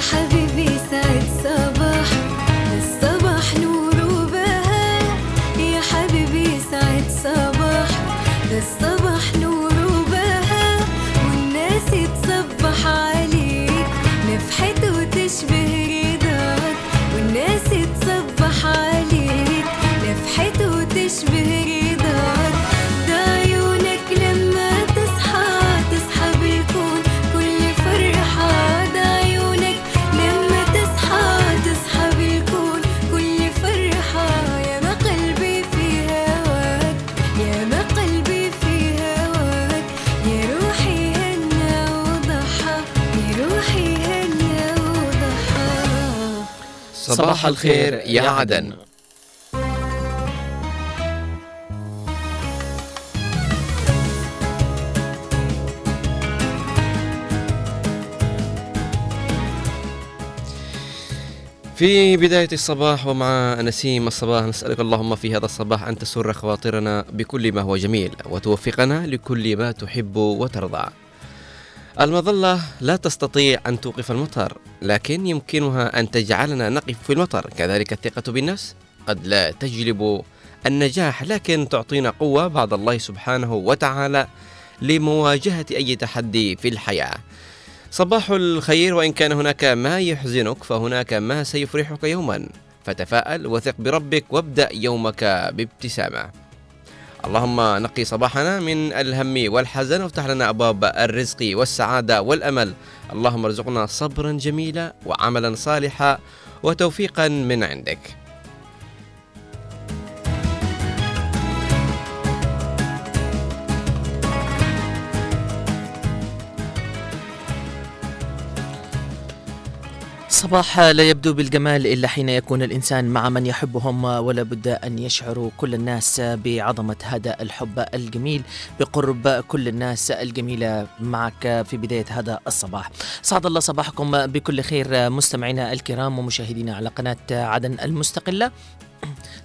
حبيبي صباح الخير يا عدن. في بداية الصباح ومع نسيم الصباح نسألك اللهم في هذا الصباح أن تسر خواطرنا بكل ما هو جميل وتوفقنا لكل ما تحب وترضى. المظلة لا تستطيع أن توقف المطر لكن يمكنها أن تجعلنا نقف في المطر كذلك الثقة بالنفس قد لا تجلب النجاح لكن تعطينا قوة بعد الله سبحانه وتعالى لمواجهة أي تحدي في الحياة. صباح الخير وإن كان هناك ما يحزنك فهناك ما سيفرحك يوما. فتفاءل وثق بربك وابدأ يومك بابتسامة. اللهم نقي صباحنا من الهم والحزن وافتح لنا أبواب الرزق والسعادة والأمل. اللهم ارزقنا صبرا جميلا وعملا صالحا وتوفيقا من عندك. صباح لا يبدو بالجمال إلا حين يكون الإنسان مع من يحبهم ولا بد أن يشعر كل الناس بعظمة هذا الحب الجميل بقرب كل الناس الجميلة معك في بداية هذا الصباح. سعد الله صباحكم بكل خير مستمعينا الكرام ومشاهدينا على قناة عدن المستقلة.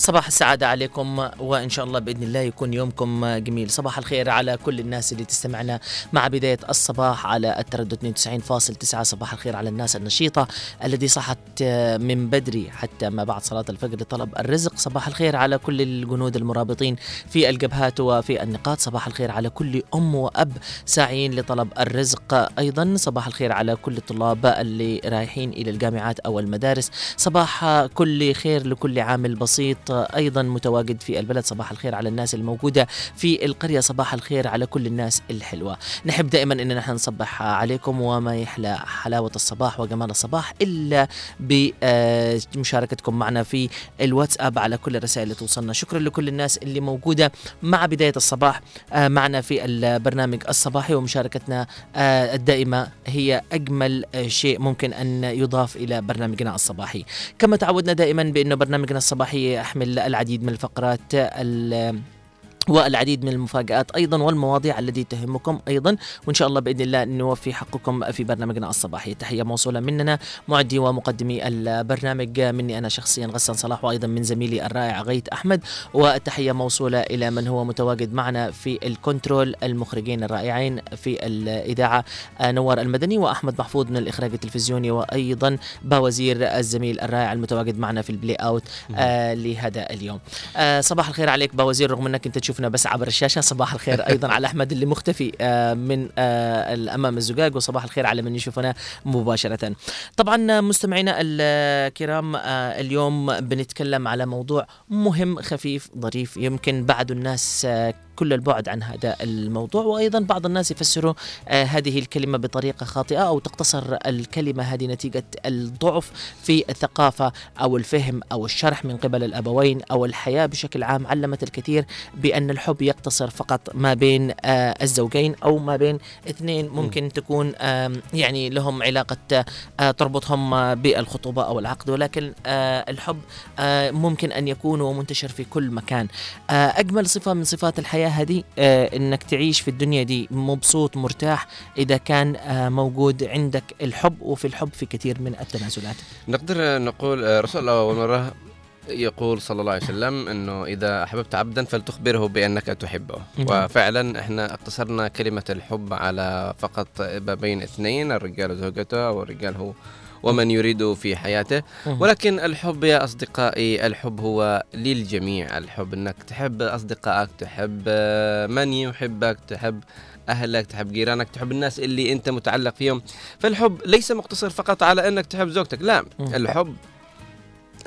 صباح السعادة عليكم وإن شاء الله بإذن الله يكون يومكم جميل. صباح الخير على كل الناس اللي تستمعنا مع بداية الصباح على التردد 92.9 صباح الخير على الناس النشيطة الذي صحت من بدري حتى ما بعد صلاة الفجر لطلب الرزق. صباح الخير على كل الجنود المرابطين في الجبهات وفي النقاط. صباح الخير على كل أم وأب ساعيين لطلب الرزق أيضا. صباح الخير على كل الطلاب اللي رايحين إلى الجامعات أو المدارس. صباح كل خير لكل عامل بسيط أيضا متواجد في البلد. صباح الخير على الناس الموجودة في القرية. صباح الخير على كل الناس الحلوة. نحب دائما اننا نحن نصبح عليكم وما يحلى حلاوة الصباح وجمال الصباح إلا بمشاركتكم معنا في الواتساب على كل الرسائل اللي توصلنا. شكرا لكل الناس اللي موجودة مع بداية الصباح آه، معنا في البرنامج الصباحي ومشاركتنا آه، الدائمة هي أجمل آه، شيء ممكن أن يضاف إلى برنامجنا الصباحي. كما تعودنا دائما بانه برنامجنا الصباحي يحمل العديد من الفقرات ال- والعديد من المفاجآت أيضا والمواضيع التي تهمكم أيضا. وإن شاء الله بإذن الله نوفي حقكم في برنامجنا الصباحي. تحية موصولة مننا معدي ومقدمي البرنامج. مني أنا شخصيا غسان صلاح وأيضا من زميلي الرائع غيث أحمد. والتحية موصولة إلى من هو متواجد معنا في ال control المخرجين الرائعين في الإذاعة نوار المدني وأحمد محفوظ من الإخراج التلفزيوني وأيضا باوزير الزميل الرائع المتواجد معنا في ال play out آه لهذا اليوم. آه صباح الخير عليك باوزير رغم أنك أنت تشوفنا بس عبر الشاشة. صباح الخير أيضا على أحمد اللي مختفي آه من آه أمام الزجاج. وصباح الخير على من يشوفنا مباشرة. طبعا مستمعينا الكرام آه اليوم بنتكلم على موضوع مهم خفيف ظريف يمكن بعض الناس كل البعد عن هذا الموضوع. وأيضا بعض الناس يفسروا آه هذه الكلمة بطريقة خاطئة أو تقتصر الكلمة هذه نتيجة الضعف في الثقافة أو الفهم أو الشرح من قبل الأبوين أو الحياة بشكل عام. علمت الكثير بأن الحب يقتصر فقط ما بين آه الزوجين أو ما بين اثنين. ممكن تكون آه يعني لهم علاقة آه تربطهم بالخطوبة أو العقد. ولكن الحب ممكن أن يكون ومنتشر في كل مكان. أجمل صفة من صفات الحياة هذه آه إنك تعيش في الدنيا دي مبسوط مرتاح إذا كان آه موجود عندك الحب وفي الحب في كثير من التنازلات نقدر نقول آه، رسول الله أول مرة يقول صلى الله عليه وسلم إنه إذا أحببت عبدا فلتخبره بأنك تحبه. وفعلا إحنا اقتصرنا كلمة الحب على فقط ما بين اثنين الرجال وزوجته أو الرجال هو ومن يريده في حياته. ولكن الحب يا أصدقائي الحب هو للجميع الحب أنك تحب أصدقائك تحب آه، من يحبك تحب أهلك تحب جيرانك تحب الناس اللي أنت متعلق فيهم فالحب ليس مقتصر فقط على أنك تحب زوجتك لا. الحب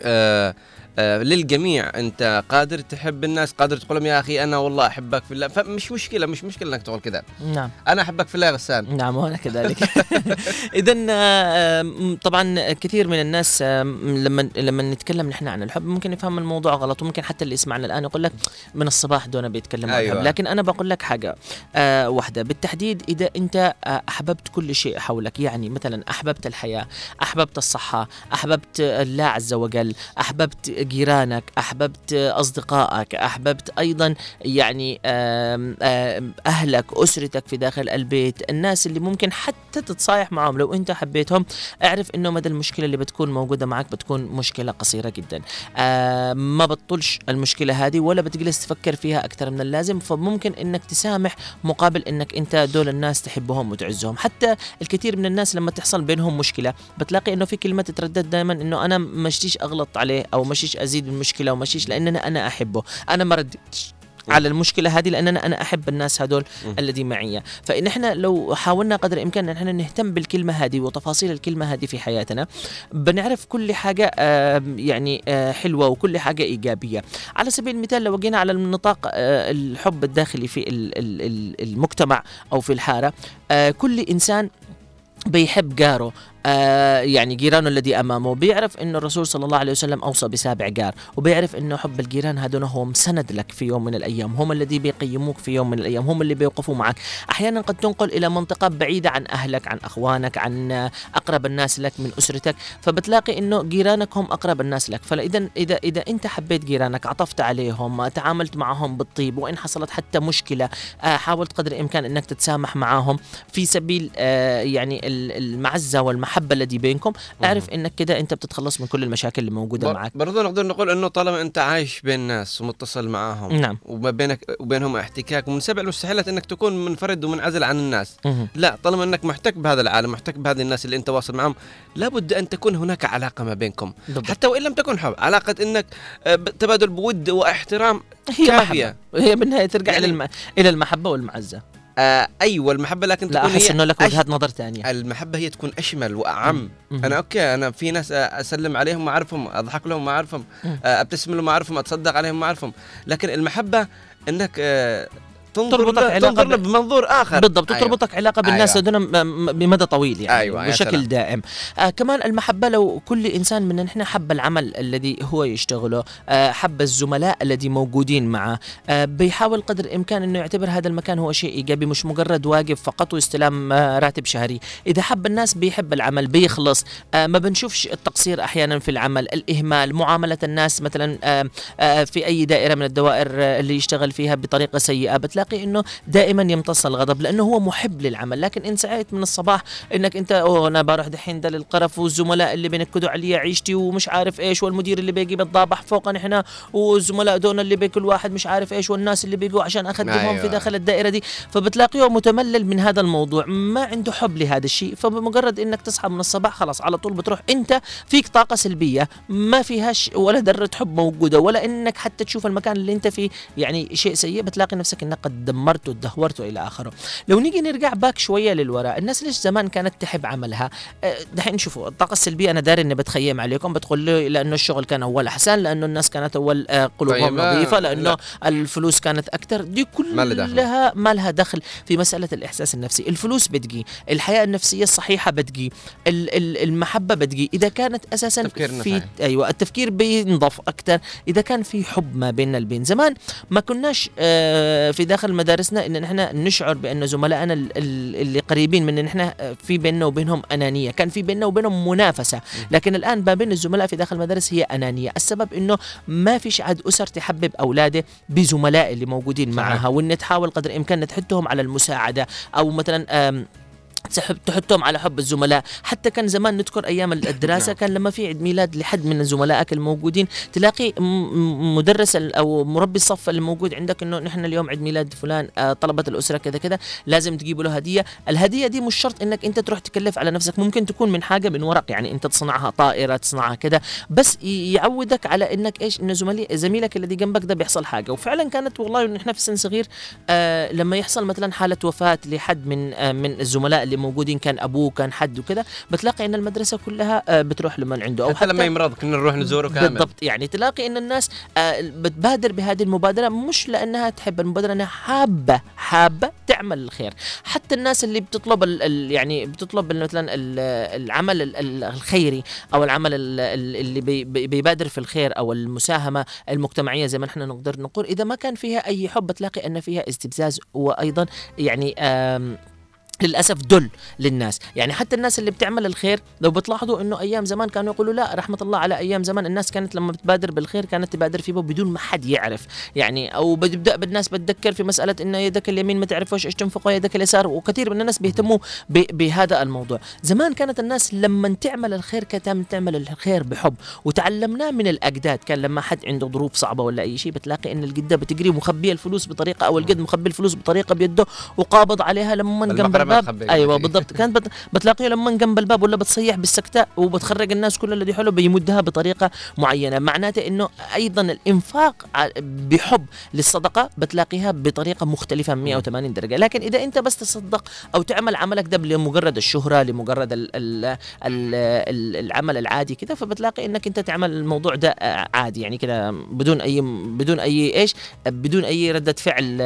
آه للجميع. انت قادر تحب الناس قادر تقول لهم يا أخي أنا والله أحبك في الله. فمش مشكلة مش مشكلة إنك تقول كذا. نعم. أنا أحبك في الله يا غسان. نعم وأنا كذلك. اذا طبعا كثير من الناس لما لما نتكلم نحن عن الحب ممكن يفهم الموضوع غلط وممكن حتى اللي يسمعنا الآن يقول لك من الصباح دون بيتكلموا عن أيوة. الحب لكن أنا بقول لك حاجة آه واحدة. بالتحديد إذا أنت آه، أحببت كل شيء حولك يعني مثلا أحببت الحياة أحببت الصحة أحببت الله عز وجل أحببت جيرانك أحببت أصدقائك أحببت أيضا يعني أهلك أسرتك في داخل البيت الناس اللي ممكن حتى تتصايح معهم لو أنت حبيتهم اعرف إنه مدى المشكلة اللي بتكون موجودة معك بتكون مشكلة قصيرة جدا. آه ما بتطولش المشكلة هذه ولا بتجلس تفكر فيها أكثر من اللازم فممكن إنك تسامح مقابل إنك أنت دول الناس تحبهم وتعزهم. حتى الكثير من الناس لما تحصل بينهم مشكلة بتلاقي إنه في كلمة تتردد دائما إنه أنا مشتيش أغلط عليه أو مشتيش أزيد المشكلة ومشتيش لأن أنا أحبه. أنا ما ردتش على المشكلة هذه لأن أنا أحب الناس هذول. الذي معي. فان إحنا لو حاولنا قدر الإمكان أن إحنا نهتم بالكلمة هذه وتفاصيل الكلمة هذه في حياتنا بنعرف كل حاجة آه، يعني آه، حلوة وكل حاجة إيجابية. على سبيل المثال لو جينا على النطاق آه، الحب الداخلي في ال- ال- ال- المجتمع أو في الحارة آه، كل إنسان بيحب جاره يعني جيرانه الذي أمامه. بيعرف انه الرسول صلى الله عليه وسلم أوصى بسابع جار وبيعرف انه حب الجيران هذول هم سند لك في يوم من الأيام هم الذي بيقيموك في يوم من الأيام هم اللي بيوقفوا معك. أحيانا قد تنقل إلى منطقة بعيدة عن أهلك عن أخوانك عن آه، أقرب الناس لك من أسرتك فبتلاقي إنه جيرانك هم أقرب الناس لك. فإذا إذا إذا أنت حبيت جيرانك عطفت عليهم تعاملت معهم بالطيب وإن حصلت حتى مشكلة آه، حاولت قدر الإمكان إنك تتسامح معهم في سبيل آه، يعني ال- المعزة والمحبة الذي بينكم أعرف إنك كده أنت بتتخلص من كل المشاكل اللي موجودة بر- معك برضو نقدر نقول إنه طالما أنت عايش بين ناس ومتصل معاهم نعم وما بينك وبينهم احتكاك ومن سبع المستحيلات إنك تكون منفرد ومنعزل عن الناس. لا طالما إنك محتك بهذا العالم محتك بهذه الناس اللي أنت واصل معهم لابد أن تكون هناك علاقة ما بينكم بالضبط. حتى وإن لم تكن حب علاقة إنك آه، تبادل بود واحترام هي كافية. محبة. هي بالنهاية ترجع يعني-. إلى المحبة والمعزة آه أيوه المحبة لكن لا تكون أحس إنه لك وجهات نظر ثانية المحبة هي تكون أشمل وأعم مهم. أنا أوكي أنا في ناس أسلم عليهم ما أعرفهم أضحك لهم ما أعرفهم مم. آه، أبتسم لهم ما أعرفهم أتصدق عليهم ما أعرفهم لكن المحبة إنك آه، تنظر تربطك له- علاقة تنظر له ب- بمنظور آخر بالضبط أيوة. وتربطك علاقة بالناس أيوة. بمدى طويل يعني أيوة، بشكل. دائم آه كمان المحبة لو كل إنسان منا نحن حب العمل الذي هو يشتغله آه حب الزملاء الذي موجودين معه آه بيحاول قدر الإمكان إنه يعتبر هذا المكان هو شيء إيجابي مش مجرد واقف فقط واستلام آه راتب شهري إذا حب الناس بيحب العمل بيخلص آه ما بنشوفش التقصير أحيانا في العمل الإهمال معاملة الناس مثلا آه آه في أي دائرة من الدوائر آه اللي يشتغل فيها بطريقة سيئة بتلاقي إنه دائما يمتص الغضب لأنه هو محب للعمل. لكن إن سعيت من الصباح إنك أنت أوه أنا بروح دحين ده للقرف والزملاء اللي بينكدوا علي عيشتي ومش عارف إيش والمدير اللي بيجي بيتضابح فوق نحن والزملاء دون اللي بكل واحد مش عارف إيش والناس اللي بيجوا عشان اخدمهم أيوة. في داخل الدائرة دي. فبتلاقيه متملل من هذا الموضوع ما عنده حب لهذا الشيء. فبمجرد إنك تصحى من الصباح خلاص على طول بتروح أنت فيك طاقة سلبية. ما فيهاش ولا ذرة حب موجودة ولا إنك حتى تشوف المكان اللي أنت فيه يعني شيء سيء. بتلاقي نفسك إنك قد دمرته ودهورته إلى آخره. لو نيجي نرجع باك شوية للوراء الناس ليش زمان كانت تحب عملها؟ آه، دحين شوفوا الطاقة السلبية أنا داري إني بتخيم عليكم بتقول لي لأنه الشغل كان أول أحسن لأنه الناس كانت أول آه، قلوبهم طيب، نظيفة لأنه لا. الفلوس كانت أكثر. دي ما لها دخل. كلها ما لها دخل في مسألة الإحساس النفسي. الفلوس بتجي الحياة النفسية الصحيحة بتجي ال- ال- المحبة بتجي. إذا كانت أساسا التفكير في. أيوه التفكير بينضف أكثر. إذا كان في حب ما بيننا البين. زمان ما كناش آه، في داخل مدارسنا إن نحن نشعر بأن زملائنا ال- ال- اللي قريبين من نحن آه، في بيننا وبينهم أنانية. كان في بيننا وبينهم منافسة. لكن الآن ما بين الزملاء في داخل المدارس هي أنانية. السبب إنه ما فيش عاد أسر تحبب أولاده بزملاء اللي موجودين. معها. وإن تحاول قدر الإمكان تحثهم على المساعدة. أو مثلا تحب تحطهم على حب الزملاء. حتى كان زمان نذكر أيام الدراسة نعم. كان لما في عيد ميلاد لحد من زملائك الموجودين تلاقي مدرس أو مربي الصف الموجود عندك إنه نحن اليوم عيد ميلاد فلان آه، طلبة الأسرة كذا كذا لازم تجيبوا له هدية. الهدية دي مش شرط إنك أنت تروح تكلف على نفسك ممكن تكون من حاجة من ورق يعني أنت تصنعها طائرة تصنعها كذا بس يعودك على إنك إيش إن زملي زميلك الذي جنبك ده بيحصل حاجة. وفعلا كانت والله نحن في سن صغير آه لما يحصل مثلا حالة وفاة لحد من آه من الزملاء اللي موجودين كان أبوه كان حد وكذا بتلاقي إن المدرسة كلها آه بتروح لمن عنده أو حتى لما يمرض كنا نروح نزوره كامل. بالضبط يعني تلاقي إن الناس آه بتبادر بهذه المبادرة مش لأنها تحب المبادرة إنها حابة حابة تعمل الخير. حتى الناس اللي بتطلب يعني بتطلب مثلا ال- العمل ال- ال- الخيري أو العمل ال- ال- اللي بي- بي- بيبادر في الخير أو المساهمة المجتمعية زي ما إحنا نقدر نقول إذا ما كان فيها أي حب تلاقي إن فيها استفزاز وأيضا يعني للأسف دل للناس. يعني حتى الناس اللي بتعمل الخير لو بتلاحظوا إنه أيام زمان كانوا يقولوا لا رحمة الله على أيام زمان الناس كانت لما بتبادر بالخير كانت تبادر فيه بدون ما حد يعرف. يعني أو بتبدأ بالناس بتذكر في مسألة إنه يدك اليمين ما تعرفش إيش تنفق ويدك اليسار. وكثير من الناس بيهتموا بهذا الموضوع. زمان كانت الناس لما تعمل الخير كانت تعمل الخير بحب. وتعلمناه من الأجداد. كان لما حد عنده ظروف صعبة ولا أي شيء بتلاقي إن الجدة بتجري مخبية الفلوس بطريقة أو الجد مخبي الفلوس بطريقة بيده وقابض عليها لما الباب. أيوه بالضبط. كانت بت... بتلاقيه لما جنب الباب ولا بتصيح بالسكتة وبتخرج الناس كل الذي حوله بيمدها بطريقة معينة. معناته إنه أيضا الإنفاق بحب للصدقة بتلاقيها بطريقة مختلفة 180 درجة. لكن إذا أنت بس تصدق أو تعمل عملك ده لمجرد الشهرة لمجرد ال... ال... ال... ال... العمل العادي كده فبتلاقي إنك أنت تعمل الموضوع ده عادي. يعني كده بدون أي بدون أي إيش بدون أي ردة فعل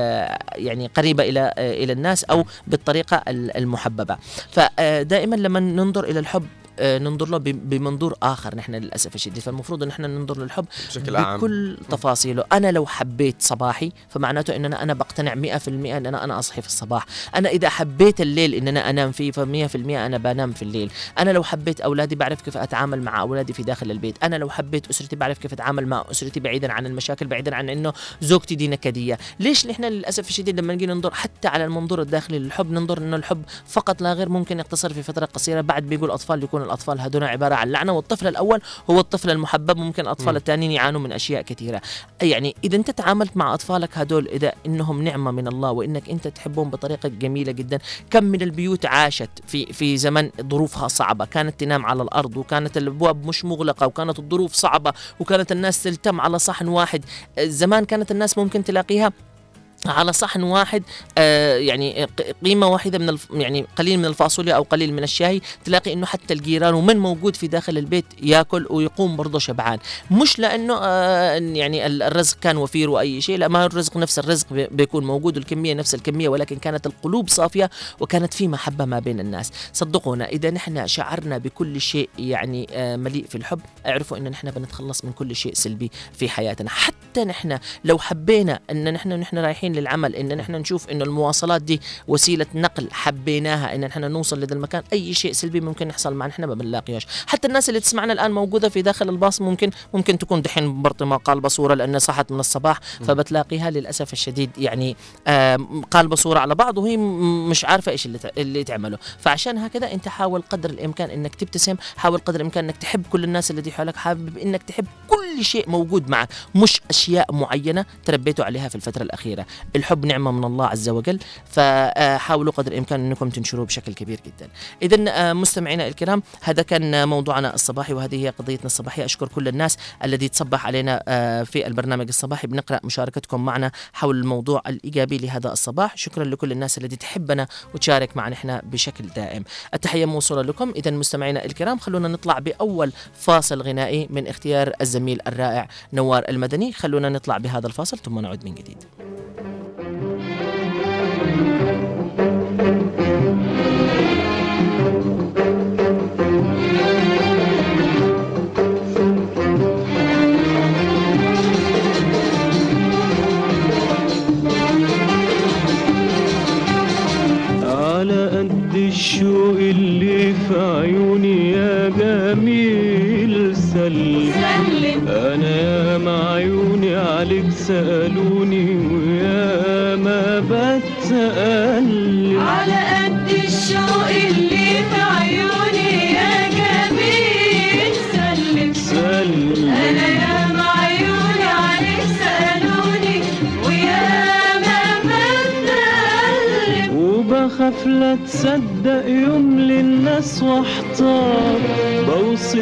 يعني قريبة إلى إلى الناس أو بالطريقة ال- المحببة. فدائما لما ننظر إلى الحب ننظر له بمنظور آخر نحن للأسف الشديد فالمفروض ان إحنا ننظر للحب بشكل عام. بكل تفاصيله. أنا لو حبيت صباحي فمعناته ان أنا أنا بقتنع 100% ان أنا أنا أصحي في الصباح. أنا إذا حبيت الليل ان أنا أنام فيه ف100% أنا بنام في الليل. أنا لو حبيت أولادي بعرف كيف أتعامل مع أولادي في داخل البيت. أنا لو حبيت أسرتي بعرف كيف أتعامل مع أسرتي بعيدا عن المشاكل بعيدا عن إنه زوجتي دي نكديه ليش نحن للأسف الشديد لما نجي ننظر حتى على المنظور الداخلي للحب ننظر إنه الحب فقط لا غير ممكن يقتصر في فترة قصيرة بعد بيقول أطفال يكون الاطفال هذول عبارة عن لعنة والطفل الأول هو الطفل المحبب ممكن الأطفال مم. الثانيين يعانوا من أشياء كثيرة. يعني إذا أنت تعاملت مع أطفالك هذول إذا إنهم نعمة من الله وإنك أنت تحبهم بطريقة جميلة جدا كم من البيوت عاشت في في زمن ظروفها صعبة. كانت تنام على الأرض وكانت الأبواب مش مغلقة وكانت الظروف صعبة وكانت الناس تلتم على صحن واحد. زمان كانت الناس ممكن تلاقيها على صحن واحد آه يعني قيمة واحدة من يعني قليل من الفاصوليا أو قليل من الشاي تلاقي إنه حتى الجيران ومن موجود في داخل البيت ياكل ويقوم برضه شبعان. مش لأنه آه يعني ال- الرزق كان وفير وأي شيء لا ما الرزق نفس الرزق بي- بيكون موجود والكمية نفس الكمية ولكن كانت القلوب صافية وكانت في محبة ما بين الناس. صدقونا إذا نحن شعرنا بكل شيء يعني آه مليء في الحب اعرفوا إن نحن بنتخلص من كل شيء سلبي في حياتنا. حتى نحن لو حبينا إن نحن نحن رايحين للعمل إن نحن نشوف إنه المواصلات دي وسيلة نقل حبيناها إن نحن نوصل لذا المكان أي شيء سلبي ممكن يحصل معنا نحن ما بنلاقيهش حتى الناس اللي تسمعنا الآن موجودة في داخل الباص ممكن ممكن تكون دحين برطمه قال بصوره لأن صحت من الصباح فبتلاقيها للأسف الشديد يعني آم، قال بصوره على بعض وهي مش عارفة إيش اللي اللي تعمله. فعشان هكذا أنت حاول قدر الإمكان إنك تبتسم حاول قدر الإمكان إنك تحب كل الناس اللي حولك حابب إنك تحب كل شيء موجود معك مش أشياء معينة تربيتوا عليها في الفترة الأخيرة. الحب نعمة من الله عز وجل فحاولوا قدر الإمكان أنكم تنشروه بشكل كبير جدا. اذا مستمعينا الكرام هذا كان موضوعنا الصباحي وهذه هي قضيتنا الصباحية. أشكر كل الناس الذي تصبح علينا آه، في البرنامج الصباحي. بنقرأ مشاركتكم معنا حول الموضوع الإيجابي لهذا الصباح. شكرا لكل الناس التي تحبنا وتشارك معنا إحنا بشكل دائم. التحيه موصولة لكم. اذا مستمعينا الكرام خلونا نطلع بأول فاصل غنائي من اختيار الزميل الرائع نوار المدني. خلونا نطلع بهذا الفاصل ثم نعود من جديد.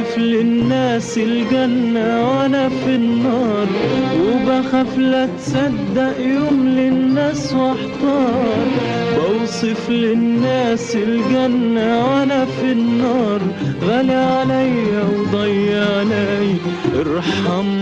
بخاف للناس الجنة وأنا في النار وبخاف لا تصدق يوم للناس وأحتار. بوصف للناس الجنة وأنا في النار غلي عليا وضيع علي ارحم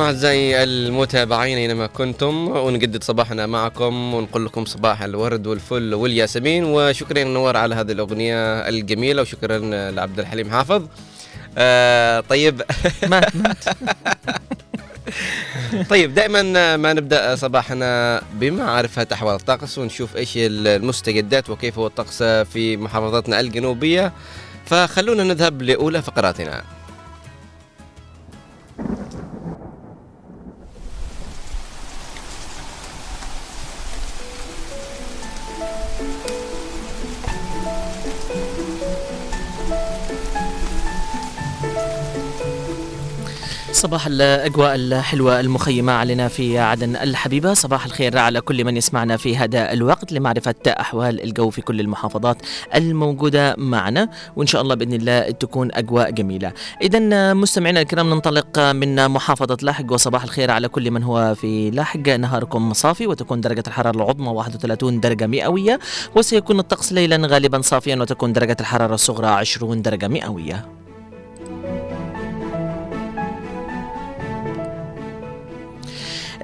لكم أعزائي المتابعين أينما كنتم ونجدد صباحنا معكم ونقول لكم صباح الورد والفل والياسمين وشكرا نور على هذه الأغنية الجميلة وشكرا لعبد الحليم حافظ. آه طيب. ما مات. طيب دائما ما نبدأ صباحنا بمعرفة أحوال الطقس ونشوف إيش المستجدات وكيف هو الطقس في محافظتنا الجنوبية. فخلونا نذهب لأولى فقراتنا. صباح الأجواء الحلوة المخيمة علينا في عدن الحبيبة. صباح الخير على كل من يسمعنا في هذا الوقت لمعرفة أحوال الجو في كل المحافظات الموجودة معنا وإن شاء الله بإذن الله تكون أجواء جميلة. إذا مستمعينا الكرام ننطلق من محافظة لاحق وصباح الخير على كل من هو في لاحق. نهاركم صافي وتكون درجة الحرارة العظمى 31 درجة مئوية وسيكون الطقس ليلا غالبا صافيا وتكون درجة الحرارة الصغرى 20 درجة مئوية.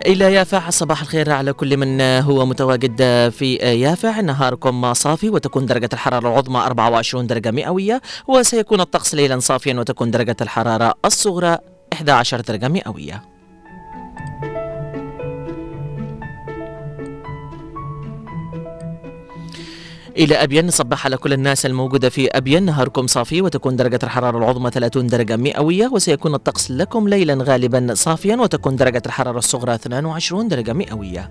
إلى يافع صباح الخير على كل من هو متواجد في يافع نهاركم صافي وتكون درجة الحرارة العظمى 24 درجة مئوية وسيكون الطقس ليلا صافيا وتكون درجة الحرارة الصغرى 11 درجة مئوية. إلى أبين نصبح على كل الناس الموجودة في أبين. نهاركم صافي وتكون درجة الحرارة العظمى 30 درجة مئوية وسيكون الطقس لكم ليلا غالبا صافيا وتكون درجة الحرارة الصغرى 22 درجة مئوية.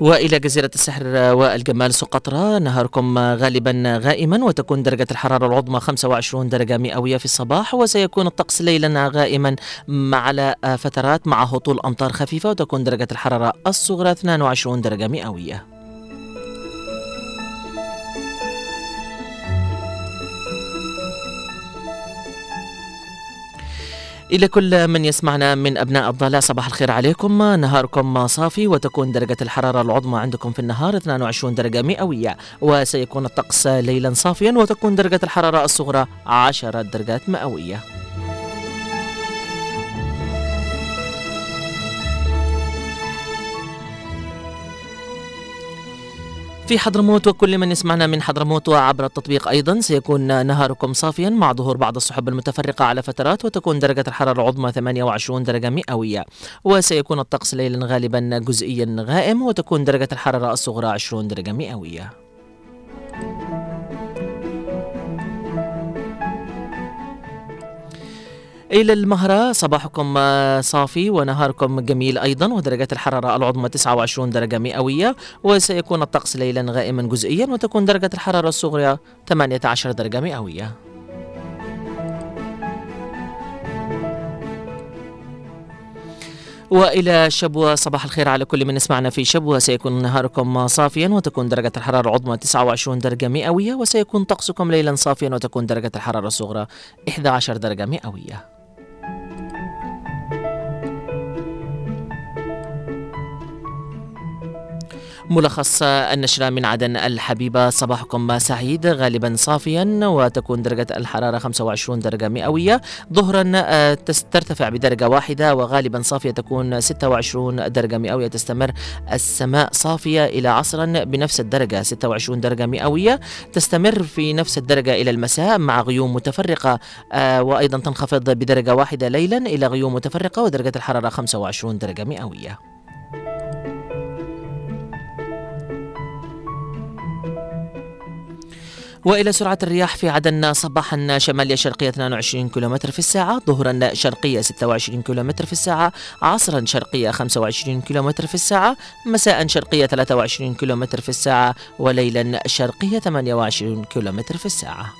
وإلى جزيرة السحر والجمال سقطرى نهاركم غالبا غائما وتكون درجة الحرارة العظمى 25 درجة مئوية في الصباح وسيكون الطقس ليلا غائما على فترات مع هطول أمطار خفيفة وتكون درجة الحرارة الصغرى 22 درجة مئوية. إلى كل من يسمعنا من أبناء الضالع صباح الخير عليكم. نهاركم صافي وتكون درجة الحرارة العظمى عندكم في النهار 22 درجة مئوية. وسيكون الطقس ليلا صافيا وتكون درجة الحرارة الصغرى 10 درجات مئوية. في حضرموت وكل من يسمعنا من حضرموت وعبر التطبيق أيضا سيكون نهاركم صافيا مع ظهور بعض السحب المتفرقة على فترات وتكون درجة الحرارة العظمى 28 درجة مئوية. وسيكون الطقس ليلا غالبا جزئيا غائم وتكون درجة الحرارة الصغرى 20 درجة مئوية. إلى المهرة صباحكم آه، صافي ونهاركم جميل أيضا ودرجات الحرارة العظمى 29 درجة مئوية وسيكون الطقس ليلا غائما جزئيا وتكون درجة الحرارة الصغرى 18 درجة مئوية. وإلى شبوة صباح الخير على كل من يسمعنا في شبوة سيكون نهاركم صافيا وتكون درجة الحرارة العظمى 29 درجة مئوية وسيكون طقسكم ليلا صافيا وتكون درجة الحرارة الصغرى 11 درجة مئوية. ملخص النشرة من عدن الحبيبة. صباحكم سعيد غالبا صافيا وتكون درجة الحرارة 25 درجة مئوية. ظهرا آه، ترتفع بدرجة واحدة وغالبا صافية تكون 26 درجة مئوية. تستمر السماء صافية إلى عصرا بنفس الدرجة 26 درجة مئوية. تستمر في نفس الدرجة إلى المساء مع غيوم متفرقة آه، وأيضا تنخفض بدرجة واحدة ليلا إلى غيوم متفرقة ودرجة الحرارة 25 درجة مئوية. وإلى سرعة الرياح في عدن صباحا شمالية شرقية 22 كم في الساعة ظهرا شرقية 26 كم في الساعة عصرا شرقية 25 كم في الساعة مساء شرقية 23 كم في الساعة وليلا شرقية 28 كم في الساعة.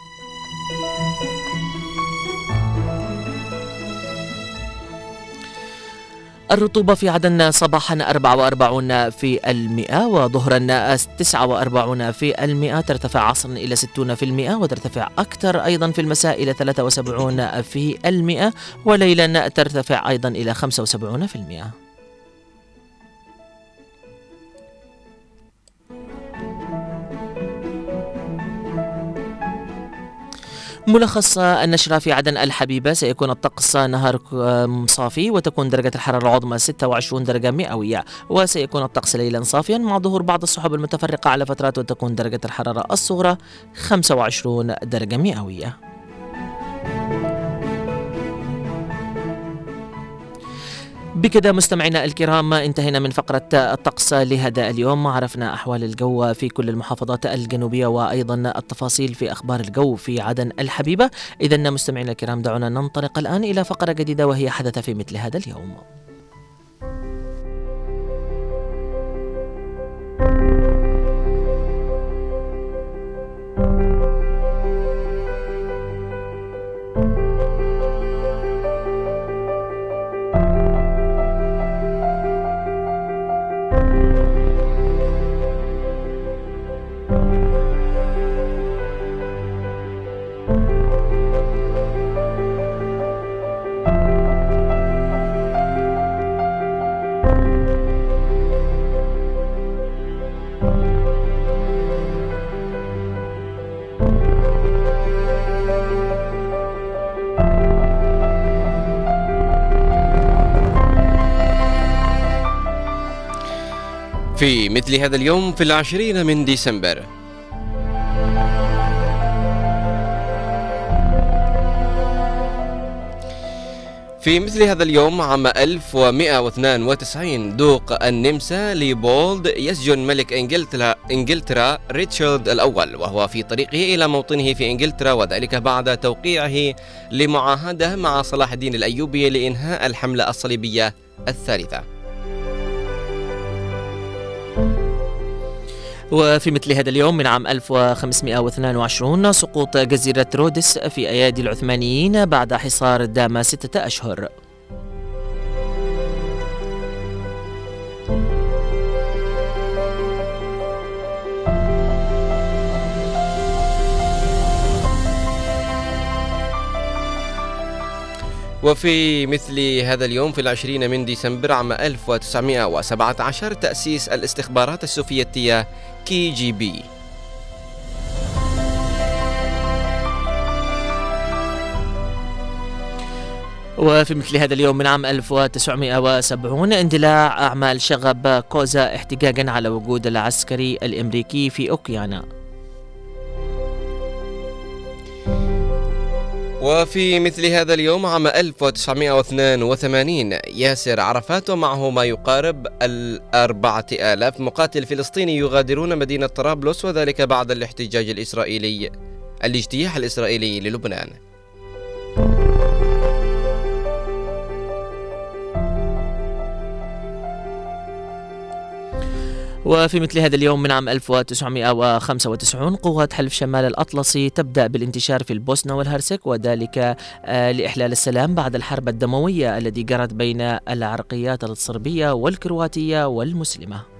الرطوبة في عدن صباحا 44 في المئة وظهرا 49 في المئة ترتفع عصرا إلى 60 في المئة وترتفع أكثر أيضا في المساء إلى 73 في المئة وليلا ترتفع أيضا إلى 75 في المئة. ملخص النشرة في عدن الحبيبة سيكون الطقس نهار صافي وتكون درجة الحرارة العظمى 26 درجة مئوية وسيكون الطقس ليلا صافيا مع ظهور بعض السحب المتفرقة على فترات وتكون درجة الحرارة الصغرى 25 درجة مئوية. بكذا مستمعينا الكرام انتهينا من فقرة الطقس لهذا اليوم. عرفنا أحوال الجو في كل المحافظات الجنوبية وأيضا التفاصيل في أخبار الجو في عدن الحبيبة. إذا مستمعينا الكرام دعونا ننطلق الآن إلى فقرة جديدة وهي حدث في مثل هذا اليوم. في مثل هذا اليوم في العشرين من ديسمبر في مثل هذا اليوم عام 1192 دوق النمسا ليبولد يسجن ملك إنجلترا إنجلترا ريتشارد الأول وهو في طريقه إلى موطنه في إنجلترا وذلك بعد توقيعه لمعاهدة مع صلاح الدين الأيوبي لإنهاء الحملة الصليبية الثالثة. وفي مثل هذا اليوم من عام 1522 سقوط جزيرة رودس في أيادي العثمانيين بعد حصار دام ستة أشهر. وفي مثل هذا اليوم في العشرين من ديسمبر عام 1917 تأسيس الاستخبارات السوفيتية KGB. وفي مثل هذا اليوم من عام 1970 اندلاع أعمال شغب كوزا احتجاجا على وجود العسكري الأمريكي في أوكيانا. وفي مثل هذا اليوم عام 1982 ياسر عرفات ومعه ما يقارب الأربعة آلاف مقاتل فلسطيني يغادرون مدينة طرابلس وذلك بعد الاحتجاج الإسرائيلي الاجتياح الإسرائيلي للبنان. وفي مثل هذا اليوم من عام 1995 قوات حلف شمال الأطلسي تبدأ بالانتشار في البوسنة والهرسك وذلك آه، لإحلال السلام بعد الحرب الدموية التي جرت بين العرقيات الصربية والكرواتية والمسلمة.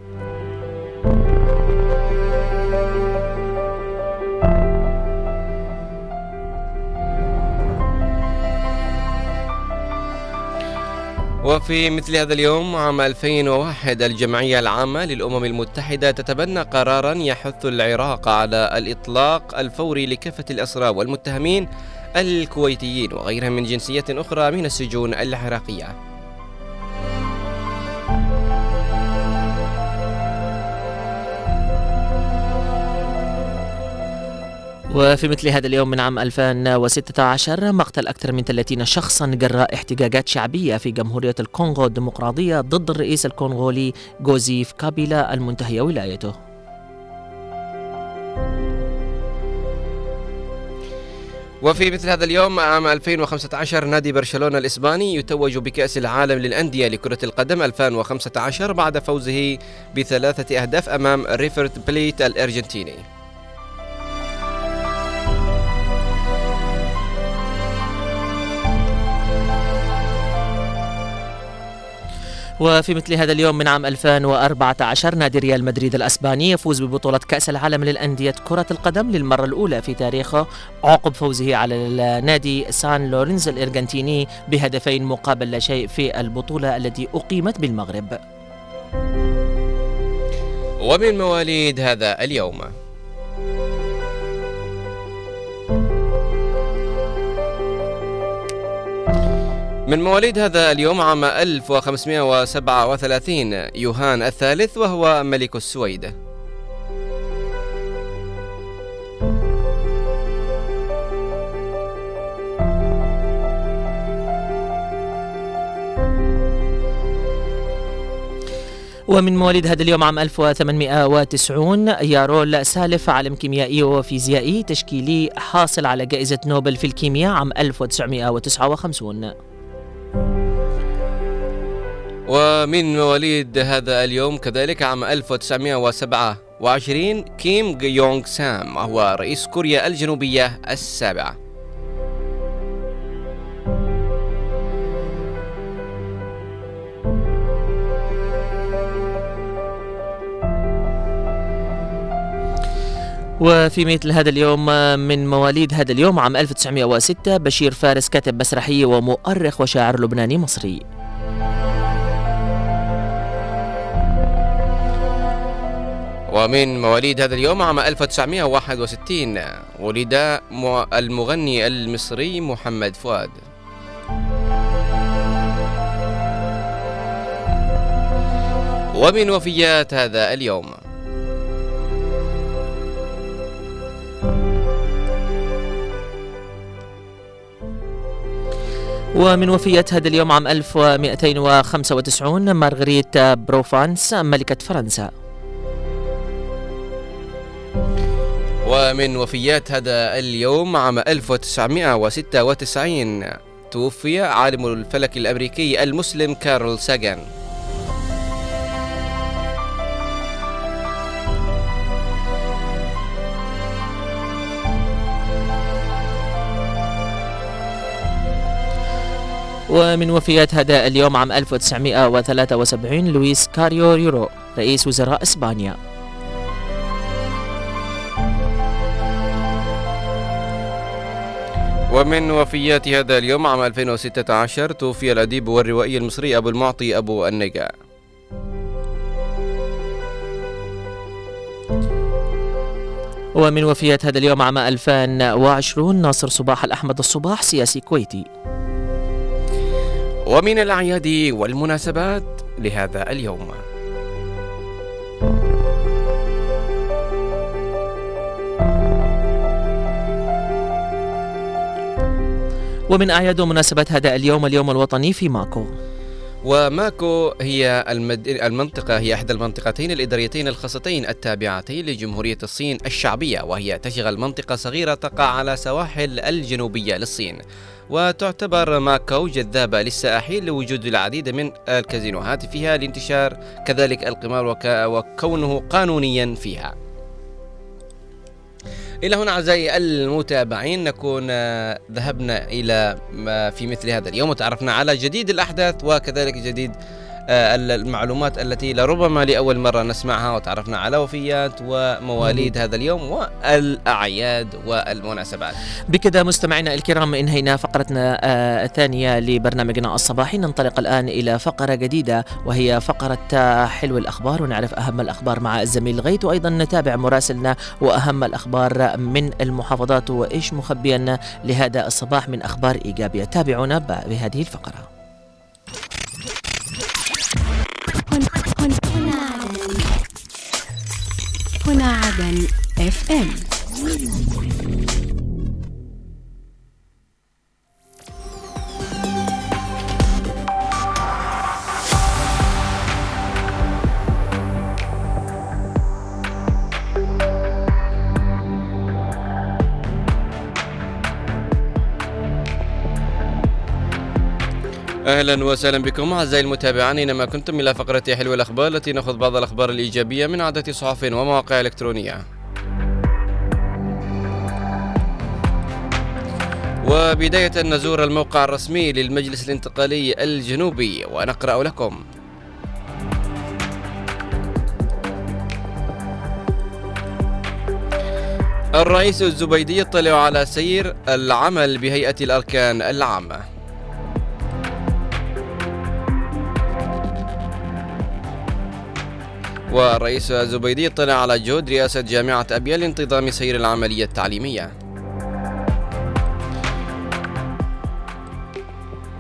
وفي مثل هذا اليوم عام 2001 الجمعية العامة للأمم المتحدة تتبنى قرارا يحث العراق على الإطلاق الفوري لكافة الأسرى والمتهمين الكويتيين وغيرهم من جنسيات أخرى من السجون العراقية. وفي مثل هذا اليوم من عام 2016 مقتل أكثر من 30 شخصا جراء احتجاجات شعبية في جمهورية الكونغو الديمقراطية ضد الرئيس الكونغولي جوزيف كابيلا المنتهية ولايته. وفي مثل هذا اليوم عام 2015 نادي برشلونة الإسباني يتوج بكأس العالم للأندية لكرة القدم 2015 بعد فوزه بثلاثة أهداف أمام ريفرت بليت الأرجنتيني. وفي مثل هذا اليوم من عام 2014 نادي ريال مدريد الأسباني يفوز ببطولة كأس العالم للأندية كرة القدم للمرة الأولى في تاريخه عقب فوزه على النادي سان لورنز الأرجنتيني بهدفين مقابل لا شيء في البطولة التي أقيمت بالمغرب. ومن مواليد هذا اليوم. من مواليد هذا اليوم عام 1537 يوهان الثالث وهو ملك السويد. ومن مواليد هذا اليوم عام 1890 يارول سالف عالم كيميائي وفيزيائي تشكيلي حاصل على جائزة نوبل في الكيمياء عام 1959 ومن مواليد هذا اليوم كذلك عام 1927 كيم يونغ سام وهو رئيس كوريا الجنوبية السابع وفي مثل هذا اليوم من مواليد هذا اليوم عام 1906 بشير فارس كاتب مسرحي ومؤرخ وشاعر لبناني مصري. ومن مواليد هذا اليوم عام 1961 ولد المغني المصري محمد فؤاد. ومن وفيات هذا اليوم. ومن وفيات هذا اليوم عام 1295 مارغريت بروفانس ملكة فرنسا. ومن وفيات هذا اليوم عام 1996 توفي عالم الفلك الأمريكي المسلم كارل ساجان. ومن وفيات هذا اليوم عام 1973 لويس كاريو يورو رئيس وزراء إسبانيا. ومن وفيات هذا اليوم عام 2016 توفي الأديب والروائي المصري أبو المعطي أبو النجا. ومن وفيات هذا اليوم عام 2020 ناصر صباح الأحمد الصباح سياسي كويتي. ومن الأعياد والمناسبات لهذا اليوم. ومن أعياد ومناسبات هذا اليوم اليوم الوطني في ماكو. وماكو هي المد... المنطقة هي إحدى المنطقتين الإداريتين الخاصتين التابعتين لجمهورية الصين الشعبية وهي تشغل منطقة صغيرة تقع على سواحل الجنوبية للصين. وتعتبر ماكو جذابة للسائحين لوجود العديد من الكازينوهات فيها لانتشار كذلك القمار وك... وكونه قانونيا فيها. إلى هنا أعزائي المتابعين نكون آه، ذهبنا إلى ما في مثل هذا اليوم وتعرفنا على جديد الأحداث وكذلك جديد آه، المعلومات التي لربما لأول مرة نسمعها وتعرفنا على وفيات ومواليد هذا اليوم والأعياد والمناسبات. بكذا مستمعينا الكرام انهينا فقرتنا آه، الثانية لبرنامجنا الصباحي. ننطلق الآن إلى فقرة جديدة وهي فقرة آه، حلو الأخبار ونعرف أهم الأخبار مع الزميل غيث وأيضا نتابع مراسلنا وأهم الأخبار من المحافظات وإيش مخبيا لهذا الصباح من أخبار إيجابية. تابعونا بهذه الفقرة. هنا هنا أهلا وسهلا بكم أعزائي المتابعين اينما كنتم إلى فقرة حلو الأخبار التي نأخذ بعض الأخبار الإيجابية من عدة صحف ومواقع إلكترونية. وبداية نزور الموقع الرسمي للمجلس الانتقالي الجنوبي ونقرأ لكم. الرئيس الزبيدي يطلع على سير العمل بهيئة الأركان العامة. والرئيس الزبيدي اطلع على جهود رئاسة جامعة أبيا لانتظام سير العملية التعليمية.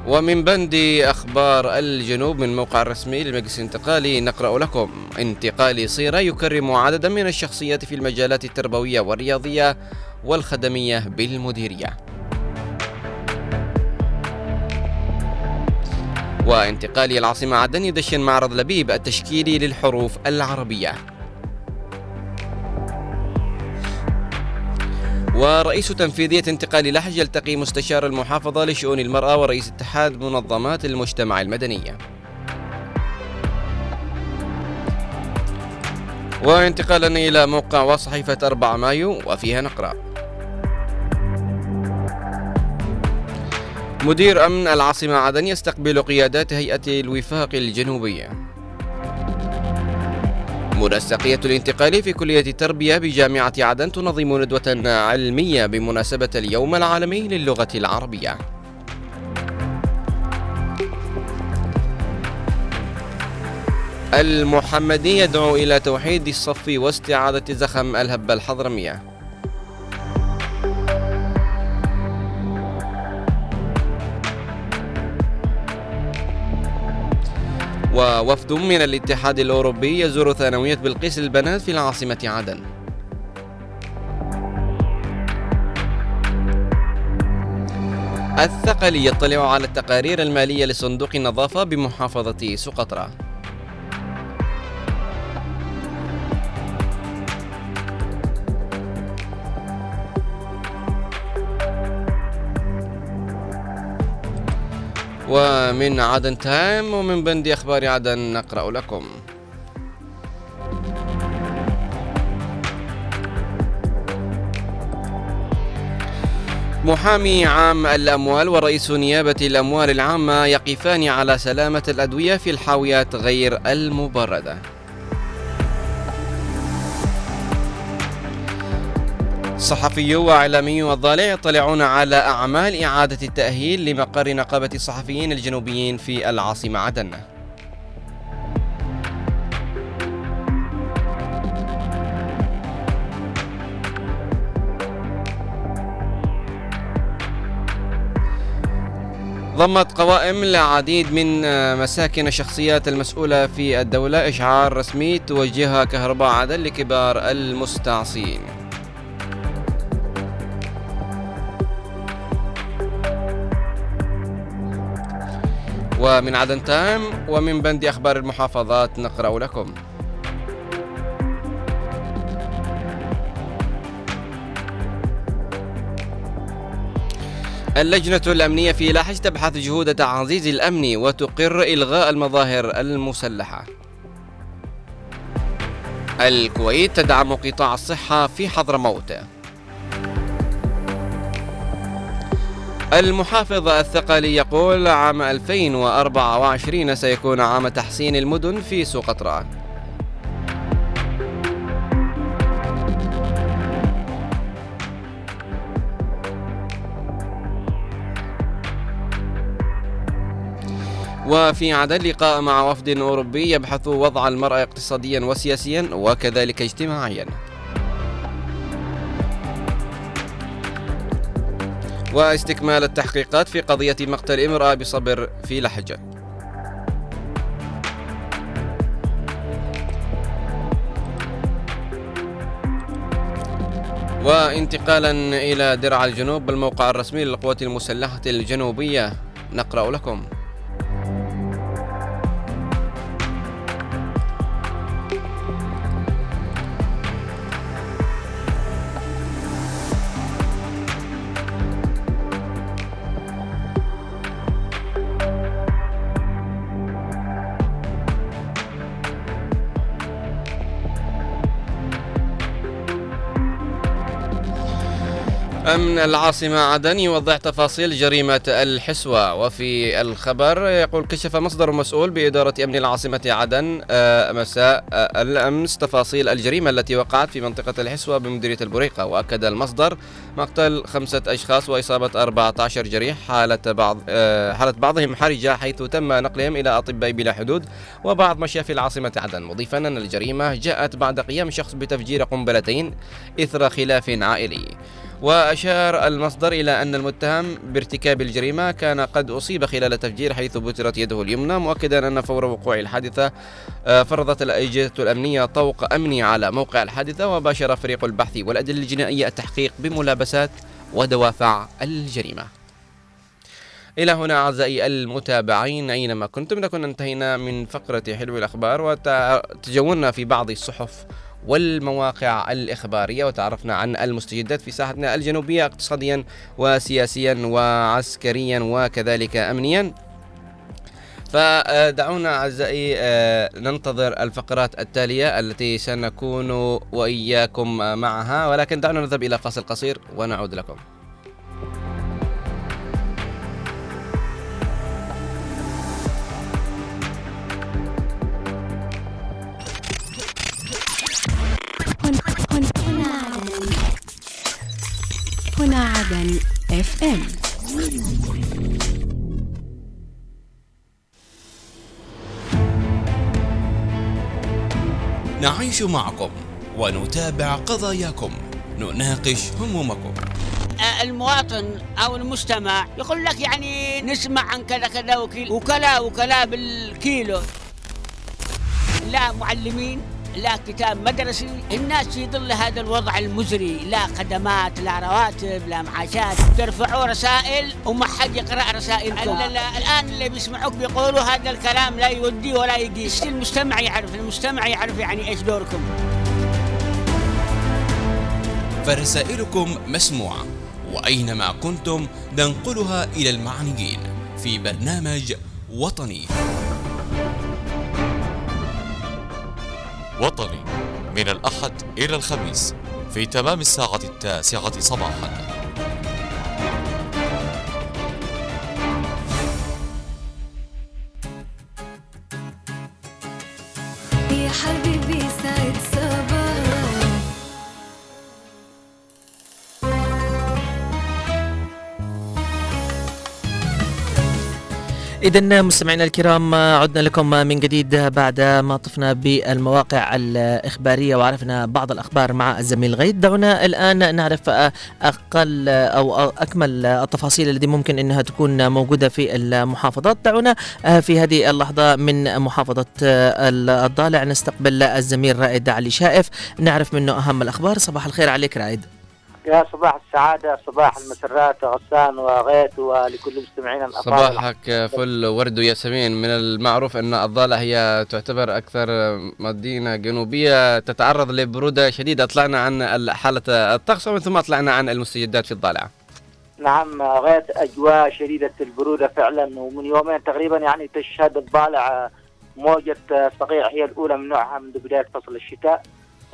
ومن بند أخبار الجنوب من موقع الرسمي للمجلس الانتقالي نقرأ لكم. انتقالي صيرة يكرم عددا من الشخصيات في المجالات التربوية والرياضية والخدمية بالمديرية. وانتقالي العاصمة عدن يدشن معرض لبيب التشكيلي للحروف العربية. ورئيس تنفيذية انتقال لحج يلتقي مستشار المحافظة لشؤون المرأة ورئيس اتحاد منظمات المجتمع المدنية. وانتقالا إلى موقع وصحيفة 4 مايو وفيها نقرأ. مدير أمن العاصمة عدن يستقبل قيادات هيئة الوفاق الجنوبية. منسقية الانتقال في كلية التربية بجامعة عدن تنظم ندوة علمية بمناسبة اليوم العالمي للغة العربية. المحمدي يدعو إلى توحيد الصف واستعادة زخم الهبة الحضرمية. ووفد من الاتحاد الأوروبي يزور ثانوية بلقيس للبنات في العاصمة عدن. الثقلي يطلع على التقارير المالية لصندوق النظافة بمحافظة سقطرى ومن عدن تايم ومن بند أخبار عدن نقرأ لكم. محامي عام الأموال ورئيس نيابة الأموال العامة يقفان على سلامة الأدوية في الحاويات غير المبردة. صحفي وإعلامي والضالع يطلعون على أعمال إعادة التأهيل لمقر نقابة الصحفيين الجنوبيين في العاصمة عدن. ضمت قوائم العديد من مساكن الشخصيات المسؤولة في الدولة إشعار رسمي توجهها كهرباء عدن لكبار المستعصين. ومن عدن تايم ومن بند أخبار المحافظات نقرأ لكم. اللجنة الأمنية في لاحج تبحث جهود تعزيز الأمن وتقر إلغاء المظاهر المسلحة. الكويت تدعم قطاع الصحة في حضرموت المحافظ الثقلي يقول عام 2024 سيكون عام تحسين المدن في سقطرى وفي عدن لقاء مع وفد أوروبي يبحث وضع المرأة اقتصاديا وسياسيا وكذلك اجتماعيا. واستكمال التحقيقات في قضية مقتل امرأة بصبر في لحجة. وانتقالا إلى درع الجنوب الموقع الرسمي للقوات المسلحة الجنوبية نقرأ لكم. أمن العاصمة عدن يوضح تفاصيل جريمة الحسوة. وفي الخبر يقول كشف مصدر مسؤول بإدارة أمن العاصمة عدن آه، مساء آه، الأمس تفاصيل الجريمة التي وقعت في منطقة الحسوة بمديرية البريقة. وأكد المصدر مقتل خمسة أشخاص وإصابة 14 جريح حالة بعض آه، حالة بعضهم حرجة حيث تم نقلهم إلى أطباء بلا حدود وبعض مشافي العاصمة عدن. مضيفا أن الجريمة جاءت بعد قيام شخص بتفجير قنبلتين إثر خلاف عائلي. وأشار المصدر إلى أن المتهم بارتكاب الجريمة كان قد أصيب خلال تفجير حيث بترت يده اليمنى مؤكدا أن فور وقوع الحادثة آه، فرضت الأجهزة الأمنية طوق أمني على موقع الحادثة وباشر فريق البحث والأدلة الجنائية التحقيق بملابسات ودوافع الجريمة. إلى هنا أعزائي المتابعين أينما كنتم نكون انتهينا من فقرة حلو الأخبار وتجولنا في بعض الصحف والمواقع الإخبارية وتعرفنا عن المستجدات في ساحتنا الجنوبية اقتصاديا وسياسيا وعسكريا وكذلك أمنيا. فدعونا أعزائي آه، ننتظر الفقرات التالية التي سنكون وإياكم معها ولكن دعونا نذهب إلى فاصل قصير ونعود لكم. هنا عدن اف ام نعيش معكم ونتابع قضاياكم. نناقش همومكم. المواطن أو المستمع يقول لك يعني نسمع عن كذا كذا وكلا وكلا بالكيلو. لا معلمين. لا كتاب مدرسي الناس في ظل هذا الوضع المزري. لا خدمات لا رواتب لا معاشات. ترفعوا رسائل وما حد يقرأ رسائلكم. الآن اللي بيسمعوك بيقولوا هذا الكلام لا يودي ولا يقيس المجتمع يعرف المجتمع يعرف يعني إيش دوركم. فرسائلكم مسموعة وأينما كنتم ننقلها إلى المعنيين في برنامج وطني. وطني من الأحد إلى الخميس في تمام الساعة التاسعة صباحا. إذا مستمعينا الكرام عدنا لكم من جديد بعد ما طفنا بالمواقع الإخبارية وعرفنا بعض الأخبار مع الزميل غيد. دعونا الآن نعرف أقل أو أكمل التفاصيل التي ممكن أنها تكون موجودة في المحافظات. دعونا في هذه اللحظة من محافظة الضالع نستقبل الزميل رائد علي شائف. نعرف منه أهم الأخبار. صباح الخير عليك رائد. يا صباح السعادة صباح المسرات غسان وغيث ولكل مستمعينا الأفاضل صباحك فل ورد وياسمين من المعروف أن الضالع هي تعتبر أكثر مدينة جنوبية تتعرض لبرودة شديدة. طلعنا عن حالة الطقس ومن ثم طلعنا عن المستجدات في الضالع نعم غيث أجواء شديدة البرودة فعلا ومن يومين تقريبا يعني تشهد الضالع موجة صقيع هي الأولى من نوعها منذ بداية فصل الشتاء.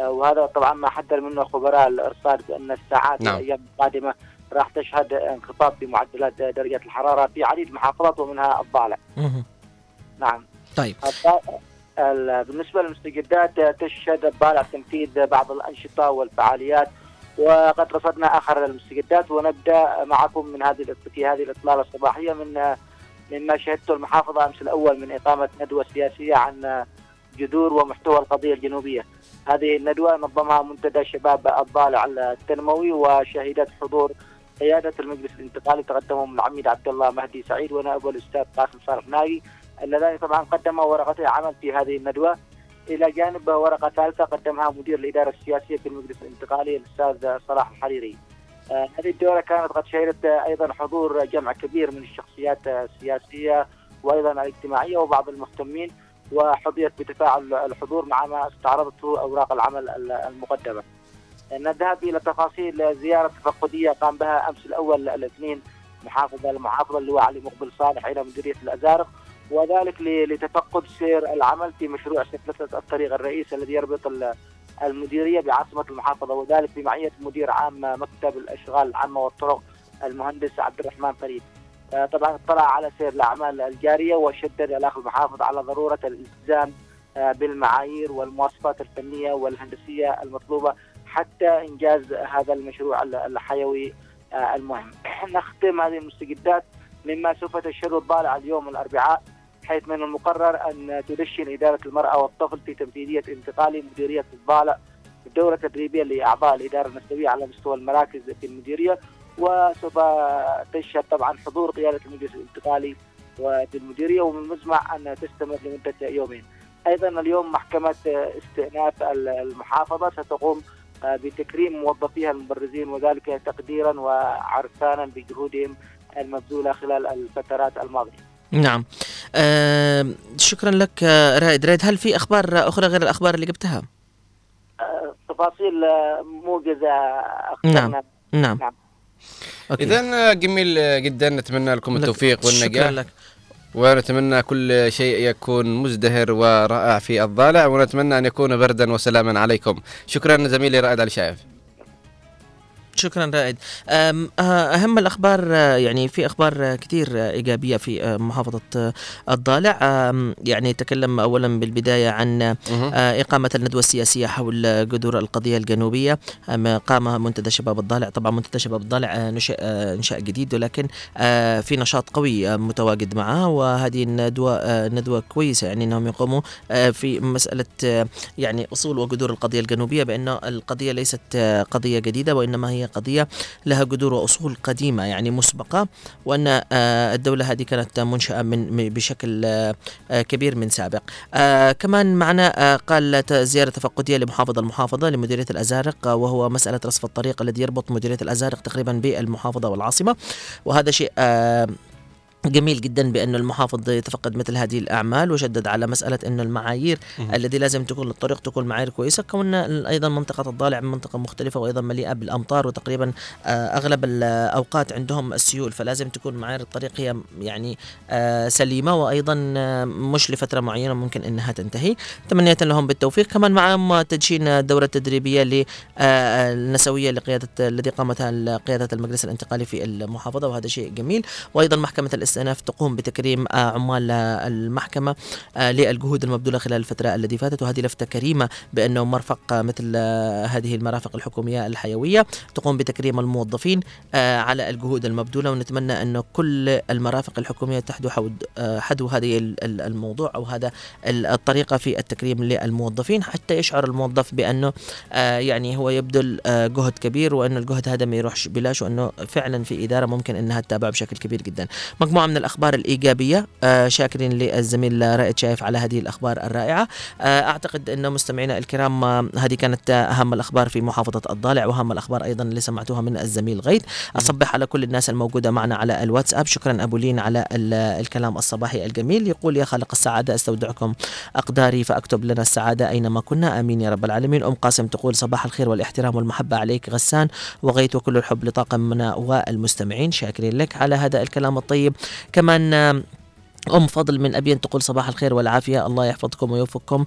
وهذا طبعا ما حذر منه خبراء الإرصاد بأن الساعات نعم. الأيام القادمة راح تشهد انخفاض في معدلات درجة الحرارة في عديد المحافظات ومنها الضالع. نعم طيب بالنسبة للمستجدات تشهد الضالع تنفيذ بعض الأنشطة والفعاليات وقد رصدنا آخر المستجدات ونبدأ معكم من هذه في هذه الإطلالة الصباحية من مما شهدته المحافظه أمس الأول من إقامة ندوة سياسية عن جذور ومحتوى القضية الجنوبية. هذه الندوة نظمها منتدى شباب الضالع التنموي وشهدت حضور قيادة المجلس الانتقالي تقدمهم العميد عبد الله مهدي سعيد ونائبه الاستاذ قاسم صالح ناجي اللذان طبعا قدما ورقتي عمل في هذه الندوة إلى جانب ورقة ثالثة قدمها مدير الإدارة السياسية في المجلس الانتقالي الأستاذ صلاح الحريري. آه، هذه الدورة كانت قد شهدت أيضا حضور جمع كبير من الشخصيات السياسية وأيضا الاجتماعية وبعض المهتمين وحظيت بتفاعل الحضور مع ما استعرضته أوراق العمل ال- المقدمة. نذهب إلى تفاصيل زياره تفقدية قام بها أمس الأول الاثنين محافظ المحافظة اللواء علي مقبل صالح إلى مديرية الأزارق وذلك لتفقد سير العمل في مشروع سفلته الطريق الرئيسي الذي يربط ال- المديرية بعاصمة المحافظة وذلك بمعية مدير عام مكتب الأشغال العامة والطرق المهندس عبد الرحمن فريد. آه، طبعا اطلع على سير الأعمال الجارية وشدد الاخ المحافظ على ضرورة الإلتزام آه، بالمعايير والمواصفات الفنية والهندسية المطلوبة حتى إنجاز هذا المشروع ال- الحيوي آه، المهم. نختم هذه المستجدات مما سوف تشهده الضالع اليوم الأربعاء حيث من المقرر أن تدشن إدارة المرأة والطفل في تنفيذيه انتقال مديرية الضالع دورة تدريبية لأعضاء الإدارة النسوية على مستوى المراكز في المديرية وسوف تشهد طبعا حضور قيادة المجلس الانتقالي وفي المديرية ومن المزمع أن تستمر لمدة يومين. أيضا اليوم محكمة استئناف المحافظة ستقوم بتكريم موظفيها المبرزين وذلك تقديرا وعرفانا بجهودهم المبذولة خلال الفترات الماضية. نعم. آه شكرا لك آه، رائد. رائد هل في أخبار أخرى غير الأخبار اللي جبتها؟ آه، تفاصيل آه، موجزة نعم. نعم. نعم. اذا جميل جدا. نتمنى لكم لك- التوفيق شكرا والنجاح. لك. ونتمنى كل شيء يكون مزدهر ورائع في الضالع ونتمنى أن يكون بردا وسلاما عليكم. شكرا زميلي رائد علي شايف. شكرا رائد. أم، آه، أهم الأخبار آه، يعني في أخبار آه، كثير إيجابية في محافظة الضالع. يعني تكلم اولا بالبداية عن إقامة الندوة السياسية حول جذور القضية الجنوبية. قام منتدى شباب الضالع. طبعا منتدى شباب الضالع نشأ إنشاء جديد ولكن في نشاط قوي متواجد معه. وهذه الندوة ندوة كويسة يعني إنهم يقوموا في مسألة يعني أصول وجذور القضية الجنوبية بانه القضية ليست قضية جديدة وإنما هي قضية لها جذور وأصول قديمة يعني مسبقة وأن آه، الدولة هذه كانت منشأة من بشكل آه، كبير من سابق. آه، كمان معنا قال ت- زيارة تفقدية لمحافظ المحافظة لمديرية الأزارق آه، وهو مسألة رصف الطريق الذي يربط مديرية الأزارق تقريبا بالمحافظة والعاصمة وهذا شيء جميل جدا بأن المحافظ يتفقد مثل هذه الأعمال وشدد على مسألة أن المعايير الذي لازم تكون للطريق تكون معايير كويسة كون أيضا منطقة الضالع منطقة مختلفة وأيضا مليئة بالأمطار وتقريبا آه، أغلب الأوقات عندهم السيول فلازم تكون معايير الطريق هي يعني آه، سليمة وأيضا آه، مش لفترة معينة ممكن أنها تنتهي. تمنية لهم بالتوفيق. كمان معهم تدشين دورة تدريبية للنسوية لقيادة الذي قامتها قيادة المجلس الانتقالي في المحافظة وهذا شيء جميل. وأيضا محكمة الاستئناف تقوم بتكريم آه، عمال آه، المحكمة آه، للجهود المبذولة خلال الفترة التي فاتت. وهذه لفته كريمة بأنه مرفق مثل هذه المرافق الحكومية الحيوية تقوم بتكريم الموظفين على الجهود المبذولة. ونتمنى انه كل المرافق الحكومية تحدو حدو هذه ال- ال- الموضوع أو هذا ال- الطريقة في التكريم للموظفين. حتى يشعر الموظف بأنه آه، يعني هو يبذل جهد كبير وانه الجهد هذا ما يروحش بلاش وأنه فعلا في إدارة ممكن إنها تتابعه بشكل كبير جدا. من الأخبار الإيجابية آه، شاكرين للزميل رائد شايف على هذه الأخبار الرائعة. آه، أعتقد انه مستمعينا الكرام آه، هذه كانت أهم الأخبار في محافظة الضالع وأهم الأخبار أيضا اللي سمعتوها من الزميل غيث. أصبح على كل الناس الموجودة معنا على الواتساب. شكرا أبو لين على ال- الكلام الصباحي الجميل. يقول يا خالق السعادة أستودعكم أقداري فأكتب لنا السعادة أينما كنا. آمين يا رب العالمين. أم قاسم تقول صباح الخير والاحترام والمحبة عليك غسان وغيث وكل الحب لطاقمنا والمستمعين. شاكرين لك على هذا الكلام الطيب. كمان أم فضل من أبين تقول صباح الخير والعافية. الله يحفظكم ويوفقكم.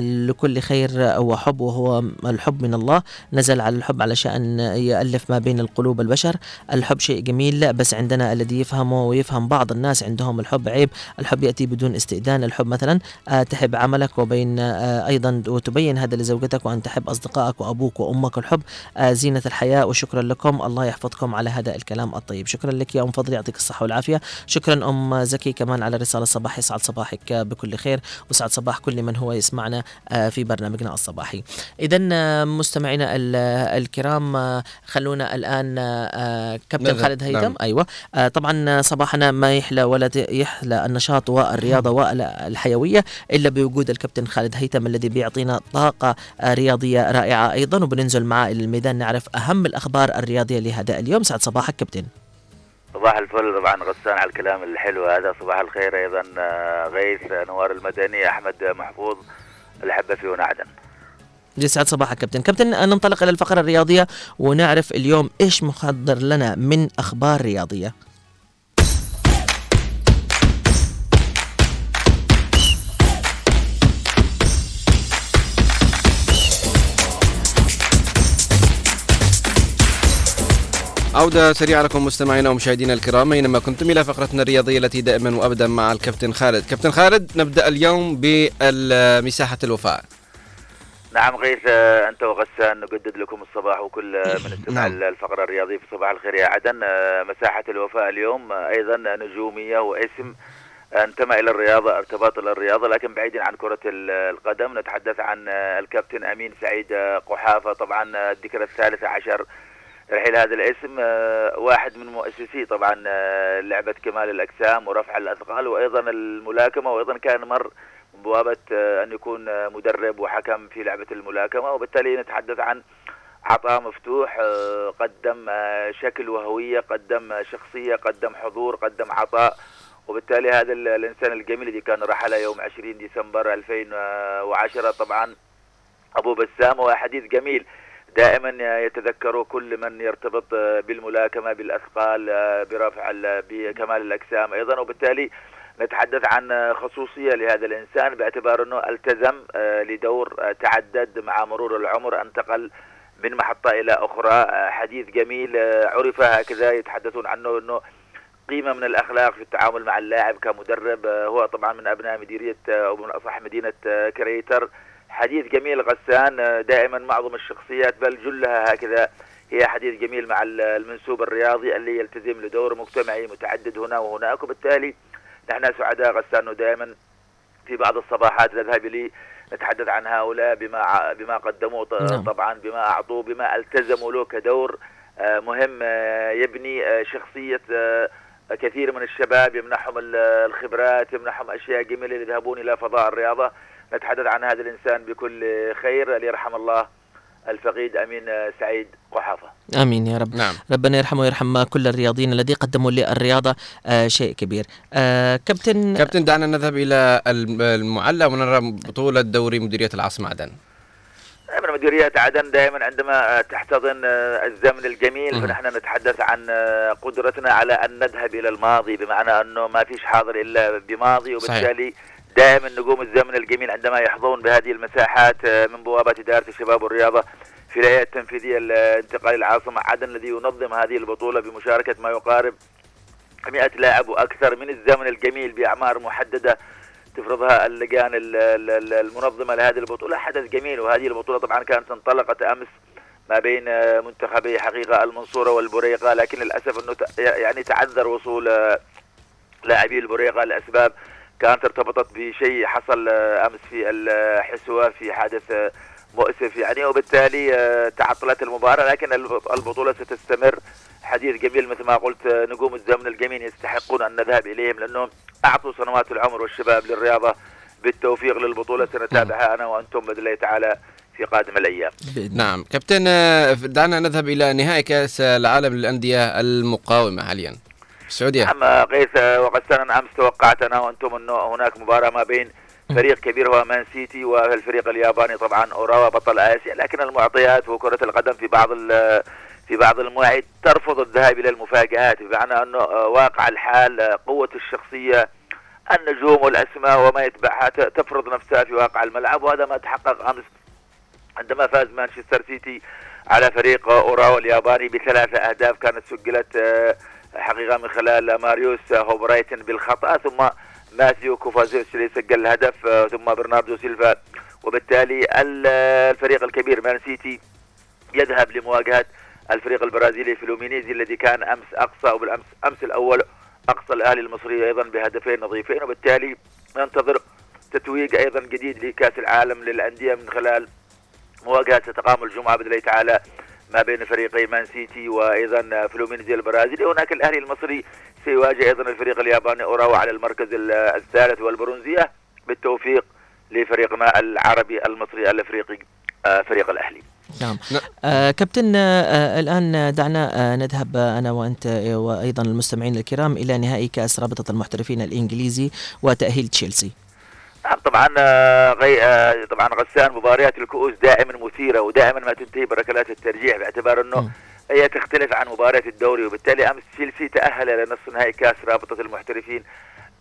لكل خير وحب وهو الحب من الله. نزل على الحب علشان يألف ما بين القلوب البشر الحب شيء جميل بس عندنا الذي يفهمه ويفهم بعض الناس عندهم الحب عيب. الحب يأتي بدون استئذان. الحب مثلا آه، تحب عملك وبين آه، أيضا وتبين هذا لزوجتك وأن تحب أصدقائك وأبوك وأمك الحب. آه، زينة الحياة وشكرا لكم. الله يحفظكم على هذا الكلام الطيب. شكرا لك يا أم فضل يعطيك الصحة والعافية. شكرا أم زكي كمان على الرسالة الصباحية يسعد صباحك بكل خير وسعد صباح كل من هو يسمعنا آه، في برنامجنا الصباحي. إذا مستمعينا ال- الكرام آه، خلونا الآن آه، كابتن. خالد هيثم. نعم. أيوة. آه، طبعا صباحنا ما يحلى ولا يحلى النشاط والرياضة والحيوية إلا بوجود الكابتن خالد هيثم الذي بيعطينا طاقة آه، رياضية رائعة أيضا. وبننزل معاه إلى الميدان نعرف أهم الأخبار الرياضية لهذا اليوم. سعد صباحك كابتن. صباح الفل. طبعا غسان على الكلام الحلو هذا. صباح الخير أيضا آه، غيث آه، نوار المدني أحمد محفوظ. الحبة في ونعدن يسعد صباحك كابتن. كابتن ننطلق إلى الفقرة الرياضية ونعرف اليوم إيش محضر لنا من أخبار رياضية. عودة سريعة لكم مستمعينا ومشاهدينا الكرام. أينما كنتم إلى فقرتنا الرياضية التي دائما وأبدا مع الكابتن خالد. كابتن خالد نبدأ اليوم بمساحة الوفاء. نعم غيث أنت وغسان نجدد لكم الصباح وكل من استمع نعم. الفقرة الرياضية في صباح الخير. يا عدن مساحة الوفاء اليوم أيضا نجومية واسم أنتمى إلى الرياضة ارتباط إلى الرياضه لكن بعيدا عن كرة ال- القدم نتحدث عن الكابتن أمين سعيد قحافة. طبعا الذكرى الثالثة عشر رحيل هذا الاسم آه، واحد من مؤسسي طبعا آه، لعبة كمال الأجسام ورفع الأثقال وأيضا الملاكمة وأيضا كان مر من بوابة آه، أن يكون مدرب وحكم في لعبة الملاكمة وبالتالي نتحدث عن عطاء مفتوح قدم شكل وهوية قدم شخصية قدم حضور قدم عطاء. وبالتالي هذا ال- الإنسان الجميل الذي كان رحل يوم 20 ديسمبر 2010 طبعا أبو بسام وحديث جميل. دائما يتذكر كل من يرتبط بالملاكمة بالأثقال برفع ال- بكمال الأجسام. أيضا وبالتالي نتحدث عن خصوصية لهذا الإنسان باعتبار أنه التزم آه، لدور آه، تعدد مع مرور العمر أنتقل من محطة إلى أخرى. آه، حديث جميل عرف هكذا يتحدثون عنه أنه قيمة من الأخلاق في التعامل مع اللاعب كمدرب. هو طبعا من أبناء مديرية آه، أو من أصح مدينة آه، كريتر. حديث جميل غسان آه، دائما معظم الشخصيات بل جلها هكذا. هي حديث جميل مع ال- المنسوب الرياضي اللي يلتزم لدور مجتمعي متعدد هنا وهناك. وبالتالي نحن سعداء غسان دائما في بعض الصباحات نذهب لي نتحدث عن هؤلاء بما بما قدموا نعم. طبعا بما اعطوه بما التزموا له كدور آه، مهم آه، يبني شخصية كثير من الشباب يمنحهم ال- الخبرات يمنحهم أشياء جميلة يذهبون إلى فضاء الرياضة. نتحدث عن هذا الإنسان بكل خير. ليرحم الله الفقيد أمين سعيد قحافة. آمين يا رب. نعم. ربنا يرحمه ويرحم كل الرياضيين الذي قدموا للرياضة آه شيء كبير. آه كابتن كابتن دعنا نذهب إلى الم- المعلى ونرى بطولة دوري مديرية العاصمة عدن. دائما مديرية عدن دائما عندما تحتضن آه، الزمن الجميل. فنحن نتحدث عن آه، قدرتنا على أن نذهب إلى الماضي بمعنى أنه ما فيش حاضر إلا بماضي وبالتالي دائما نجوم الزمن الجميل عندما يحظون بهذه المساحات آه، من بوابة إدارة الشباب والرياضة في الهيئة التنفيذية لانتقال العاصمة عدن الذي ينظم هذه البطولة بمشاركة ما يقارب 100 لاعب وأكثر من الزمن الجميل بأعمار محددة تفرضها اللجان ال- ال- ال- المنظمة لهذه البطولة. حدث جميل وهذه البطولة طبعا كانت انطلقت أمس ما بين آه، منتخبي حقيقة المنصورة والبريقة لكن للأسف انه ت- يعني تعذر وصول آه، لاعبي البريقة لأسباب كانت ارتبطت بشيء حصل آه، أمس في الحسوة في حادث آه، مؤسف يعني. وبالتالي آه، تعطلت المباراة لكن الب- البطولة ستستمر. حديث جميل مثل ما قلت نجوم الزمن الجميل يستحقون أن نذهب إليهم لأنهم أعطوا سنوات العمر والشباب للرياضة بالتوفيق للبطولة. سنتابعها أنا وأنتم باذن الله تعالى في قادم الأيام. نعم. كابتن دعنا نذهب إلى نهائي كأس العالم للأندية المقاومة حاليا. السعودية نعم قيس وقد أنا امس توقعت أنا وأنتم أنه هناك مباراة ما بين فريق كبير هو مان سيتي والفريق الياباني طبعا اوراوا بطل آسيا لكن المعطيات وكره القدم في بعض في بعض المواعيد ترفض الذهاب إلى المفاجآت بمعنى أنه آه، واقع الحال آه، قوة الشخصية النجوم والأسماء وما يتبعها تفرض نفسها في واقع الملعب وهذا ما تحقق أمس عندما فاز مانشستر سيتي على فريق اوراوا الياباني بثلاثة أهداف كانت سجلت حقيقة من خلال ماريوس هوبرايتن بالخطأ ثم ماثيو كوفازيتش اللي سجل الهدف آه، ثم برناردو سيلفا. وبالتالي ال- الفريق الكبير مان سيتي يذهب لمواجهة الفريق البرازيلي فلومينيزي الذي كان أمس أقصى أو بالأمس أمس الأول أقصى الاهلي المصري أيضا بهدفين نظيفين. وبالتالي ننتظر تتويج أيضا جديد لكأس العالم للأندية من خلال مواجهة ستقام الجمعة باذن الله تعالى ما بين فريقي مان سيتي وأيضا فلومينيزي البرازيلي. هناك الأهلي المصري سيواجه أيضا الفريق الياباني أوراوا على المركز ال- الثالث والبرونزية. بالتوفيق لفريقنا العربي المصري الإفريقي آه، فريق الأهلي. نعم. آه كابتن آه الآن دعنا آه نذهب آه أنا وأنت آه، وأيضا المستمعين الكرام إلى نهائي كأس رابطة المحترفين الإنجليزي وتأهيل تشيلسي. نعم طبعا آه، غي آه، طبعا غسان مباريات الكؤوس دائما مثيرة ودائما ما تنتهي بركلات الترجيح باعتبار إنه هي تختلف عن مباراة الدوري وبالتالي أمس تشيلسي تأهل إلى نصف نهائي كأس رابطة المحترفين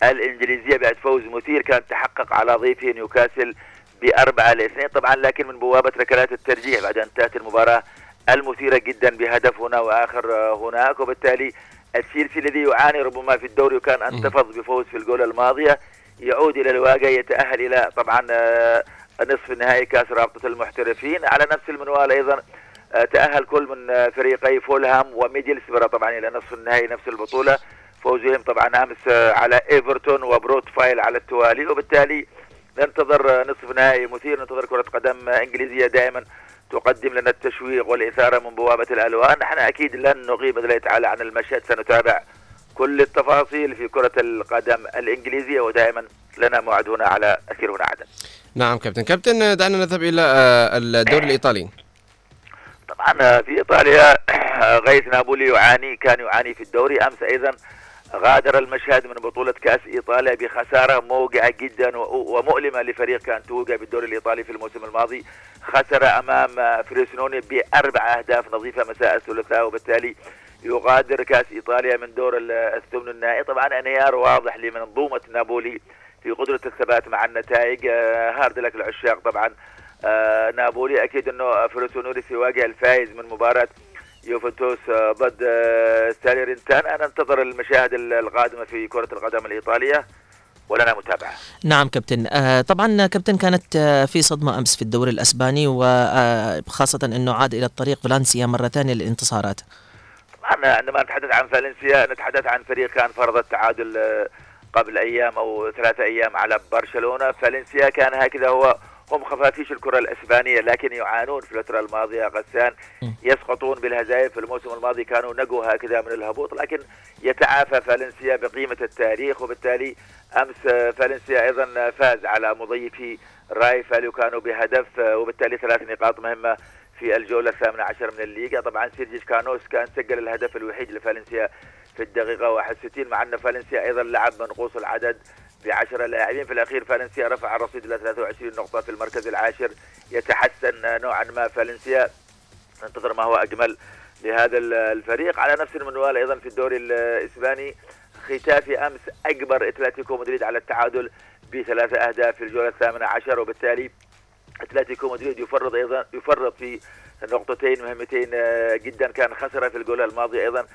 الإنجليزية بعد فوز مثير كان تحقق على ضيفه نيوكاسل بأربعة لاثنين طبعا لكن من بوابة ركلات الترجيح بعد أن انتهت المباراة المثيرة جدا بهدف هنا وآخر آه، هناك وبالتالي تشيلسي الذي يعاني ربما في الدوري وكان انتفض بفوز في الجولة الماضية يعود إلى الواقع يتأهل إلى طبعا آه، نصف نهائي كأس رابطة المحترفين. على نفس المنوال أيضا آه، تأهل كل من آه، فريقي فولهام وميدلسبرا طبعا إلى نصف النهائي نفس البطولة. فوزهم طبعا آه، على إيفرتون وبورت فايل على التوالي. وبالتالي ننتظر نصف نهائي مثير. ننتظر كرة قدم إنجليزية دائما تقدم لنا التشويق والإثارة من بوابة الألوان. نحن أكيد لن نغيب بإذن الله تعالى عن المشهد. سنتابع كل التفاصيل في كرة القدم الإنجليزية ودائما لنا موعد هنا على أثير هنا عدن. نعم كابتن. كابتن آه، دعنا نذهب إلى آه، الدوري الإيطالي. طبعا في إيطاليا غيث نابولي يعاني كان يعاني في الدوري. أمس أيضا غادر المشهد من بطولة كأس إيطاليا بخسارة موجعة جدا ومؤلمة لفريق كان توقع بالدوري الإيطالي في الموسم الماضي. خسر أمام فريسنوني بأربع أهداف نظيفة مساء الثلاثاء وبالتالي يغادر كأس إيطاليا من دور ال- الثمن النهائي. طبعا انهيار واضح لمنظومة نابولي في قدرة الثبات مع النتائج. آه، hard luck لعشاق طبعا. آه، نابولي أكيد أنه فروسينوني سيواجه الفائز من مباراة يوفنتوس آه، ضد ساليرنيتانا انتظر المشاهد ال- القادمة في كرة القدم الإيطالية ولنا متابعة. نعم كابتن. آه طبعا كابتن كانت آه في صدمة أمس في الدوري الأسباني وخاصة أنه عاد إلى الطريق فالنسيا مرة ثانية للانتصارات. عندما نتحدث عن فالنسيا نتحدث عن فريق كان فرض التعادل آه، قبل أيام أو ثلاثة أيام على برشلونة. فالنسيا كان هكذا هو هم خفافيش الكرة الإسبانية لكن يعانون في الفترة الماضية. غسان يسقطون بالهزائم في الموسم الماضي كانوا نقوا هكذا من الهبوط لكن يتعافى فالنسيا بقيمة التاريخ. وبالتالي أمس آه، فالنسيا أيضا فاز على مضيفه راي فاليوكانو بهدف آه، وبالتالي ثلاث نقاط مهمة في الجولة الثامنة عشر من الليغا. طبعا سيرجيش كانوس كان سجل الهدف الوحيد لفالنسيا في الدقيقة 61 مع أن فالنسيا أيضا لعب منقوص العدد ب 10 لاعبين. في الأخير فالنسيا رفع الرصيد إلى 23 نقطة في المركز العاشر. يتحسن نوعا ما فالنسيا ننتظر ما هو أجمل لهذا ال- الفريق. على نفس المنوال أيضا في الدوري الإسباني ختافي أمس اجبر إتلتيكو مدريد على التعادل بثلاثة أهداف في الجولة الثامنة عشر وبالتالي اتلتيكو مدريد يفرط أيضا يفرط في نقطتين مهمتين آه، جدا كان خسر في الجوله الماضيه أيضا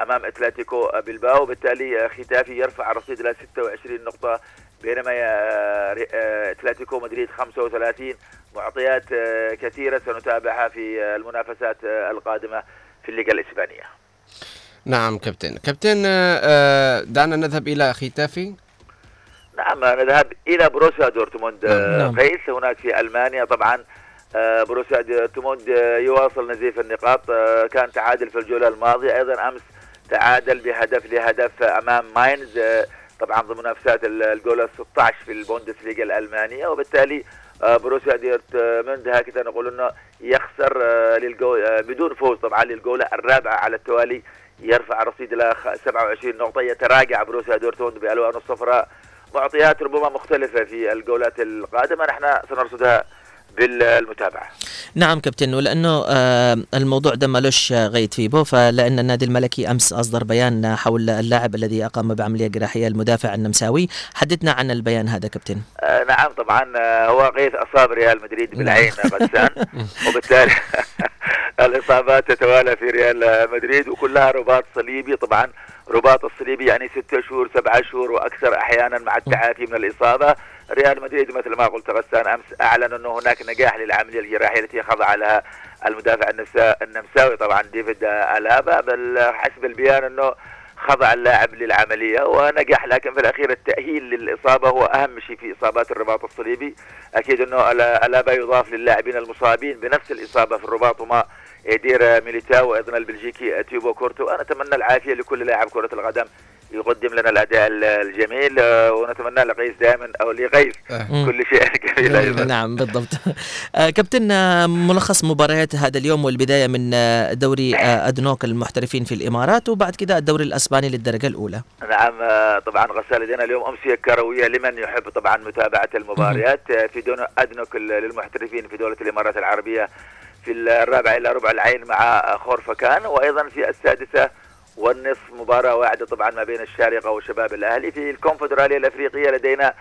أمام اتلتيكو بلباو. وبالتالي آه، ختافي يرفع الرصيد إلى 26 نقطة بينما آه، اتلتيكو مدريد 35 معطيات كثيرة سنتابعها في المنافسات القادمة في الليغا الإسبانية. نعم كابتن. كابتن دعنا نذهب إلى ختافي. نعم نذهب إلى بروسيا دورتموند. آه، نعم. قيس هناك في ألمانيا. طبعا آه، بروسيا دورتموند آه، يواصل نزيف النقاط. آه، كان تعادل في الجولة الماضية. أيضا أمس تعادل بهدف لهدف أمام ماينز. آه، طبعا ضمن منافسات ال- الجولة 16 في البوندسليغا الألمانية. وبالتالي آه، بروسيا دورتموند هكذا نقول إنه يخسر آه، آه، بدون فوز طبعا للجولة الرابعة على التوالي. يرفع الرصيد إلى خ- 27 نقطة. يتراجع بروسيا دورتموند بألوانه الصفراء. معطيات ربما مختلفة في الجولات القادمة. نحن سنرصدها بالمتابعة. نعم كابتن ولأنه آه، الموضوع ده ملوش غيت فيبو فلان النادي الملكي أمس أصدر بيان حول اللاعب الذي أقام بعملية جراحية المدافع النمساوي. حدثنا عن البيان هذا كابتن. آه، نعم طبعا آه، هو غيث أصاب ريال مدريد بالعين غسان وبالتالي الإصابات تتوالى في ريال مدريد وكلها رباط صليبي طبعا. رباط الصليبي يعني ستة شهور سبعة شهور وأكثر أحيانا مع التعافي من الإصابة. ريال مدريد مثل ما قلت غسان أمس أعلن أنه هناك نجاح للعمليه الجراحية التي خضع لها المدافع النمسا- النمساوي طبعا ديفيد ألابا بل حسب البيان أنه خضع اللاعب للعملية ونجح لكن في الأخير التأهيل للإصابة هو أهم شيء في إصابات الرباط الصليبي. أكيد أنه ألا- ألابا يضاف للاعبين المصابين بنفس الإصابة في الرباط كما إيدير ميليتاو وأيضا البلجيكي تيبو كورتوا. أنا أتمنى العافية لكل لاعب كرة القدم. يقدم لنا الأداء ال- الجميل آه، ونتمنى لقيس دائما أو لغيث كل شيء جميل أيضا. نعم بالضبط. آه، كابتن آه، ملخص مباريات هذا اليوم والبداية من آه، دوري آه، أدنوك المحترفين في الإمارات وبعد كده الدوري الأسباني للدرجة الأولى. نعم آه، طبعا غسالة لدينا اليوم أمسية كروية لمن يحب طبعا متابعة المباريات. آه، في دون ال- للمحترفين في دولة الإمارات العربية في الرابع إلى ربع العين مع خورفكان وأيضا في السادسة والنصف مباراة واحدة طبعا ما بين الشارقة وشباب الأهلي في الكونفدرالية الأفريقية لدينا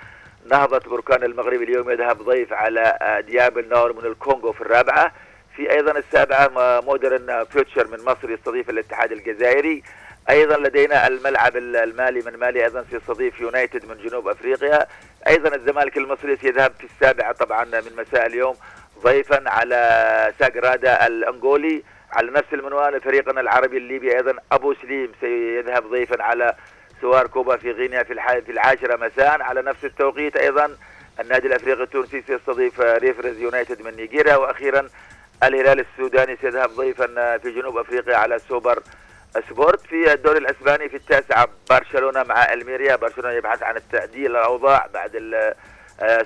نهضة بركان المغرب اليوم يذهب ضيف على آه، ديابل نوار من الكونغو في الرابعة. في أيضا السابعة مودرن فيوتشر من مصر يستضيف الاتحاد الجزائري. أيضا لدينا الملعب ال- المالي من مالي أيضا سيستضيف يونايتد من جنوب أفريقيا. أيضا الزمالك المصري سيذهب في السابعة طبعا من مساء اليوم ضيفا على ساجرادا الأنغولي. على نفس المنوال فريقنا العربي الليبي أيضا أبو سليم سيذهب ضيفا على سوار كوبا في غينيا في في العاشره مساء. على نفس التوقيت أيضا النادي الأفريقي التونسي سيستضيف ريفرز يونايتد من نيجيريا. وأخيرا الهلال السوداني سيذهب ضيفا في جنوب أفريقيا على سوبر سبورت. في الدوري الأسباني في التاسعه برشلونة مع ألميريا. برشلونة يبحث عن التعديل الأوضاع بعد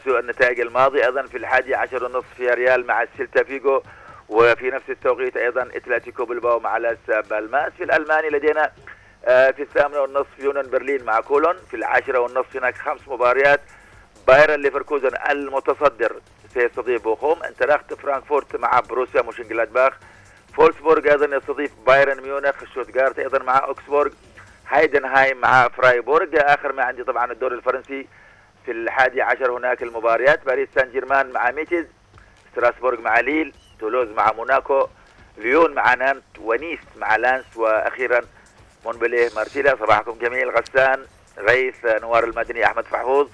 سوء النتائج الماضي. أيضا في الحادي عشر ونصف في ريال مع السيلتا فيجو وفي نفس التوقيت أيضا إتلتيكو بلباو مع لاس بالماس. في الألماني لدينا آه، في الثامنة والنصف يونيون برلين مع كولون. في العاشرة والنصف هناك خمس مباريات. بايرن ليفركوزن المتصدر سيستضيف بوخوم. انتراخت فرانكفورت مع بروسيا مونشنجلادباخ فولسبورغ أيضا يستضيف بايرن ميونخ. شوتغارت أيضا مع أوكسبورغ. هايدنهايم مع فرايبورغ. آخر ما عندي طبعا الدوري الفرنسي. في الحادي عشر هناك المباريات باريس سان جيرمان مع ميتز ستراسبورغ مع ليل تولوز مع موناكو ليون مع نانت ونيس مع لانس وأخيرا مونبليه مارسيليا صباحكم جميل غسان غيث نوار المدني أحمد فحوظ.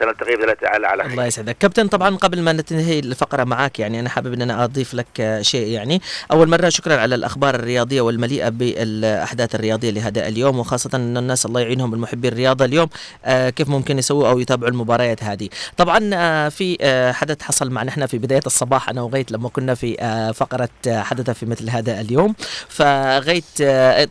سنلتقي باذن الله تعالى على خير. الله يسعدك. كابتن طبعا قبل ما ننتهي الفقرة معك يعني أنا حابب إن أنا أضيف لك شيء يعني. أول مرة شكرا على الأخبار الرياضية والمليئة بالأحداث الرياضية لهذا اليوم وخاصة إن الناس الله يعينهم المحبين الرياضة اليوم آه، كيف ممكن يسووا أو يتابعوا المباريات هذه. طبعا آه، في آه، حدث حصل معنا إحنا في بداية الصباح. أنا وغيت لما كنا في فقرة حدث في مثل هذا اليوم. فغيت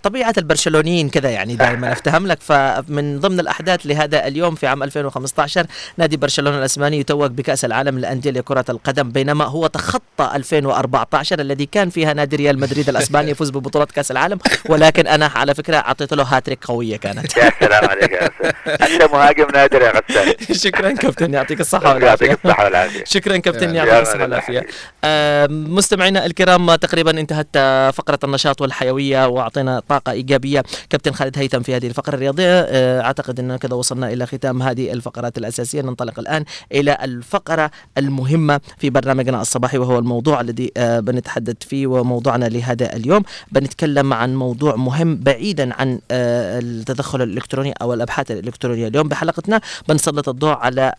طبيعة البرشلونيين كذا يعني دائما أفتهم لك. فمن ضمن الأحداث لهذا اليوم في عام 2015 نادي برشلونة الأسباني يتوج بكأس العالم للأندية لكرة القدم بينما هو تخطى 2014 الذي كان فيها نادي ريال مدريد الأسباني يفوز ببطولة كأس العالم ولكن أنا على فكرة أعطيت له هاتريك قوية كانت. يا سلام عليك يا أنت مهاجم نادر يا غسان. شكرا كابتن يعطيك الصحة يعطيك والعافية. الصحة والعافية. شكرا كابتن يعطيك والعافية. آه، مستمعينا الكرام تقريبا انتهت فقرة النشاط والحيوية وأعطينا طاقة إيجابية. كابتن خالد هيثم في هذه الفقرة الرياضية آه، أعتقد ان كذا وصلنا إلى ختام هذه الفقرات الاساسيه ننطلق الآن إلى الفقرة المهمة في برنامجنا الصباحي وهو الموضوع الذي آه، بنتحدث فيه وموضوعنا لهذا اليوم. بنتكلم عن موضوع مهم بعيدا عن آه، التدخل الإلكتروني أو الأبحاث الإلكترونية. اليوم بحلقتنا بنسلط الضوء على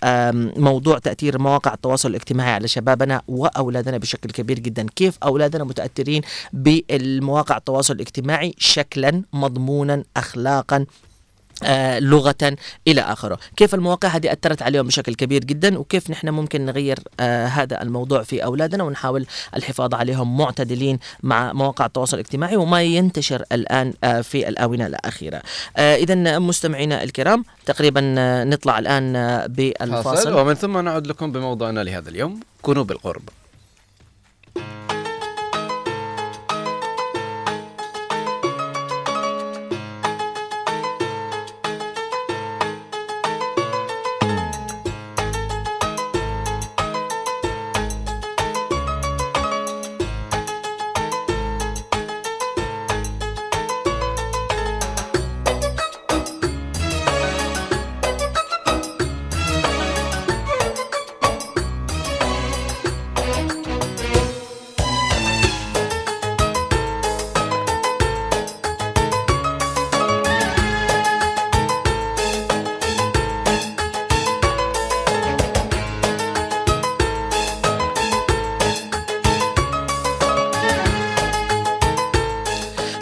موضوع تأثير مواقع التواصل الاجتماعي على شبابنا وأولادنا بشكل كبير جدا. كيف أولادنا متأثرين بالمواقع التواصل الاجتماعي شكلا مضمونا اخلاقا؟ آه، لغة إلى آخره. كيف المواقع؟ هذه أثرت عليهم بشكل كبير جدا وكيف نحن ممكن نغير آه هذا الموضوع في أولادنا ونحاول الحفاظ عليهم معتدلين مع مواقع التواصل الاجتماعي وما ينتشر الآن آه في الآونة الأخيرة. إذا مستمعينا الكرام تقريبا نطلع الآن فاصل بالفاصل. ومن ثم نعود لكم بموضوعنا لهذا اليوم كونوا بالقرب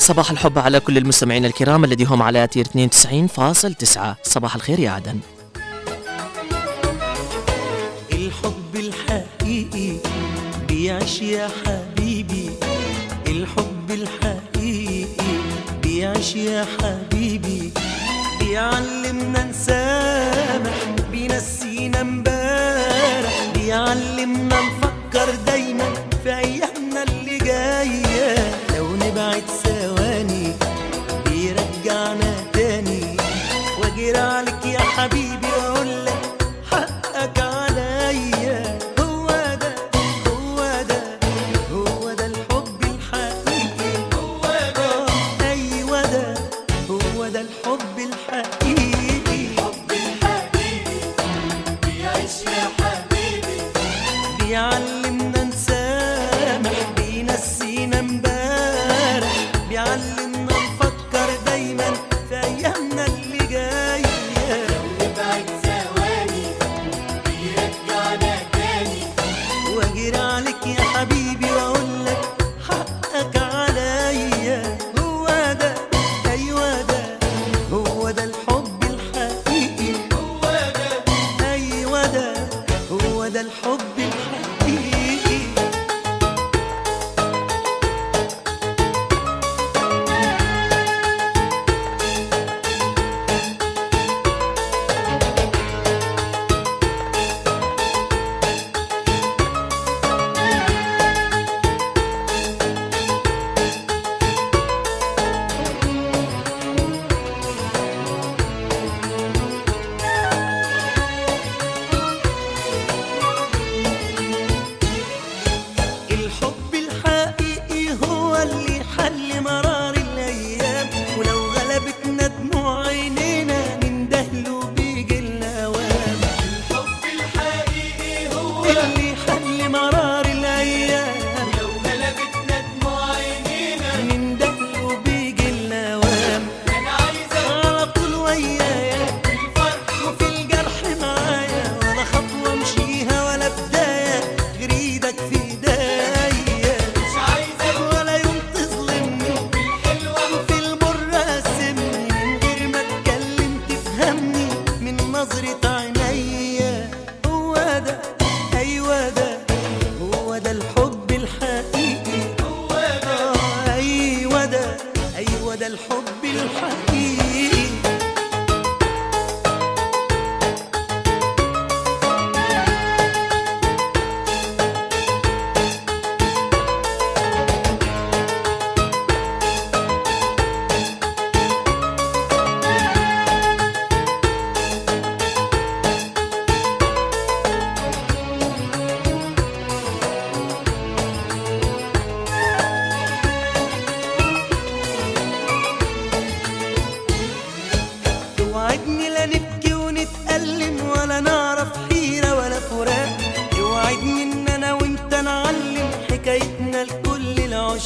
صباح الحب على كل المستمعين الكرام الذي هم على تير 92.9 صباح الخير يا عدن. الحب الحقيقي بيعيش يا حبيبي. الحب الحقيقي بيعيش يا حبيبي. بيعلمنا نسامح بينسينا امبارح. بيعلمنا نفكر دايما في أيامنا اللي جاية. لو نبعد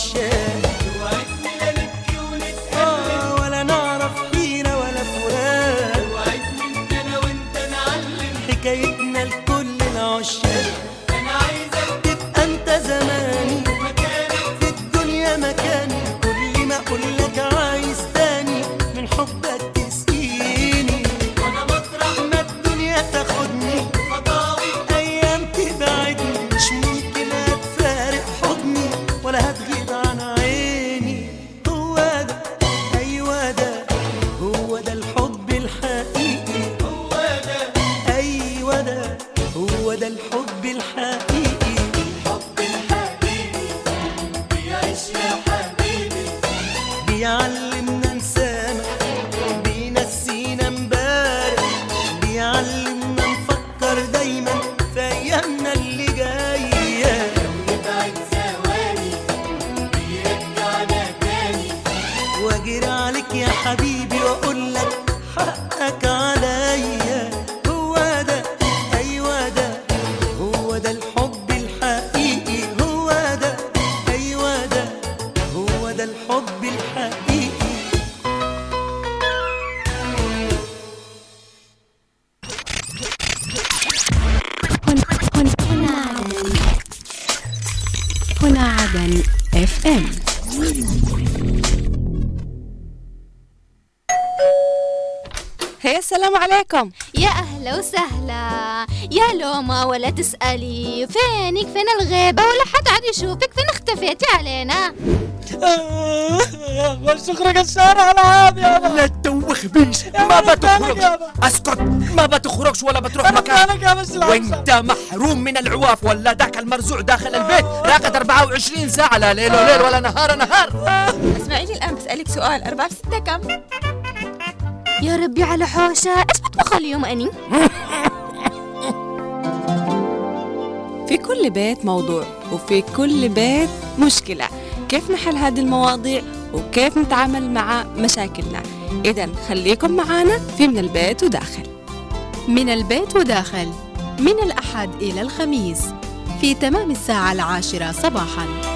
share. العاب يابا لا تدوخ بيش. ما بتخرج اسكت. ما بتخرجش ولا بتروح مكان. وانت محروم من العواف ولا ذاك المرزوع داخل البيت. راقد 24 ساعة. لا ليل وليل ولا نهار نهار. اسمعيني الآن بسألك سؤال. أربعة في ستة كم؟ يا ربي على حوشة. إيش بطبخ اليوم أني؟ في كل بيت موضوع وفي كل بيت مشكلة. كيف نحل هذه المواضيع؟ وكيف نتعامل مع مشاكلنا. إذا خليكم معنا في من البيت وداخل. من البيت وداخل. من الأحد إلى الخميس. في تمام الساعة العاشرة صباحاً.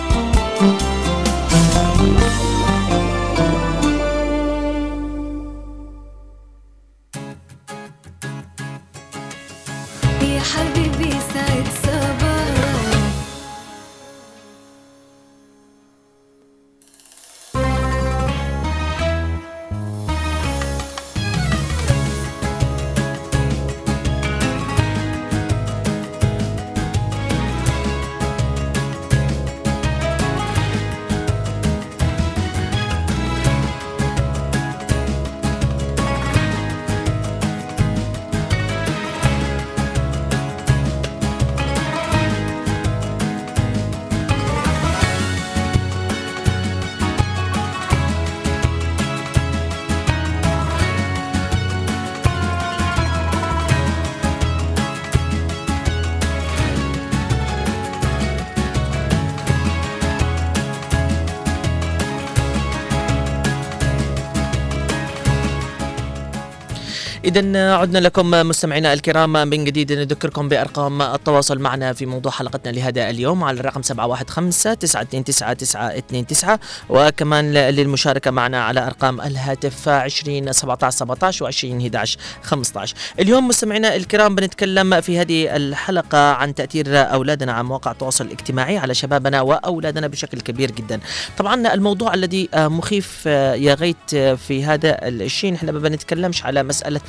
إذا عدنا لكم مستمعينا الكرام من جديد نذكركم بأرقام التواصل معنا في موضوع حلقتنا لهذا اليوم على الرقم 715 929 929 وكمان للمشاركة معنا على أرقام الهاتف 20 17 17 و 20 11 15 اليوم مستمعينا الكرام بنتكلم في هذه الحلقة عن تأثير أولادنا على مواقع التواصل الاجتماعي على شبابنا وأولادنا بشكل كبير جدا. طبعا الموضوع الذي مخيف يا غيت في هذا الشيء إحنا ما بنتكلمش على مسألة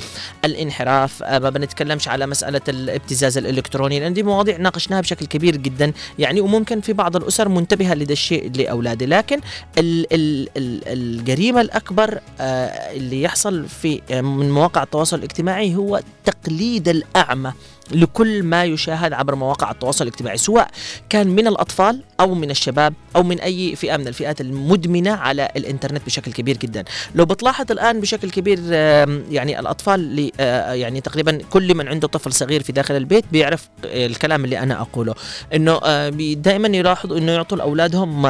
الانحراف. ما بنتكلمش على مسألة الابتزاز الإلكتروني لأن دي مواضيع ناقشناها بشكل كبير جدا يعني وممكن في بعض الأسر منتبهة لهذا الشيء لأولاده. لكن ال ال ال الجريمة الأكبر آه، اللي يحصل في آه، من مواقع التواصل الاجتماعي هو تقليد الأعمى. لكل ما يشاهد عبر مواقع التواصل الاجتماعي سواء كان من الأطفال أو من الشباب أو من أي فئة من الفئات المدمنة على الإنترنت بشكل كبير جدا. لو بتلاحظ الآن بشكل كبير يعني الأطفال اللي آه، يعني تقريبا كل من عنده طفل صغير في داخل البيت بيعرف آه، الكلام اللي أنا أقوله. إنه آه، دائما يلاحظوا إنه يعطوا لأولادهم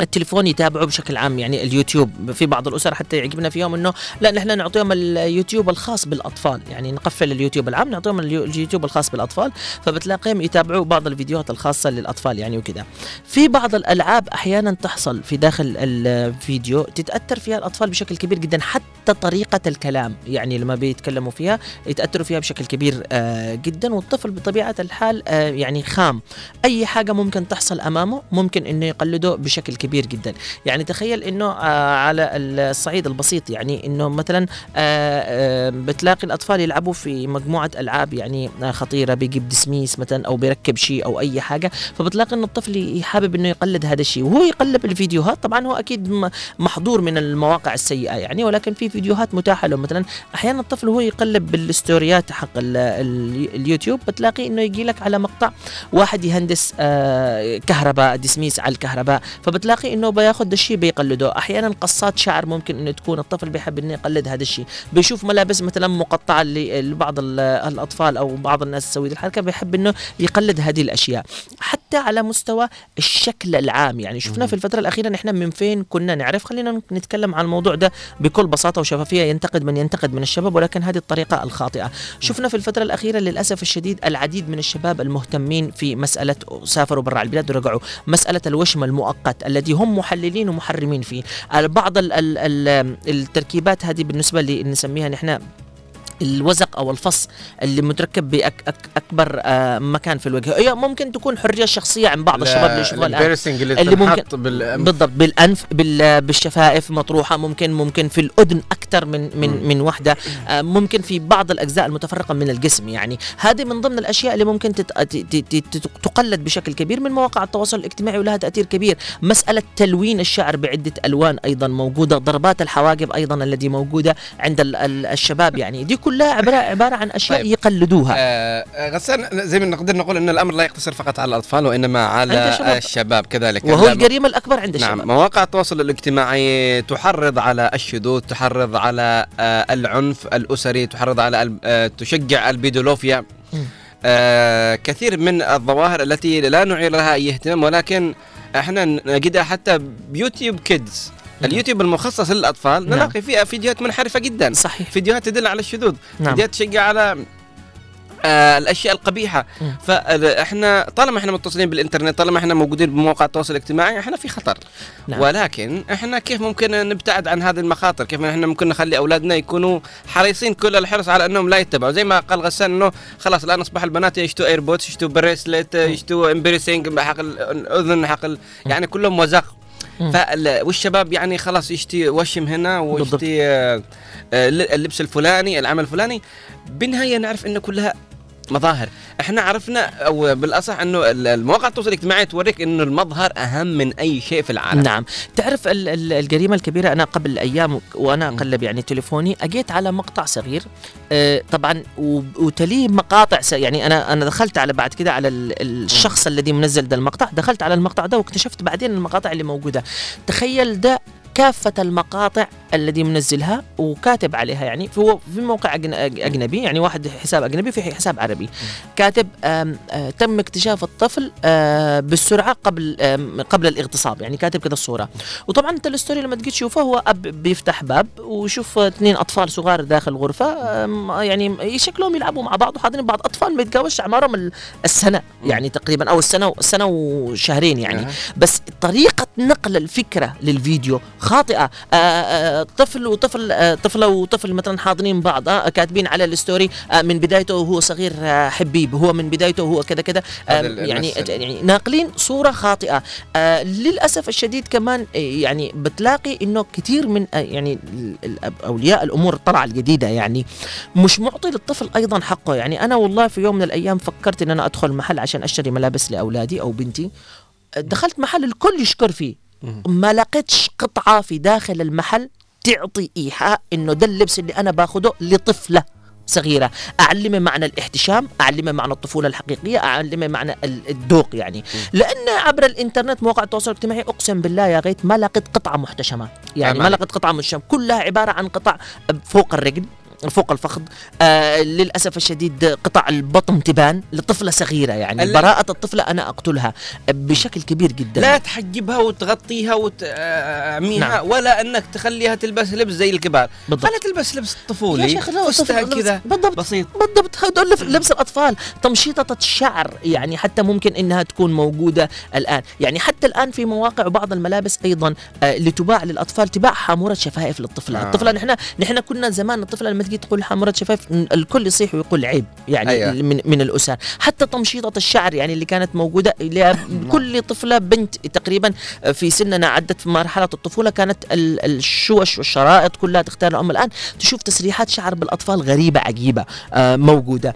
التليفون يتابعوا بشكل عام يعني اليوتيوب في بعض الأسر حتى يعجبنا فيهم إنه لا نحن نعطيهم اليوتيوب الخاص بالأطفال يعني نقفل اليوتيوب العام نعطيهم اليو- اليوتيوب الخاص بالأطفال فبتلاقيهم يتابعوا بعض الفيديوهات الخاصة للأطفال يعني وكذا في بعض الألعاب أحيانا تحصل في داخل الفيديو تتأثر فيها الأطفال بشكل كبير جدا حتى طريقة الكلام يعني لما بيتكلموا فيها يتأثروا فيها بشكل كبير آه جدا والطفل بطبيعة الحال آه يعني خام. أي حاجة ممكن تحصل أمامه ممكن إنه يقلده بشكل كبير. جدا. يعني تخيل إنه آه على الصعيد البسيط يعني إنه مثلا آه آه بتلاقي الأطفال يلعبوا في مجموعة ألعاب يعني خطيرة بيجيب دسميس مثلا أو بيركب شيء أو أي حاجة. فبتلاقي إنه الطفل حابب إنه يقلد هذا الشيء. وهو يقلب الفيديوهات طبعا هو أكيد محظور من المواقع السيئة يعني. ولكن في فيديوهات متاحة له. مثلا أحيانا الطفل وهو يقلب بالستوريات حق ال- ال- اليوتيوب بتلاقي إنه يجي لك على مقطع واحد يهندس كهرباء دسميس على الكهرباء. فبتلاقي إنه بياخذ الشيء بيقلده. أحيانا قصات شعر ممكن إنه تكون الطفل بيحب إنه يقلد هذا الشيء. بيشوف ملابس مثلا مقطعة لبعض ال- الأطفال أو بعض الناس تسوي الحركة بيحب إنه يقلد هذه الأشياء. حتى على مستوى الشكل العام يعني شفنا في الفترة الأخيرة نحن من فين كنا نعرف. خلينا نتكلم عن الموضوع ده بكل بساطة وشفافية ينتقد من ينتقد من الشباب ولكن هذه الطريقة الخاطئة. شفنا في الفترة الأخيرة للأسف الشديد العديد من الشباب المهتمين في مسألة سافروا برا البلاد ورجعوا. مسألة الوشم المؤقت الذي هم محللين ومحرمين فيه. بعض ال ال ال التركيبات هذه بالنسبة اللي نسميها نحن الوزق أو الفص اللي متركب باكبر آه مكان في الوجه. هي ممكن تكون حرية شخصية عند بعض الشباب اللي يشوفوها الآن. اللي, اللي ممكن. بالضبط بالأنف بال- بالشفائف مطروحة ممكن ممكن في الأذن أكثر من من مم. من وحدة. آه، ممكن في بعض الأجزاء المتفرقة من الجسم يعني. هذه من ضمن الأشياء اللي ممكن تقلد بشكل كبير من مواقع التواصل الاجتماعي ولها تأثير كبير. مسألة تلوين الشعر بعدة ألوان أيضا موجودة ضربات الحواجب أيضا التي موجودة عند ال- ال- الشباب يعني. دي كلها عباره عبارة عن أشياء طيب. يقلدوها. آه غسان زي ما نقدر نقول إن الأمر لا يقتصر فقط على الأطفال وإنما على الشباب. الشباب كذلك. وهو الجريمة الأكبر عند الشباب. نعم مواقع التواصل الاجتماعي تحرض على الشذوذ تحرض على آه العنف الأسري تحرض على آه تشجع البيدولوفيا. آه كثير من الظواهر التي لا نعير لها أي اهتمام ولكن إحنا نجدها حتى بيوتيوب كيدز. اليوتيوب المخصص للأطفال نعم. نلاقي فيها فيديوهات منحرفة جدا صحيح فيديوهات تدل على الشذوذ نعم. فيديوهات تشجع على آه الأشياء القبيحة. فاحنا طالما إحنا متصلين بالإنترنت طالما إحنا موجودين بمواقع التواصل الاجتماعي إحنا في خطر نعم. ولكن إحنا كيف ممكن نبتعد عن هذه المخاطر كيف إحنا ممكن نخلي أولادنا يكونوا حريصين كل الحرص على إنهم لا يتبعوا زي ما قال غسان إنه خلاص الآن أصبح البنات يشتوا airpods يشتوا bracelet يشتوا ام piercing حق الأذن حق. يعني كلهم. فال... والشباب يعني خلاص يشتي وشم هنا ويشتي آه، آه، اللبس الفلاني العمل الفلاني. بالنهاية نعرف انه كلها مظاهر. إحنا عرفنا أو بالأصح إنه ال- المواقع التواصل الاجتماعي توريك إنه المظهر أهم من أي شيء في العالم. نعم. تعرف ال- ال- الجريمة الكبيرة أنا قبل أيام وأنا أقلب يعني تليفوني أجيت على مقطع صغير آه طبعا وتليه مقاطع يعني أنا أنا دخلت على بعد كده على ال- الشخص الذي منزل ده المقطع دخلت على المقطع ده واكتشفت بعدين المقاطع اللي موجودة. تخيل ده كافة المقاطع الذي منزلها وكاتب عليها يعني هو في موقع أجن- أج- أجنبي يعني واحد حساب أجنبي في حساب عربي. كاتب آم آه تم اكتشاف الطفل آه بالسرعة قبل قبل الاغتصاب يعني كاتب كده الصورة. وطبعا أنت الستوري لما تجي تشوفه هو أب بيفتح باب ويشوف اثنين أطفال صغار داخل غرفة يعني شكلهم يلعبوا مع بعض وحاضرين بعض. أطفال ما يتجاوزش أعمارهم ال- السنة يعني تقريبا أو السنة السنة وشهرين يعني. بس طريقة نقل الفكرة للفيديو. خاطئة. آه، آه، طفل وطفل آه، طفلة وطفل مثلا حاضنين بعض كاتبين على الستوري من بدايته وهو صغير حبيب. هو من بدايته وهو كذا كذا. يعني. يعني ناقلين صورة خاطئة. آه، للأسف الشديد كمان يعني بتلاقي إنه كثير من يعني ال- ال- أولياء الأمور الطلعة الجديدة يعني. مش معطي للطفل أيضا حقه. يعني أنا والله في يوم من الأيام فكرت إن أنا أدخل محل عشان أشتري ملابس لأولادي أو بنتي. دخلت محل الكل يشكر فيه. ما لقيتش قطعة في داخل المحل تعطي إيحاء إنه ده اللبس اللي أنا باخده لطفلة صغيرة. أعلمه معنى الاحتشام أعلمه معنى الطفولة الحقيقية أعلمه معنى ال- الذوق يعني. لأن عبر الإنترنت مواقع التواصل الاجتماعي أقسم بالله يا غيث ما لقيت قطعة محتشمة. يعني ما أمان. لقيت قطعة محتشمة. كلها عبارة عن قطع فوق الرجل. فوق الفخذ آه للأسف الشديد قطع البطن تبان لطفلة صغيرة يعني براءة الطفلة أنا أقتلها بشكل كبير جدا لا تحجبها وتغطيها وتعميها نعم. نعم. ولا أنك تخليها تلبس لبس زي الكبار بالضبط. خليها تلبس لبس طفولي لا، طفل- كذا بالضبط بسيط بالضبط هدول لف- لبس الأطفال تمشيطة الشعر يعني حتى ممكن إنها تكون موجودة الآن يعني حتى الآن في مواقع وبعض الملابس أيضا آه لتباع للأطفال تباع حامورة شفايف للطفله آه. آه. الطفله نحن نحن كنا زمان الطفلة تجي تقول حاموره شفايف الكل يصيح ويقول عيب يعني أيوة. من من الأسر. حتى تمشيطة الشعر يعني اللي كانت موجودة اللي كل طفلة بنت تقريبا في سننا عدت في مرحلة الطفولة كانت ال- الشوش والشرائط كلها تختار الام الآن تشوف تسريحات شعر بالأطفال غريبة عجيبة آه، موجودة. آه،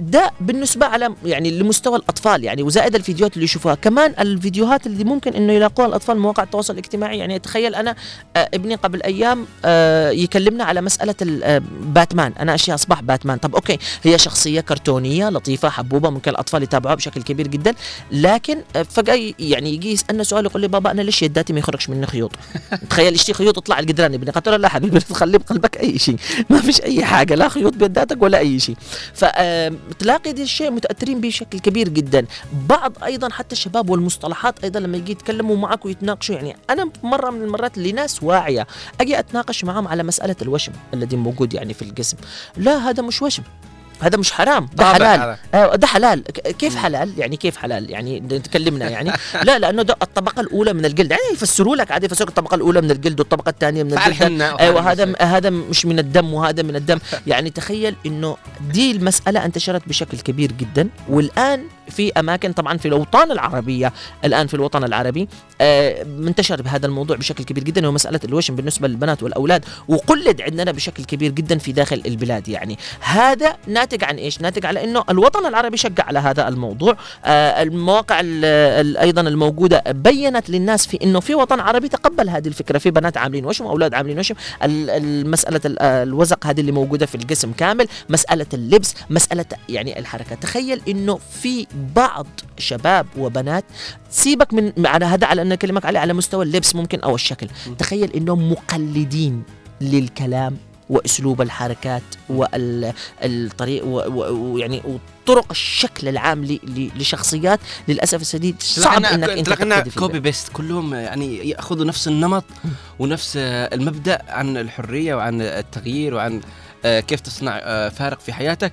ده بالنسبة على يعني لمستوى الأطفال يعني وزائد الفيديوهات اللي يشوفوها. كمان الفيديوهات اللي ممكن إنه يلاقوها الأطفال مواقع التواصل الاجتماعي. يعني تخيل أنا آه، ابني قبل أيام آه، يكلمنا على مسألة آه، باتمان. أنا أشا أصبح باتمان. طب okay هي شخصية كرتونية لطيفة حبوبة ممكن الأطفال يتابعوها بشكل كبير جدا. لكن فجأة يعني يجي يسألنا سؤال يقول لي بابا أنا ليش يداتي ما يخرجش مني خيوط؟ تخيل يشتي خيوط تطلع الجدران ابني. قلت له لا حبيبي تخلي بقلبك أي شيء. ما فيش أي حاجة لا خيوط بيداتك ولا أي شيء. فتلاقي دي الشيء متأثرين به بشكل كبير جدا. بعض أيضا حتى الشباب والمصطلحات أيضا لما يجي يتكلموا معك ويتناقشوا يعني أنا مرة من المرات لناس واعية أجي أتناقش معهم على مسألة الوشم الذي موجود يعني في الجسم. لا هذا مش وشم. هذا مش حرام ده حلال. آه، ده حلال. كيف حلال؟ يعني كيف حلال؟ يعني تكلمنا يعني. لا لأنه ده الطبقة الأولى من الجلد. يعني يفسروا لك عادي يفسروا الطبقة الأولى من الجلد والطبقة الثانية من الجلد. أيوه هذا هذا مش من الدم وهذا من الدم. يعني تخيل إنه دي المسألة أنتشرت بشكل كبير جدا. والآن في أماكن طبعا في الأوطان العربية الآن في الوطن العربي آه، منتشر بهذا الموضوع بشكل كبير جدا ومساله الوشم بالنسبة للبنات والأولاد وقلد عندنا بشكل كبير جدا في داخل البلاد يعني. هذا ناتج عن إيش؟ ناتج على إنه الوطن العربي شجع على هذا الموضوع. آه، المواقع ال- ال- أيضا الموجودة بينت للناس في إنه في وطن عربي تقبل هذه الفكرة في بنات عاملين وشم واولاد عاملين وشم. ال- ال- مسألة ال- الوزق هذه اللي موجودة في الجسم كامل مسألة اللبس مسألة يعني الحركة. تخيل إنه في بعض شباب وبنات سيبك من على هذا على أن أكلمك عليه على مستوى اللبس ممكن أو الشكل. تخيل إنهم مقلدين للكلام وأسلوب الحركات والطريق ويعني وطرق الشكل العام لشخصيات. للأسف الشديد صعب إنك أنت. copy paste كلهم يعني يأخذوا نفس النمط ونفس المبدأ عن الحرية وعن التغيير وعن كيف تصنع آه، فارق في حياتك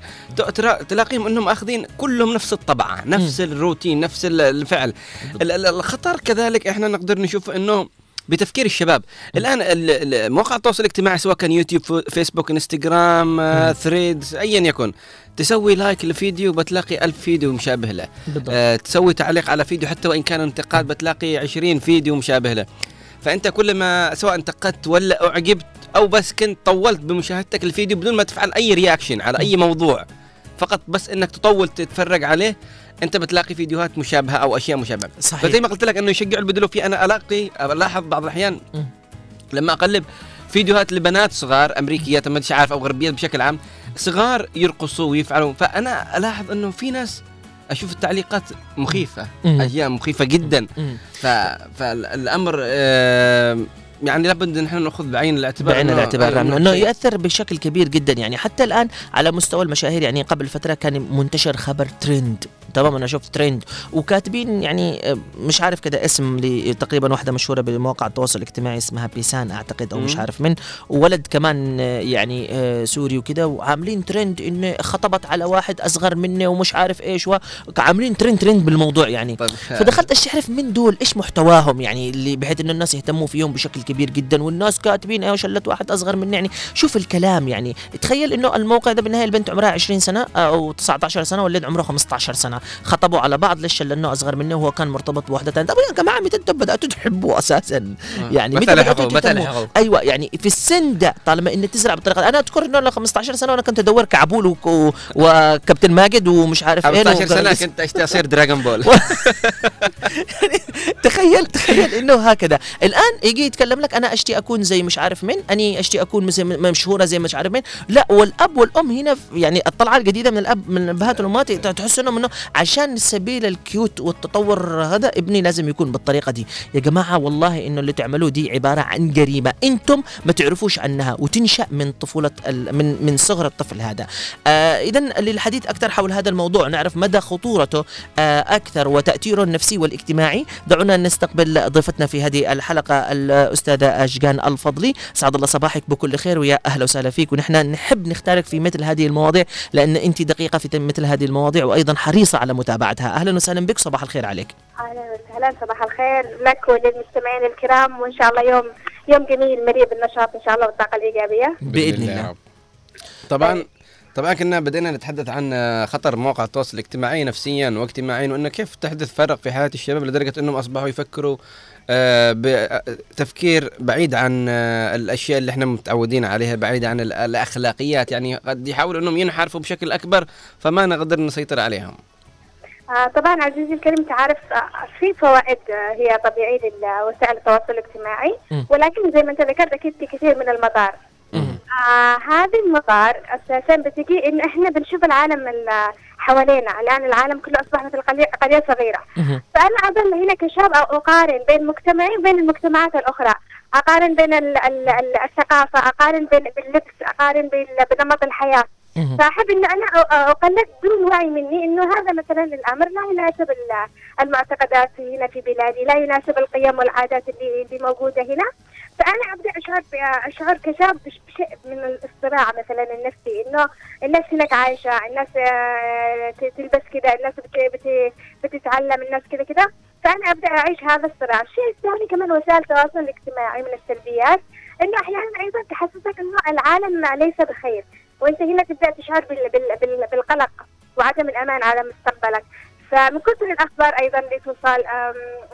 تلاقيهم إنهم آخذين كلهم نفس الطبعة نفس الروتين نفس ال- الفعل. ال- ال- الخطر كذلك إحنا نقدر نشوف إنه بتفكير الشباب. الآن ال- ال- مواقع التواصل الاجتماعي سواء كان يوتيوب فيسبوك إنستغرام آه، ثريدز ايا يكن تسوي like لفيديو بتلاقي ألف فيديو مشابه له. بالضبط. آه تسوي تعليق على فيديو حتى وإن كان انتقاد بتلاقي 20 فيديو مشابه له. فأنت كل ما سواء انتقدت ولا أعجبت أو بس كنت طولت بمشاهدتك الفيديو بدون ما تفعل أي reaction على أي موضوع فقط بس إنك تطول تتفرج عليه أنت بتلاقي فيديوهات مشابهة أو أشياء مشابهة. صحيح. فزي ما قلت لك إنه يشجعوا البدلو في أنا ألاقي ألاحظ بعض الأحيان لما أقلب فيديوهات لبنات صغار أمريكيات ما عارف أو غربيات بشكل عام صغار يرقصوا ويفعلوا. فأنا ألاحظ إنه في ناس أشوف التعليقات مخيفة. أشياء مخيفة جدا. فالأمر يعني لابد إن إحنا نأخذ بعين الاعتبار بعين الاعتبار نعم إنه ياثر بشكل كبير جدا. يعني حتى الآن على مستوى المشاهير يعني قبل فترة كان منتشر خبر ترند تمام؟ أنا شفت ترند وكاتبين يعني آه، مش عارف كذا اسم تقريبا واحدة مشهورة بمواقع التواصل الاجتماعي اسمها بيسان أعتقد أو مش. عارف من. وولد كمان آه، يعني آه، سوري وكذا وعاملين ترند إنه خطبت على واحد أصغر مني ومش عارف إيش وعاملين trend trend بالموضوع يعني. طيب فدخلت إيش اعرف من دول إيش محتواهم يعني اللي بحيث إنه الناس يهتموا فيهم بشكل كبير. جدا والناس كاتبين أيوه شلت واحد أصغر مني. يعني شوف الكلام يعني تخيل إنه الموقع ده بالنهاية البنت عمرها 20 سنة أو 19 سنة والولد عمره 15 سنة. خطبوا على بعض ليش لأنه أصغر منه وهو كان مرتبط بواحده ثانية طب يا جماعة متى أنتم بدأتوا تحبوا أساسا؟ يعني متى بدأتوا لحقوا؟ متى تهتموا؟ أيوه يعني في السن ده طالما إنك تزرع بالطريقة. أنا أذكر إنه أنا 15 سنة وأنا كنت أدور كعبول و- وكابتن ماجد ومش عارف إيه 15 سنة. كنت اشتهي أصير Dragon Ball تخيل تخيل إنه هكذا. الآن يجي يتكلم لك أنا أشتي أكون زي مش عارف مين أني أشتي أكون مشهورة زي مش عارف مين. لا والأب والأم هنا يعني الطلعة الجديدة من الأب من الابهات والأمهات تحس إنهم إنه عشان سبيل ال cute والتطور هذا ابني لازم يكون بالطريقة دي. يا جماعة والله إنه اللي تعملوه دي عبارة عن جريمة. أنتم ما تعرفوش عنها وتنشأ من طفولة من من صغر الطفل هذا. آه اذا للحديث أكثر حول هذا الموضوع. نعرف مدى خطورته آه أكثر وتأثيره النفسي والاجتماعي. دعونا نستقبل ضيفتنا في هذه الحلقة الأستاذة أشجان الفضلي. سعد الله صباحك بكل خير ويا أهلا وسهلا فيك. ونحن نحب نختارك في مثل هذه المواضيع لأن أنت دقيقة في مثل هذه المواضيع وأيضا حريصة على متابعتها. أهلا وسهلا بك صباح الخير عليك. أهلا وسهلا صباح الخير لك وللمستمعين الكرام. وإن شاء الله يوم يوم جميل مليء بالنشاط إن شاء الله والطاقة الإيجابية. بإذن الله. طبعا طبعا كنا بدينا نتحدث عن خطر مواقع التواصل الاجتماعي نفسيا واجتماعيا وإنه كيف تحدث فرق في حياة الشباب لدرجة إنهم أصبحوا يفكروا آه، بتفكير بعيد عن آه، الأشياء اللي إحنا متعودين عليها بعيد عن ال- الأخلاقيات يعني قد يحاولوا إنهم ينحرفوا بشكل أكبر فما نقدر نسيطر عليهم آه طبعا عزيزي الكريم تعرف في فوائد هي طبيعية لوسائل التواصل الاجتماعي. ولكن زي ما أنت ذكرت أكيد في كثير من المضار آه هذه المضار أساسا بتجي إن إحنا بنشوف العالم ال- حوالينا. الآن العالم كله اصبح مثل قريه صغيرة. فأنا اظل هنا كشاب أقارن بين مجتمعي وبين المجتمعات الأخرى. أقارن بين ال ال ال الثقافة أقارن بين باللبس أقارن بنمط الحياة. فأحب إن أنا أقلد دون وعي مني إنه هذا مثلا الأمر لا يناسب ال- المعتقدات هنا في بلادي لا يناسب القيم والعادات اللي اللي موجودة هنا. فأنا ابدا أشعر أشعر كشاب بش- بشيء من الصراع مثلا النفسي إنه الناس هناك عايشة الناس آه، تلبس كذا الناس بت بت بتتعلم الناس كذا كذا فأنا ابدا أعيش هذا الصراع. الشيء الثاني كمان وسائل التواصل الاجتماعي من السلبيات إنه أحيانا أيضا تحسسك إنه العالم ليس بخير. وأنت هنا تبدأ تشعر بال بال بال بالقلق وعدم الأمان على مستقبلك. فمن كثر الأخبار أيضا اللي توصل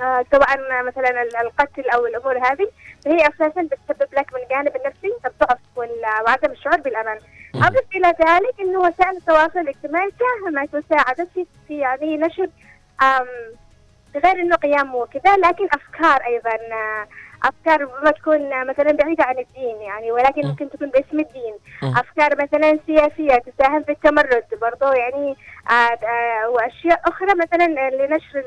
آه، سواء مثلا ال- القتل أو الأمور هذه فهي أساسا بتسبب لك من الجانب النفسي الضعف وعدم الشعور بالأمان. أضف إلى ذلك إنه وسائل التواصل الاجتماعي ساهمت وساعدت في يعني نشر غير إنه قيم وكذا لكن أفكار أيضا آه، أفكار ربما تكون مثلا بعيدة عن الدين يعني ولكن ممكن تكون باسم الدين. أفكار مثلا سياسية تساهم في التمرد برضو يعني آه، آه، وأشياء أخرى مثلا لنشر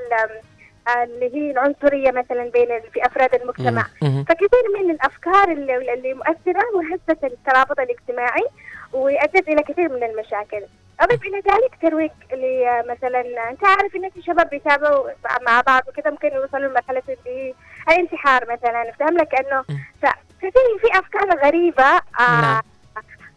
آه، اللي هي العنصرية مثلا بين في أفراد المجتمع. فكثير من الأفكار اللي, اللي مؤثرة وهزت الترابط الاجتماعي وأدت إلى كثير من المشاكل. أضف إلى ذلك ترويج اللي مثلا أنت عارف إن في شباب بيتابعوا مع بعض وكذا ممكن يوصلوا لمرحلة اللي الانتحار مثلا. فهم لك إنه ففي في أفكار غريبة آه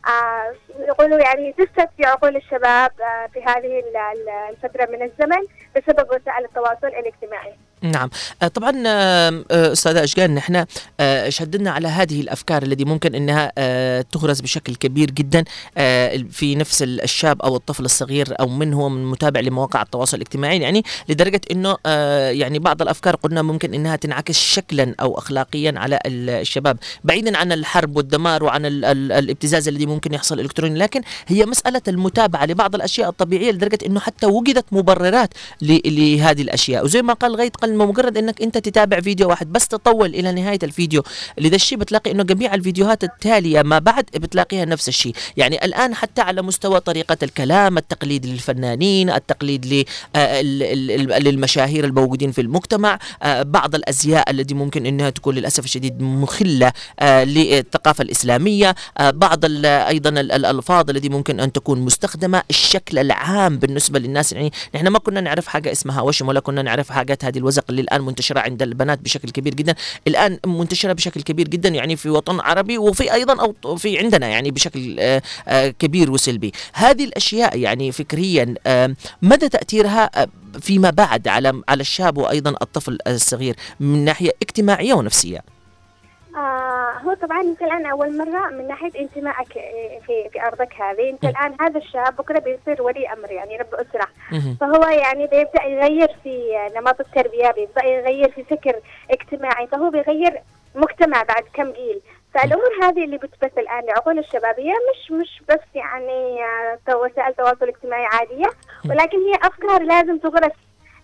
آه يقولوا يعني دست في عقول الشباب آه في هذه ال- ال- الفترة من الزمن بسبب وسائل التواصل الاجتماعي. نعم. آه، طبعا آم، آه، أستاذة أشجان نحن آه، شددنا على هذه الأفكار التي ممكن إنها آه، تغرس بشكل كبير جدا آه، في نفس ال- الشاب أو الطفل الصغير أو من هو من متابع لمواقع التواصل الاجتماعي يعني لدرجة إنه آه، يعني بعض الأفكار قلنا ممكن إنها تنعكس شكلا أو اخلاقيا على ال- الشباب بعيدا عن الحرب والدمار وعن ال- ال- الابتزاز الذي ممكن يحصل الكتروني لكن هي مسألة المتابعة لبعض الأشياء الطبيعية لدرجة إنه حتى وجدت مبررات لهذه الأشياء. وزي ما قال غيث قال مجرد إنك أنت تتابع فيديو واحد بس تطول إلى نهاية الفيديو. لذا الشيء بتلاقي إنه جميع الفيديوهات التالية ما بعد بتلاقيها نفس الشيء. يعني الآن حتى على مستوى طريقة الكلام التقليد للفنانين التقليد آه، للمشاهير الموجودين في المجتمع آه، بعض الأزياء التي ممكن إنها تكون للأسف الشديد مخلة آه، للثقافة الإسلامية بعض أيضا ال- الألفاظ التي ممكن أن تكون مستخدمة الشكل العام بالنسبة للناس. يعني نحن ما كنا نعرف حاجة اسمها وشم ولا كنا نعرف حاجات هذه الوزق اللي الآن منتشرة عند البنات بشكل كبير جدا. الآن منتشرة بشكل كبير جدا يعني في وطن عربي وفي أيضا أو في عندنا يعني بشكل آه، آه، كبير وسلبي. هذه الأشياء يعني فكريا آه، مدى تأثيرها فيما بعد على على الشاب وأيضا الطفل الصغير من ناحية اجتماعية ونفسية؟ آه هو طبعا أنت الآن أول مرة من ناحية انتمائك آه، في في أرضك هذه. أنت الآن هذا الشاب بكرة بيصير ولي أمر يعني رب أسرة. فهو يعني بيبدأ يغير في نمط التربية بيبدأ يغير في فكر اجتماعي. فهو بيغير مجتمع بعد كم جيل. فالأمور هذه اللي بتبث الآن لعقول الشباب هي مش مش بس يعني آه، وسائل تواصل اجتماعي عادية ولكن هي أفكار لازم تغرس آه،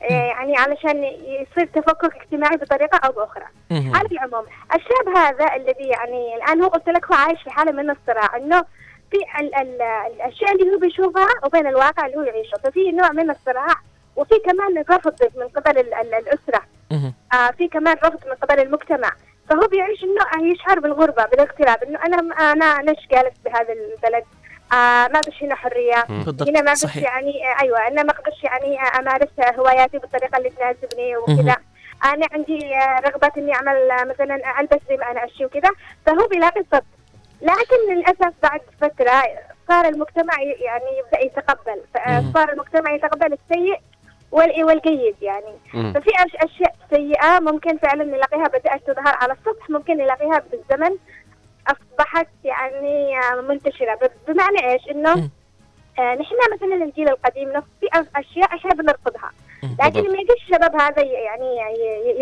يعني علشان يصير تفكك اجتماعي بطريقة أو بأخرى. على العموم الشاب هذا الذي يعني الآن هو قلت لك هو عايش في حالة من الصراع إنه في ال ال الأشياء اللي هو بيشوفها وبين الواقع اللي هو يعيشه ففي نوع من الصراع وفي كمان رفض من قبل ال ال الأسرة. آه في كمان رفض من قبل المجتمع. فهو بيعيش إنه يشعر بالغربة بالاغتراب إنه أنا أنا ليش جالس بهذا البلد؟ آه ما فيش هنا حرية. بالضبط، هنا ما فيش صحيح. يعني آه أيوه أنا ما أقدرش يعني آه، أمارس هواياتي بالطريقة اللي تناسبني وكذا. أنا عندي آه، رغبه إني أعمل آه، مثلا ألبس زي ما أنا أشي وكذا فهو بيلاقي صد لكن للأسف بعد فترة صار المجتمع يعني يبدأ يتقبل. مم. صار المجتمع يتقبل السيء وال- والجيد يعني. مم. ففي أش- أشياء سيئة ممكن فعلا نلاقيها بدأت تظهر على السطح ممكن نلاقيها بالزمن. أصبحت يعني منتشرة. بمعنى إيش؟ إنه آه نحن مثلا الجيل القديم نفس في أشياء إحنا بنرفضها. لكن لما يجي الشباب هذا يعني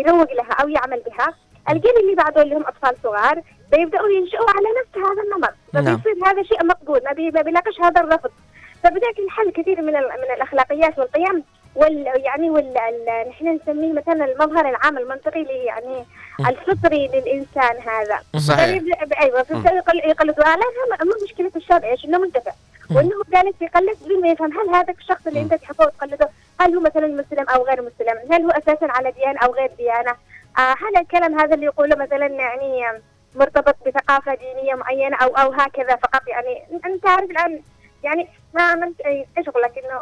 يروج لها أو يعمل بها. الجيل اللي بعده اللي هم أطفال صغار بيبدأوا ينشئوا على نفس هذا النمط. نعم. فبيصير هذا شيء مقبول. ما بي- ما بيلاقيش هذا الرفض. فبدأت الحل كثير من من الأخلاقيات والقيم وال يعني وال ال- نحن نسميه مثلا المظهر العام المنطقي اللي يعني الفطري للإنسان هذا. صحيح. ب- أيوه فيبدأ يقل- يقلدوا. لا لا مو مشكلة الشاب إيش إنه منتفع. وإنه جالس يقلد بدون ما يفهم هل هذا الشخص اللي أنت تحبه وتقلده هل هو مثلا مسلم أو غير مسلم؟ هل هو أساسا على ديانه أو غير ديانة؟ آه هل الكلام هذا اللي يقوله مثلا يعني مرتبط بثقافة دينية معينة أو أو هكذا فقط؟ يعني أنت عارف الآن يعني ما عملت اي إيش أقول لك إنه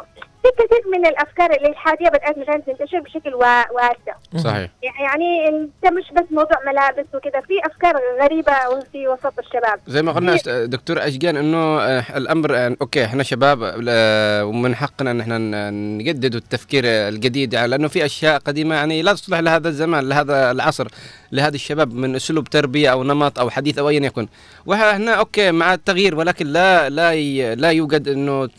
في كثير من الأفكار الالحاديه بدأت مثلا تنتشر بشكل وا- واسع. صحيح. يعني أنت مش بس موضوع ملابس وكذا في أفكار غريبة في وسط الشباب. زي ما قلنا دكتور أشجان إنه آه، الأمر آه، أوكي إحنا شباب آه، ومن حقنا إن إحنا نجدد التفكير الجديد يعني لأنه في أشياء قديمة يعني لا تصلح لهذا الزمان لهذا العصر لهذا الشباب من أسلوب تربية أو نمط أو حديث أو ايا يكن. وإحنا أوكي مع التغيير ولكن لا لا لا يوجد إنه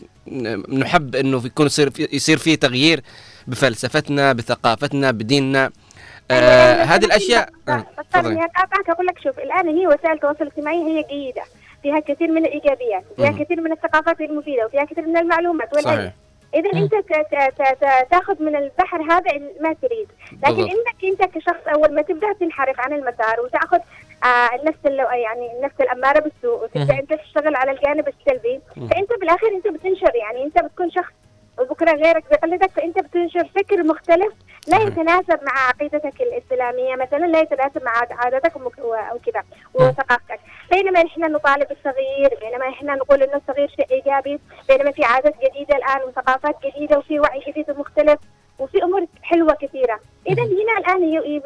نحب إنه يكون يصير في يصير في تغيير بفلسفتنا بثقافتنا بديننا آه هذه الاشياء آه، تفضلي. اقاطعك أقول لك شوف الآن هي وسائل التواصل الاجتماعي هي جيدة فيها كثير من الإيجابيات فيها. كثير من الثقافات المفيدة وفيها كثير من المعلومات والعلم إذا أنت تأخذ من البحر هذا ما تريد لكن. انك انت كشخص أول ما تبدأ تنحرف عن المسار وتأخذ آه اللو يعني النفس الأمارة بالسوء وتبدا. أنت تشتغل على الجانب السلبي. فأنت بالاخير أنت بتنشر يعني أنت بتكون شخص وبكرة غيرك بيقلدك فأنت بتنشر فكر مختلف لا يتناسب مع عقيدتك الإسلامية مثلا لا يتناسب مع عاداتك ومك- و- وكذا وثقافتك بينما إحنا نطالب الصغير بينما إحنا نقول إنه الصغير شيء إيجابي بينما في عادات جديدة الآن وثقافات جديدة وفي وعي جديد ومختلف وفي أمور حلوة كثيرة. إذا هنا الآن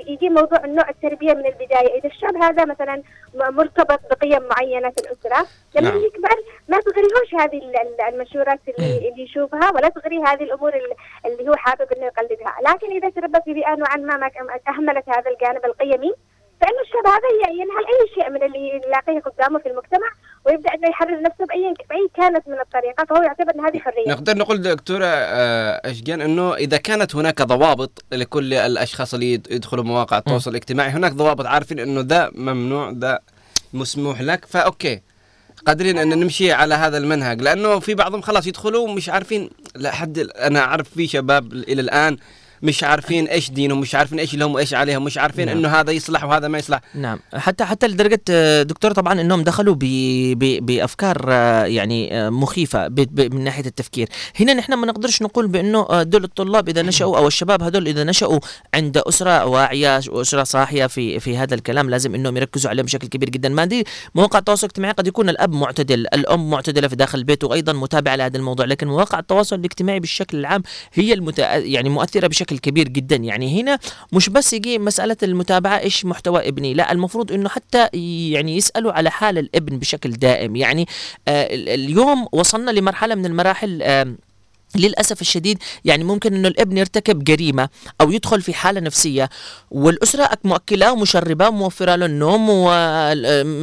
يجي موضوع النوع التربية من البداية. إذا الشاب هذا مثلا مرتبط بقيم معينة في الأسرة لما نعم. يكبر ما تغريهوش هذه ال- ال- المنشورات اللي, اللي يشوفها ولا تغريه هذه الأمور ال- اللي هو حابب إنه يقلدها. لكن إذا تربى في بيئه نوعا ما اهملت هذا الجانب القيمي فانه الشاب هذا ي- ينهل أي شيء من اللي يلاقيه قدامه في المجتمع ويبدأ إنه يحرر نفسه باي بأي كانت من الطريقة فهو يعتبر إن هذه حرية. نقدر نقول دكتورة آه، أشجان أنه إذا كانت هناك ضوابط لكل الأشخاص اللي يد- يدخلوا مواقع التواصل الاجتماعي هناك ضوابط عارفين أنه ذا ممنوع ذا مسموح لك ف okay. قادرين أن نمشي على هذا المنهج لأنه في بعضهم خلاص يدخلوا مش عارفين. لحد أنا أعرف في شباب إلى الآن مش عارفين إيش دينهم مش عارفين إيش لهم وإيش عليهم مش عارفين نعم. إنه هذا يصلح وهذا ما يصلح. نعم. حتى حتى لدرجة آه، دكتور طبعا إنهم دخلوا ب ب بأفكار آه، يعني آه، مخيفة ب ب من ناحية التفكير. هنا نحن ما نقدرش نقول بأنه دول الطلاب إذا نشأوا أو الشباب هذول إذا نشأوا عند أسرة واعية واسره صاحية في في هذا الكلام لازم إنهم يركزوا عليهم بشكل كبير جدا. ما دي مواقع التواصل الاجتماعي قد يكون الأب معتدل الأم معتدلة في داخل البيت وأيضا متابعة لهذا الموضوع لكن مواقع التواصل الاجتماعي بالشكل العام هي المت... يعني مؤثرة بشكل كبير جدا. يعني هنا مش بس يجي مسألة المتابعة إيش محتوى ابني؟ لا المفروض إنه حتى يعني يسألوا على حال الابن بشكل دائم. يعني آه ال- اليوم وصلنا لمرحلة من المراحل آه للأسف الشديد يعني ممكن إنه الابن يرتكب جريمة أو يدخل في حالة نفسية. والأسرة مؤكلاه ومشرباه وموفرة له النوم و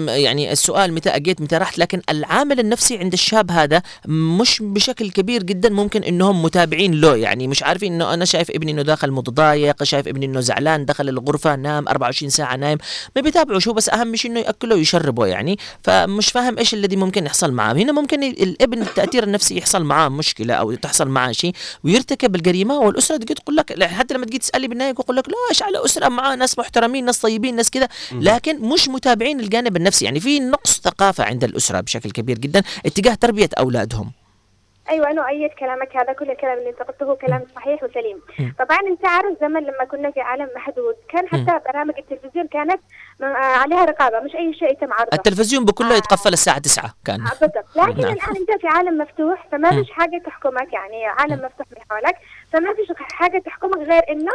يعني السؤال متى أجيت متى رحت. لكن العامل النفسي عند الشاب هذا مش بشكل كبير جدا. ممكن إنهم متابعين له. يعني مش عارفين إنه أنا شايف ابني إنه داخل متضايق شايف ابني إنه زعلان دخل الغرفة نام 24 ساعة نايم. ما بيتابعوا شو بس أهم شيء إنه ياكله ويشربه يعني. فمش فاهم إيش الذي ممكن يحصل معاه هنا ممكن الابن التأثير النفسي يحصل معاه مشكلة أو تحصل معاه شيء ويرتكب الجريمة والأسرة تجي تقول لك حتى لما تجي تسالي بالنهاية يقول لك لا إيش على أسرة معاه ناس محترمين ناس طيبين ناس كذا. لكن مش متابعين الجانب النفسي. يعني في نقص ثقافة عند الأسرة بشكل كبير جدا اتجاه تربية أولادهم. أيوه أنا أؤيد كلامك. هذا كل الكلام اللي أنت قلته كلام صحيح وسليم. طبعا أنت عارف زمان لما كنا في عالم محدود كان حتى برامج التلفزيون كانت عليها رقابة مش أي شيء يتم عرضه. التلفزيون بكله يتقفل الساعة 9 كان. آه، بالضبط. لكن نعم. الآن أنت في عالم مفتوح فما. فيش حاجة تحكمك يعني عالم مفتوح من حولك فما فيش حاجة تحكمك غير إنه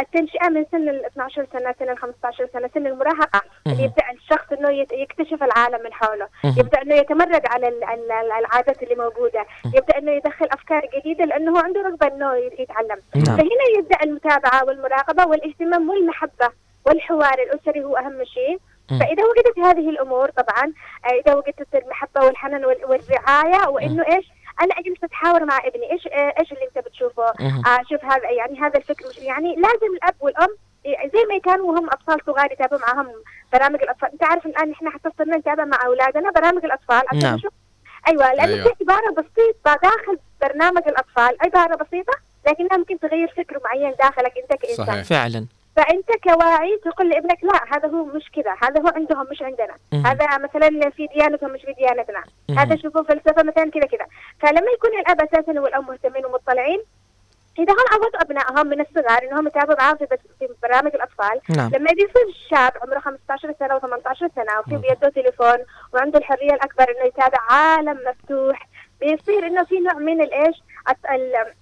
التنشئة من سن ال 12 سنة سن ال 15 سنة سن المراهقة. اللي يبدأ الشخص إنه يكتشف العالم من حوله. يبدأ إنه يتمرد على ال- ال- ال- العادات اللي موجودة. يبدأ إنه يدخل أفكار جديدة لأنه هو عنده رغبة إنه يتعلم. نعم. فهنا يبدأ المتابعة والمراقبة والإهتمام والمحبة. والحوار الأسري هو أهم شيء. فإذا وجدت هذه الأمور طبعا آه، إذا وجدت المحبة والحنان وال- والرعاية وإنه إيش؟ أنا اجلس أتحاور مع ابني. إيش آه، إيش اللي أنت بتشوفه؟ مم. آه شوف هذا يعني هذا الفكر مش يعني لازم الأب والأم زي ما كانوا وهم أطفال صغار يتابعوا معهم برامج الأطفال. أنت عارف الان إحنا حتى صرنا نتابع مع أولادنا برامج الأطفال. عشان نعم. نشوف. أيوه لأنه أيوة. في عبارة بسيطة داخل برنامج الأطفال. عبارة بسيطة لكنها ممكن تغير فكر معين داخلك أنت كإنسان. فعلا. فأنت كواعي تقول لابنك لا هذا هو مش كذا هذا هو عندهم مش عندنا مم. هذا مثلا في ديانتهم مش في ديانتنا مم. هذا شوفوا فلسفة مثلا كذا كذا فلما يكون الأب أساسا والام مهتمين ومطلعين إذا هم عودوا أبنائهم من الصغار إنهم يتابعوا معاهم في, في برامج الأطفال نعم. لما بيصير شاب عمره 15 سنة و18 سنة وفي بيده تليفون وعنده الحرية الأكبر إنه يتابع عالم مفتوح بيصير إنه في نوع من الإيش؟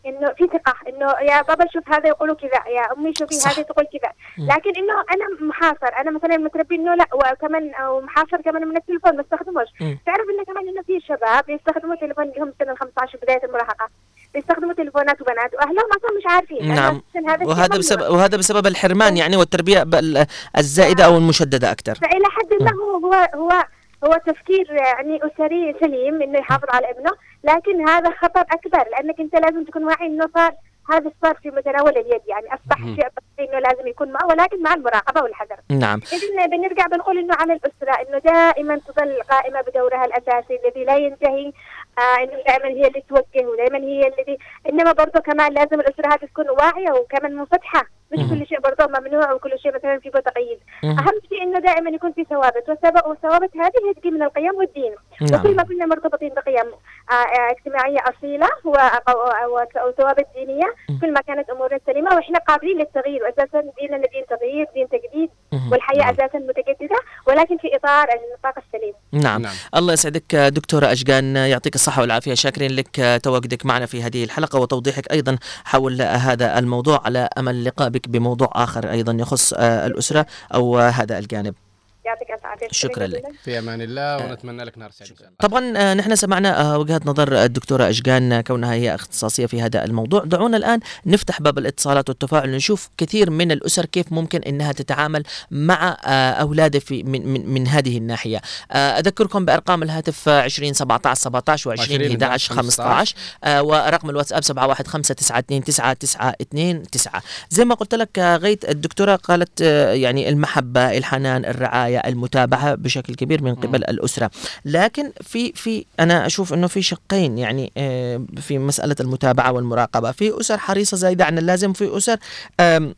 إنه في ثقة إنه يا بابا شوف هذا يقولوا كذا يا أمي شوفي. هذه تقول كذا. لكن إنه أنا محاصر أنا مثلا متربي إنه لا وكمان أو محاصر كمان من التليفون ما استخدموش. تعرف إنه كمان إنه في شباب يستخدموا تليفون اللي هم سنه ال 15 بداية المراهقة. بيستخدموا تليفونات وبنات وأهلهم أصلا مش عارفين. نعم. وهذا. بسبب وهذا بسبب الحرمان يعني والتربية الزائدة أو المشددة أكثر. فإلى حد ما هو هو هو هو تفكير يعني أسري سليم إنه يحافظ على ابنه لكن هذا خطر أكبر لأنك أنت لازم تكون واعي إنه صار هذا صار في متناول اليد يعني أصبح مهم. شيء طبيعي إنه لازم يكون معه ولكن مع المراقبة والحذر نعم إذن بنرجع بنقول إنه على الأسرة إنه دائما تظل قائمة بدورها الأساسي الذي لا ينتهي آه إنه دائما هي اللي توجه ودائما هي الذي إنما برضه كمان لازم الأسرة هذه تكون واعية وكمان منفتحة مش. كل شيء برضه ممنوع وكل شيء مثلا في تقييد. أهم شيء إنه دائما يكون في ثوابت والثواب- والثوابت هذه هي تجي من القيم والدين نعم. وكل ما كنا مرتبطين بقيم آه، آه، و- و- وثوابت دينية كل ما كانت أمورنا سليمة وإحنا قابلين للتغيير وأساسا ديننا دين تغيير دين تجديد مهم. والحياة أساسا متجددة ولكن في إطار النطاق السليم نعم. نعم الله يسعدك دكتورة أشقان يعطيك الصحة والعافية. شاكرين لك تواجدك معنا في هذه الحلقة وتوضيحك أيضا حول هذا الموضوع. على أمل لقاء بك بموضوع آخر أيضا يخص آه، الأسرة أو آه، هذا الجانب. يعطيك ألف عافية. شكراً لك. في أمان الله ونتمنى لك نهار سعيد طبعا آه، نحن سمعنا آه، وجهة نظر الدكتورة أشجان آه، كونها هي اختصاصية في هذا الموضوع. دعونا الآن نفتح باب الاتصالات والتفاعل نشوف كثير من الأسر كيف ممكن أنها تتعامل مع آه، أولادها في من, من, من هذه الناحية. آه، أذكركم بأرقام الهاتف آه، 20 17 17 و 20 11 15 آه، ورقم الواتساب 715 زي ما قلت لك آه، غيت الدكتورة قالت آه، يعني المحبة الحنان المتابعة بشكل كبير من قبل الأسرة. لكن في في أنا أشوف أنه في شقين يعني آه، في مسألة المتابعة والمراقبة. في أسر حريصة زايدة عن اللازم في أسر آم،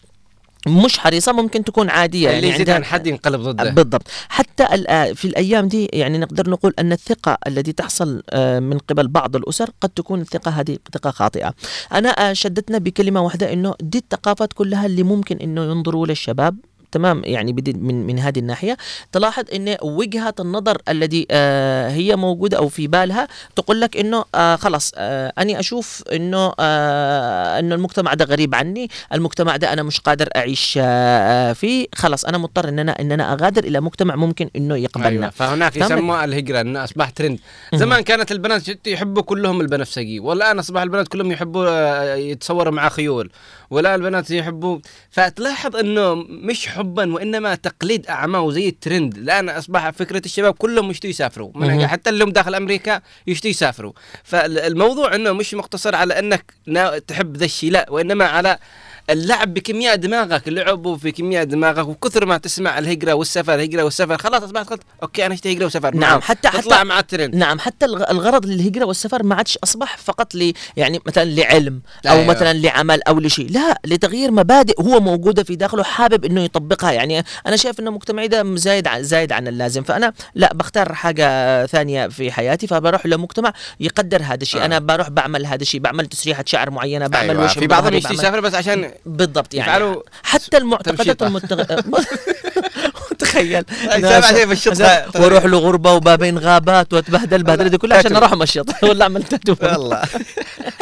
مش حريصة ممكن تكون عادية. اللي يزيد عندها- عن حد ينقلب ضده. بالضبط. حتى الآ- في الأيام دي يعني نقدر نقول أن الثقة التي تحصل آه، من قبل بعض الأسر قد تكون الثقة هذه ثقة خاطئة. أنا آه، شدتنا بكلمة واحدة أنه دي الثقافات كلها اللي ممكن أنه ينظروا للشباب تمام يعني من من هذه الناحية تلاحظ إن وجهة النظر الذي آه هي موجودة أو في بالها تقول لك إنه آه خلاص آه أني أشوف إنه آه إنه المجتمع ده غريب عني المجتمع ده أنا مش قادر أعيش آه فيه خلاص أنا مضطر إن أنا إن أنا أغادر إلى مجتمع ممكن إنه يقبلنا. أيوه فهناك؟ يسموها الهجرة انه أصبح ترند زمان كانت البنات يحبوا كلهم البنفسجي والآن أصبح البنات كلهم يحبوا آه، يتصوروا مع خيول ولا البنات يحبوا فتلاحظ إنه مش حبا وإنما تقليد أعمى وزي الترند. الآن أصبح فكرة الشباب كلهم يشتوا يسافروا. من. حتى اللي هم داخل أمريكا يشتوا يسافروا. فالموضوع إنه مش مقتصر على إنك تحب ذا الشيء لا. وإنما على اللعب بكمياء دماغك لعبوا في كمياء دماغك وكثر ما تسمع الهجرة والسفر الهجره والسفر خلاص أصبحت قلت okay أنا اشتهي هجرة وسفر نعم. حتى حتى مع الترند نعم حتى الغ- الغرض للهجرة والسفر ما عادش أصبح فقط ل يعني مثلا لعلم أو أيوة. مثلا لعمل أو لشيء لا لتغيير مبادئ هو موجودة في داخله حابب إنه يطبقها يعني أنا شايف إنه مجتمعي ده زايد عن زايد عن اللازم فأنا لا بختار حاجة ثانية في حياتي فبروح لمجتمع يقدر هذا الشيء آه. أنا بروح بعمل هذا الشيء بعمل تسريحة شعر معينة بعمل أيوة. في بعضهم يسافر بس عشان بالضبط يعني يفعلوا حتى المعتقدات. المتغ... تخيل. بالشطة. وأروح له غربه وبابين غابات وأتبهدل البهدله دي كلها عشان. أروح امشط ولا اعمل تاتو والله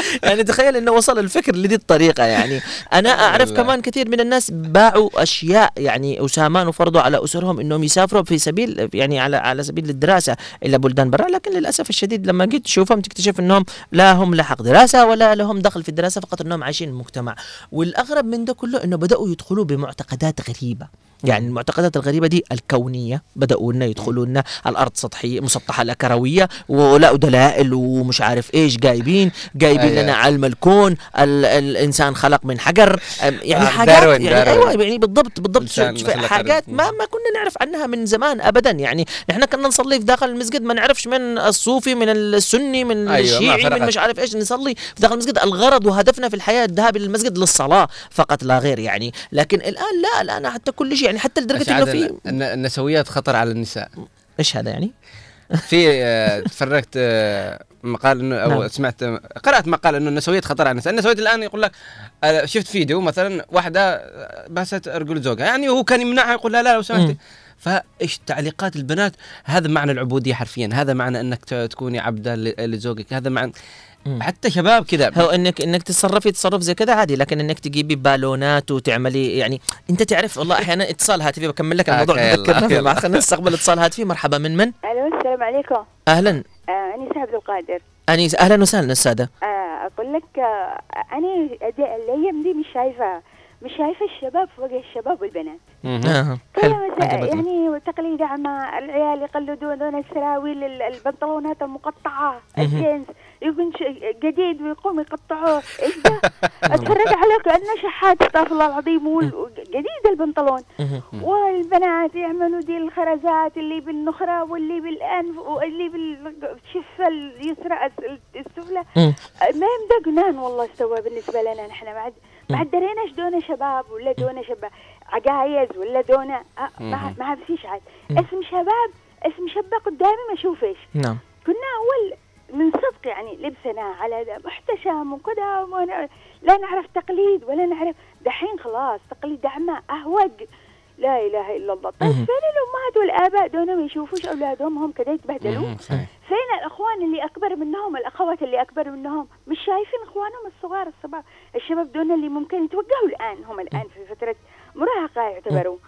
يعني تخيل إنه وصل الفكر لدي الطريقة يعني. أنا أعرف. كمان كثير من الناس باعوا أشياء يعني وسامان وفرضوا على أسرهم إنهم يسافروا في سبيل يعني على على سبيل الدراسة إلى بلدان برا. لكن للأسف الشديد لما جيت تشوفهم تكتشف إنهم لا هم لا حق دراسة ولا لهم دخل في الدراسة فقط إنهم عايشين المجتمع والأغرب من ده كله إنه بدأوا يدخلوا بمعتقدات غريبة. يعني المعتقدات الغريبة دي الكونية بدأوا لنا يدخلوا لنا الأرض سطحية مسطحة لا كروية ولقوا دلائل ومش عارف إيش جايبين جايبين أيوة. لنا علم الكون ال الإنسان خلق من حجر يعني آه، حاجات داروين- يعني داروين. أيوه يعني بالضبط بالضبط حاجات. ما ما كنا نعرف عنها من زمان ابدا يعني نحن كنا نصلي في داخل المسجد ما نعرفش من الصوفي من السني من أيوة، الشيعي من. مش عارف إيش نصلي في داخل المسجد الغرض وهدفنا في الحياة الذهاب إلى المسجد للصلاة فقط لا غير يعني لكن الآن لا الآن حتى كل شيء يعني حتى لدرجة إنه في إن- النسويات خطر على النساء. إيش هذا يعني؟ في آه، تفرجت آه، مقال إنه أو نعم. سمعت قرأت مقال إنه النسويات خطر على النساء، النسويات الآن يقول لك آه، شفت فيديو مثلا واحدة آه، باست رجل زوجها يعني هو كان يمنعها يقول لا لا لو سمحتي. فإيش تعليقات البنات؟ هذا معنى العبودية حرفيا. هذا معنى إنك تكوني عبده لزوجك. هذا معنى حتى شباب كذا. هو انك إنك تتصرفي تصرف زي كذا عادي لكن إنك تجيبي بالونات وتعملي يعني أنت تعرف والله أحيانا اتصال هاتفي بكمل لك الموضوع. تذكرنا خلينا نستقبل اتصال هاتفي. مرحبا من من؟ ألو السلام عليكم. أهلا. آه أنيس عبد القادر. أنيس أهلا وسهلا أستاذة. آه أقول لك آه أنا الأيام دي مش شايفة. مش شايفة الشباب فوق الشباب والبنات. عجبتني. يعني تقليد عما العيال يقلدون دون السراويل ال- البنطلونات المقطعة. الجينز. يكون جديد ويقوم يقطعوه. إيش ده؟ أتفرج عليه كانه شحات استغفر الله العظيم جديد البنطلون. والبنات يعملوا دي الخرزات اللي بالنخرة واللي بالأنف واللي بالشفة اليسرى الس- السفلى. ما يمدى جنان والله استوى بالنسبة لنا نحن ما عاد ما عاد دريناش دونا شباب ولا دونا شباب؟ عجايز ولا دونا؟ آه، ما. ما فيش عاد. اسم شباب اسم شابة قدامي ما اشوفش نعم. كنا أول من صدق يعني لبسنا على محتشم وكذا لا نعرف تقليد ولا نعرف. دحين خلاص تقليد عما أهوج. لا إله إلا الله. طيب. فين الأمهات والآباء؟ ما يشوفوش أولادهم هم كذا يتبهدلوا. فين الأخوان اللي أكبر منهم؟ الأخوات اللي أكبر منهم. مش شايفين إخوانهم الصغار الصبار الشباب دول اللي ممكن يتوجهوا الآن هم الآن في فترة مراهقة يعتبروا.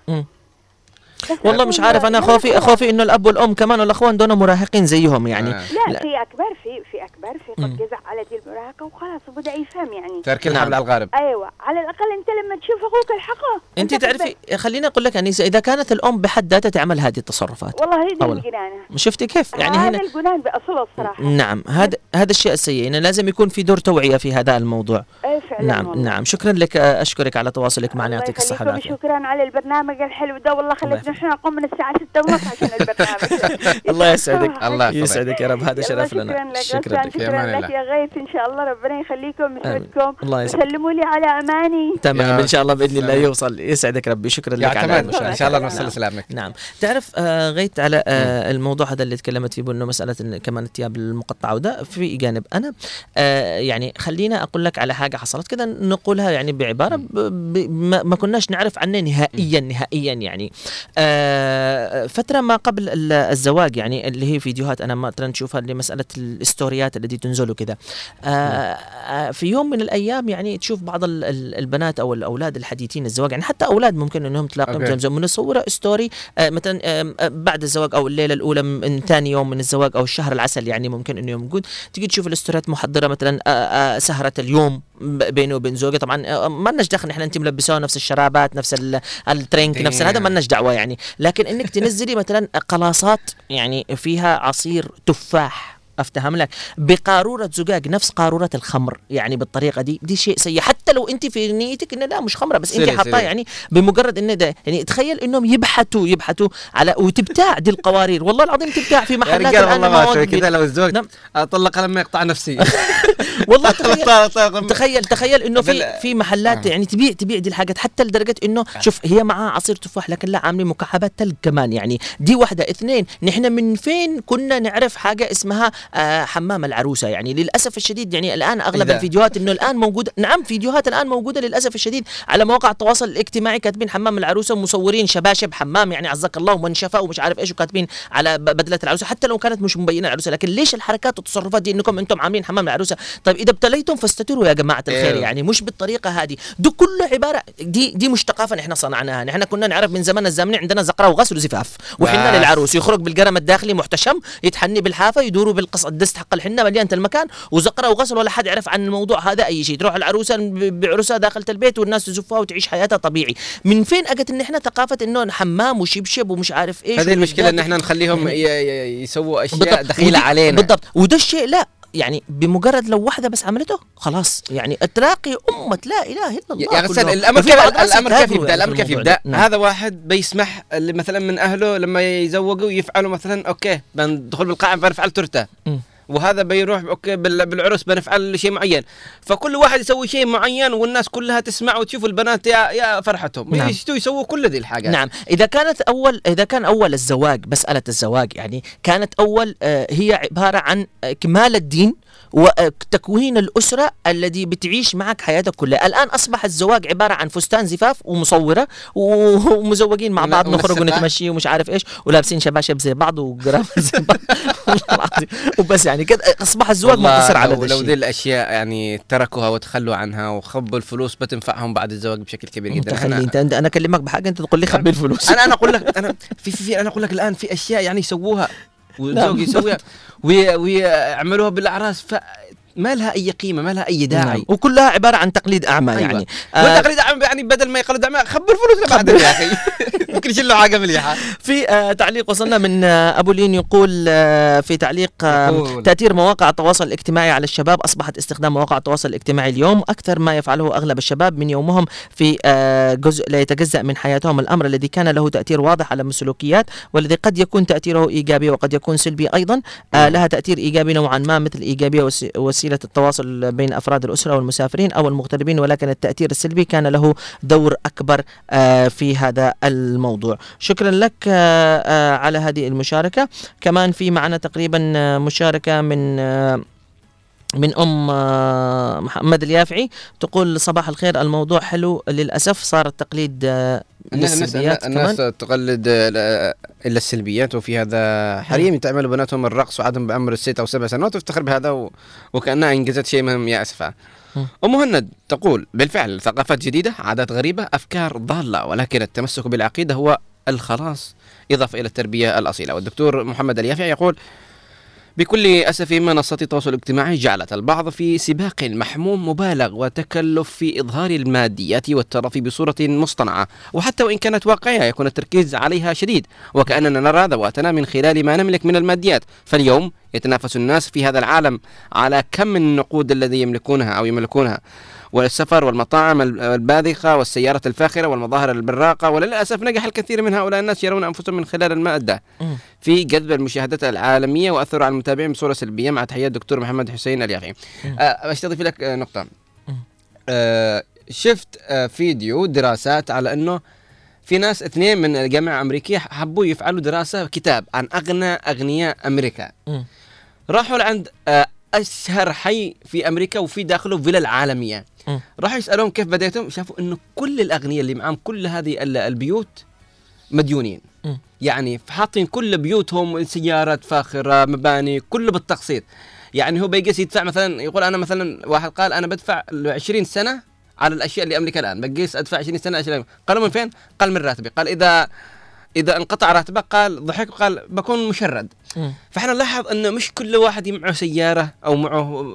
والله مش عارف أنا لا خوفي خوفي إنه الأب والأم كمان والأخوان دول مراهقين زيهم يعني. لا, في أكبر في في أكبر في قد جزع على دي المراهقة وخلاص وبدأ يفهم يعني. ترك الحبل على الغارب. أيوه على الأقل أنت لما تشوف أخوك الحقه. أنت تعرفي خليني أقول لك انيسه اذا كانت الأم بحد ذاتها تعمل هذه التصرفات. والله هي دي أولا. الجنانه شفتي كيف؟ يعني هذا هنا الجنان باصله الصراحة. نعم هذا هذا الشيء السيء. انه لازم يكون في دور توعية في هذا الموضوع. اي فعلا نعم والله. نعم. شكرا لك أشكرك على تواصلك معنا. يعطيك الصحة والعافية. شكرا على البرنامج الحلو ده. والله خلتنا إحنا نقوم من الساعة 6 ونص عشان البرنامج الله يسعدك. الله يحفظك. يسعدك يا رب. هذا شرف لنا شكرا لك. شكرا لك. يا غيث إن شاء الله ربنا يخليكم ويسعدكم الله يسعدك. سلموا لي على أماني. تمام. يا إن شاء الله بإذن الله. يوصل. يسعدك ربي. شكرا لك على. إن شاء الله. نوصل لسلامك. نعم. تعرف آه غيت على آه الموضوع هذا اللي تكلمت فيه بأنه مسألة كمان الثياب المقطعة وده في جانب. أنا آه يعني خلينا أقول لك على حاجة حصلت كذا نقولها يعني بعبارة ما, ما كناش نعرف عنها نهائيا نهائيا يعني. آه فترة ما قبل ال- الزواج يعني اللي هي فيديوهات أنا مثلا تشوفها لمسألة الستوريات التي تنزل وكذا آه آه في يوم من الأيام يعني تشوف بعض ال- ال- البنات أو الأولاد الحديثين الزواج يعني حتى أولاد ممكن إنهم تلاقيهم okay. مثلا مصورة story آه مثلا آه بعد الزواج أو الليلة الأولى من ثاني يوم من الزواج أو الشهر العسل يعني ممكن إنه يوم تيجي تشوف الاستوريات محضرة مثلا آه آه سهرة اليوم بينه وبين زوجي. طبعا آه ما لناش دخل إحنا انت ملبسوها نفس الشرابات نفس ال- الترينك نفس هذا ما لناش دعوة يعني. لكن إنك تنزلي مثلا قلاصات يعني فيها عصير تفاح. أفتهم لك. بقارورة زجاج نفس قارورة الخمر. يعني بالطريقة دي دي شيء سيء. حتى لو أنت في نيتك انه لا مش خمرة بس أنت حاطاه. يعني بمجرد انه ده يعني تخيل إنهم يبحثوا يبحثوا على وتبتاع دي القوارير. والله العظيم تبتاع في يا محلات رجال الآن والله كذا. لو الزوج أطلق لما يقطع نفسي. والله تخيل تخيل تخيل إنه في في محلات آه. يعني تبيع تبيع دي الحاجات. حتى لدرجة إنه شوف هي معاها عصير تفاح لكن لا عاملين مكعبات تلج كمان. يعني دي واحدة. اثنين نحن من فين كنا نعرف حاجة اسمها آه حمام العروسة. يعني للأسف الشديد يعني الآن أغلب الفيديوهات إنه الآن موجوده نعم فيديوهات الآن موجودة للأسف الشديد على مواقع التواصل الاجتماعي. كاتبين حمام العروسة ومصورين شباشب حمام يعني عزك الله ومنشفه ومش عارف إيش وكاتبين على بدلة العروسة. حتى لو كانت مش مبينة العروسة لكن ليش الحركات والتصرفات دي إنكم أنتم عاملين حمام العروسة؟ طيب إذا ابتليتم فاستتروا يا جماعة الخير. إيه. يعني مش بالطريقة هذه. دي كله عباره دي دي مش ثقافه نحن صنعناها. نحن كنا نعرف من زمان الزمن عندنا زقره وغسل وزفاف. وحنا. للعروس. يخرج بالقرم الداخلي محتشم يتحني بالحافة يدوروا بالقص الدست حق الحنة مليانه المكان وزقرة وغسل ولا حد يعرف عن الموضوع هذا أي شيء. تروح العروسة بعروسها داخله البيت والناس تزفها وتعيش حياتها طبيعي. من فين أجت إن إحنا ثقافة إنه حمام وشبشب ومش عارف إيش هذه المشكلة إن إحنا نخليهم يسووا أشياء. دخيلة علينا. بالضبط. وده الشيء لا. يعني بمجرد لو واحدة بس عملته خلاص يعني تلاقي أمة لا إله إلا الله غسل كلهم. الأمر كيف الأمر كيف يبدأ يعني الأمر كيف يبدأ. نعم. هذا واحد بيسمح مثلا من أهله لما يزوجوا يفعلوا مثلا okay بندخل بالقاعة برفع التورته وهذا بيروح okay بال- بالعرس بنفعل شيء معين. فكل واحد يسوي شيء معين والناس كلها تسمع وتشوف البنات يا يا فرحتهم. نعم. يسووا كل ذي الحاجات. نعم. إذا كانت أول إذا كان أول الزواج مسألة الزواج يعني كانت أول آه، هي عبارة عن آه، كمال الدين وتكوين الأسرة الذي بتعيش معك حياتك كلها. الآن أصبح الزواج عبارة عن فستان زفاف ومصورة ومزوجين مع بعض نخرج. ونتمشي ومش عارف إيش ولابسين شباشب زي بعض وقراب زي بعض. وبس يعني كده أصبح الزواج مقتصر على ذا لو ذي الشيء الأشياء يعني تركوها وتخلوا عنها وخبوا الفلوس بتنفعهم بعد الزواج بشكل كبير جدا. خلي انت انت أنا أكلمك بحاجة أنت تقول لي خبي الفلوس. أنا أنا أقول لك أنا في في, في أنا أقول لك الآن في أشياء يعني يسووها نعم. يسويها وي- ويعملوها بالأعراس فما لها أي قيمة ما لها أي داعي. نعم. وكلها عبارة عن تقليد أعمى أيوة. يعني. والتقليد أعمى يعني بدل ما يقلد أعمى خبوا الفلوس لبعض يا أخي. ممكن يشيل له حاجة مليحه في آه تعليق وصلنا من آه أبو لين يقول آه في تعليق آه. تأثير مواقع التواصل الاجتماعي على الشباب. أصبحت استخدام مواقع التواصل الاجتماعي اليوم أكثر ما يفعله أغلب الشباب من يومهم في آه جزء لا يتجزا من حياتهم. الأمر الذي كان له تأثير واضح على السلوكيات والذي قد يكون تأثيره إيجابي وقد يكون سلبي أيضا. آه لها تأثير إيجابي نوعا ما مثل إيجابية وسي- وسيلة التواصل بين أفراد الأسرة والمسافرين أو المغتربين ولكن التأثير السلبي كان له دور أكبر آه في هذا الموضوع. شكرا لك آه آه على هذه المشاركة. كمان في معنا تقريبا مشاركة من من أم آه، محمد اليافعي تقول صباح الخير الموضوع حلو للأسف صار التقليد آه، الناس للسلبيات الناس كمان. تقلد آه، إلا السلبيات وفي هذا حريم تعمل بناتهم الرقص وعدم بعمر الست أو سبع سنوات وتفتخر بهذا و... وكأنها انجزت شيء مهم يا أسفة. أم مهند تقول بالفعل ثقافات جديدة عادات غريبة أفكار ضالة ولكن التمسك بالعقيدة هو الخلاص إضافة إلى التربية الأصيلة. والدكتور محمد اليافعي يقول بكل أسف منصات التواصل الاجتماعي جعلت البعض في سباق محموم مبالغ وتكلف في إظهار الماديات والترف بصورة مصطنعة. وحتى وإن كانت واقعية يكون التركيز عليها شديد. وكأننا نرى ذواتنا من خلال ما نملك من الماديات. فاليوم يتنافس الناس في هذا العالم على كم النقود الذي يملكونها أو يملكونها. والسفر والمطاعم الباذخة والسيارات الفاخرة والمظاهر البراقة وللأسف نجح الكثير من هؤلاء الناس يرون أنفسهم من خلال المادة. في جذب المشاهدات العالمية وأثروا على المتابعين بصورة سلبية. مع تحيات الدكتور محمد حسين الياغي آه، أضيف لك آه، نقطة. آه، شفت آه، فيديو دراسات على أنه في ناس اثنين من الجامعة الأمريكية حبوا يفعلوا دراسة كتاب عن أغنى أغنياء أمريكا. راحوا لعند أشهر حي في أمريكا وفي داخله فيلا العالمية. راحوا يسألهم كيف بديتم؟ شافوا أنه كل الأغنياء اللي معهم كل هذه ال- البيوت مديونين. يعني حاطين كل بيوتهم سيارات فاخرة مباني كله بالتقسيط. يعني هو بيقيس يدفع مثلا يقول أنا مثلا واحد قال أنا بدفع 20 سنة على الأشياء اللي أملكها الآن. بقيس أدفع 20 سنة أشياء قالوا من فين؟ قال من راتبي. قال إذا إذا انقطع راتبك قال ضحك وقال بكون مشرد. فإحنا نلاحظ إنه مش كل واحد معه سيارة أو معه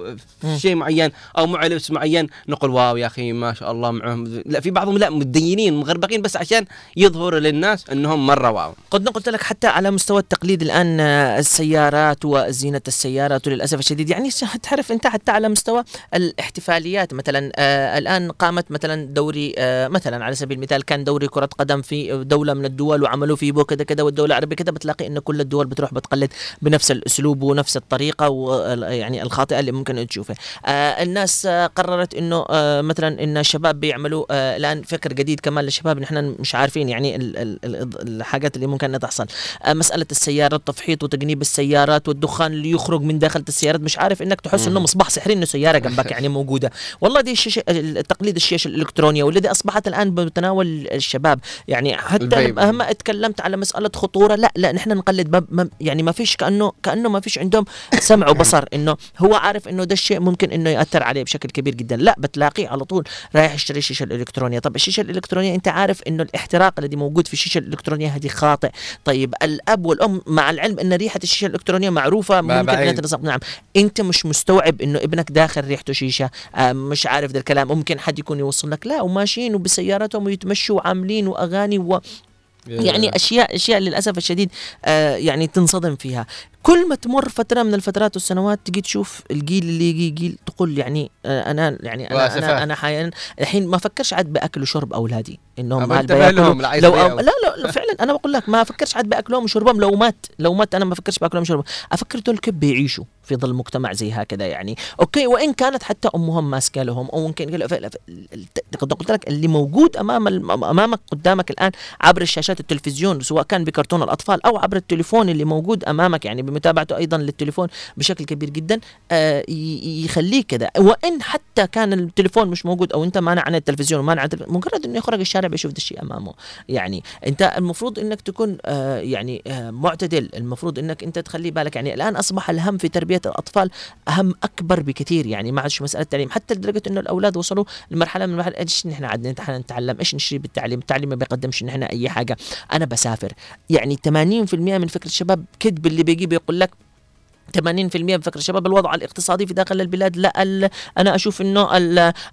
شيء معين أو معه لبس معين نقول wow يا أخي ما شاء الله معهم لا في بعضهم لا متدينين مغربقين بس عشان يظهروا للناس إنهم مرة wow. قد قلت لك حتى على مستوى التقليد الآن السيارات وزينة السيارات وللاسف الشديد. يعني تعرف أنت حتى على مستوى الاحتفاليات مثلا آه الآن قامت مثلا دوري آه مثلا على سبيل المثال كان دوري كرة قدم في دولة من الدول وعملوا فيه بو كذا كذا والدولة العربية كذا بتلاقي إن كل الدول بتروح بتقلد بنفس الأسلوب ونفس الطريقة ويعني الخاطئة اللي ممكن تشوفها. آه الناس قررت إنه آه مثلا إن الشباب بيعملوا آه الآن فكر جديد كمان للشباب نحن مش عارفين يعني ال ال ال الحاجات اللي ممكن تحصل. مسألة السيارات تفحيط وتجنيب السيارات والدخان اللي يخرج من داخل السيارات مش عارف إنك تحس إنه مصباح سحري إنه سيارة جنبك يعني موجودة. والله دي الشاشه تقليد الشاشه الإلكترونية والذي أصبحت الآن بتناول الشباب. يعني حتى الفيب. مهما اتكلمت على مسألة خطورة لا لا نحن نقلد ما يعني ما فيش كأنه كأنه ما فيش عندهم سمع وبصر إنه هو عارف إنه ده الشيء ممكن إنه يأثر عليه بشكل كبير جدا. لا بتلاقيه على طول رايح يشتري الشاشه الالكترونيه طب الشاشه الإلكترونية أنت عارف إنه الاحتراق الذي موجود في الشاشه الإلكترونية هذه خاطئ. طيب الأب والأم مع العلم إن ريحة الشاشه الإلكترونية معروفة ممكن انها. تنسق. نعم. أنت مش مستوعب إنه ابنك داخل ريحته شيشة آه مش عارف ده الكلام. ممكن حد يكون يوصل لك. لا وماشيين وبسياراتهم ويتمشوا وعاملين وأغاني و يعني اشياء أشياء للأسف الشديد آه يعني تنصدم فيها. كل ما تمر فترة من الفترات والسنوات تجي تشوف الجيل اللي يجي جيل تقول يعني آه، أنا يعني أنا وأسفة. أنا حاليا الحين ما أفكرش عاد بأكل وشرب اولادي إنهم لهم، لو. أو لا لا لا فعلا أنا بقول لك ما أفكرش عاد بأكلهم وشربهم لو مات لو مات أنا ما أفكرش بأكلهم وشربهم أفكر دول كيف بيعيشوا في ظل مجتمع زي هكذا يعني أوكي وإن كانت حتى أمهم ماسكة لهم أو ان كان قلت لك اللي موجود أمام أمامك قدامك الآن عبر الشاشات التلفزيون سواء كان بكرتون الأطفال أو عبر التليفون اللي موجود أمامك يعني بمتابعته أيضا للتليفون بشكل كبير جدا آه ي- يخليك كذا وإن حتى كان التليفون مش موجود أو أنت مانع عن التلفزيون ومانع عن التلفزيون مجرد إنه يخرج الشارع بيشوف ده الشيء أمامه. يعني أنت المفروض إنك تكون آه يعني آه معتدل. المفروض إنك أنت تخلي بالك. يعني الآن أصبح الهم في تربية الأطفال أهم أكبر بكثير. يعني ما عادش مسألة تعليم. حتى لدرجة إنه الأولاد وصلوا لمرحلة من المراحل إيش نحن عاد نتعلم. إيش نشتري بالتعليم؟ التعليم ما بيقدمش نحن أي حاجة. أنا بسافر. يعني 80% من فكرة الشباب كذب اللي بيجي بيقول لك 80% من فكر الشباب الوضع الاقتصادي في داخل البلاد لا أنا أشوف إنه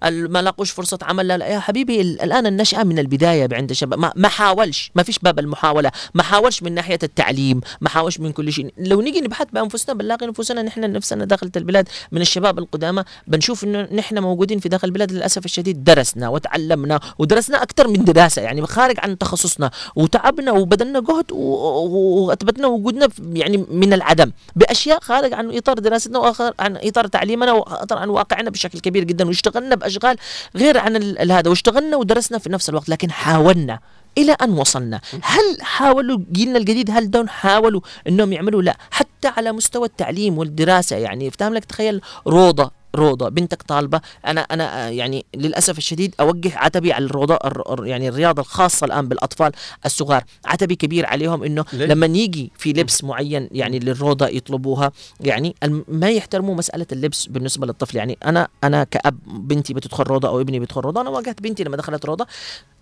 ما لاقوش فرصة عمل لا, لا. يا حبيبي ال- الآن النشأة من البداية عند الشباب ما, ما حاولش ما فيش باب المحاولة. ما حاولش من ناحية التعليم ما حاولش من كل شيء. لو نيجي نبحث بأنفسنا بنلاقي أنفسنا نحن نفسنا داخل البلاد من الشباب القدامى. بنشوف إنه نحن موجودين في داخل البلاد للأسف الشديد. درسنا وتعلمنا ودرسنا أكثر من دراسة يعني خارج عن تخصصنا. وتعبنا وبذلنا جهد وأثبتنا وجودنا يعني من العدم. بأشياء خارج عن إطار دراستنا وخارج عن إطار تعليمنا واطار عن واقعنا بشكل كبير جدا. واشتغلنا بأشغال غير عن هذا. واشتغلنا ودرسنا في نفس الوقت لكن حاولنا إلى أن وصلنا. هل حاولوا جيلنا الجديد هل دون حاولوا إنهم يعملوا؟ لا. حتى على مستوى التعليم والدراسة يعني افتهم لك تخيل روضة روضة. بنتك طالبة. أنا أنا آه، يعني للأسف الشديد أوجه عتبي على الروضة الر- الر- يعني الرياضة الخاصة الآن بالأطفال الصغار. عتبي كبير عليهم إنه؟ لما يجي في لبس معين يعني للروضة يطلبوها يعني ما يحترموا مسألة اللبس بالنسبة للطفل. يعني أنا أنا كأب بنتي بتدخل روضة أو ابني بيدخل روضة. أنا واجهت بنتي لما دخلت روضة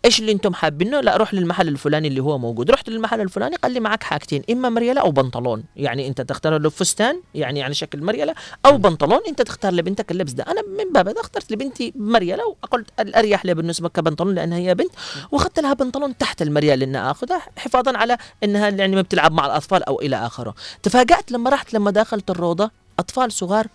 إيش اللي أنتم حابينه؟ لا روح للمحل الفلاني اللي هو موجود. رحت للمحل الفلاني قال لي معك حاجتين إما مريله أو بنطلون. يعني أنت تختار له فستان يعني على شكل مريله أو بنطلون أنت تختار لبنتك اللبس ده. أنا من باب هذا اخترت لبنتي مريله وقلت الاريح لي بالنسبة كبنطلون لأنها هي بنت. وأخذت لها بنطلون تحت المريال انها آخذها حفاظا على إنها يعني ما بتلعب مع الأطفال أو إلى آخره. تفاجأت لما رحت لما دخلت الروضة أطفال صغار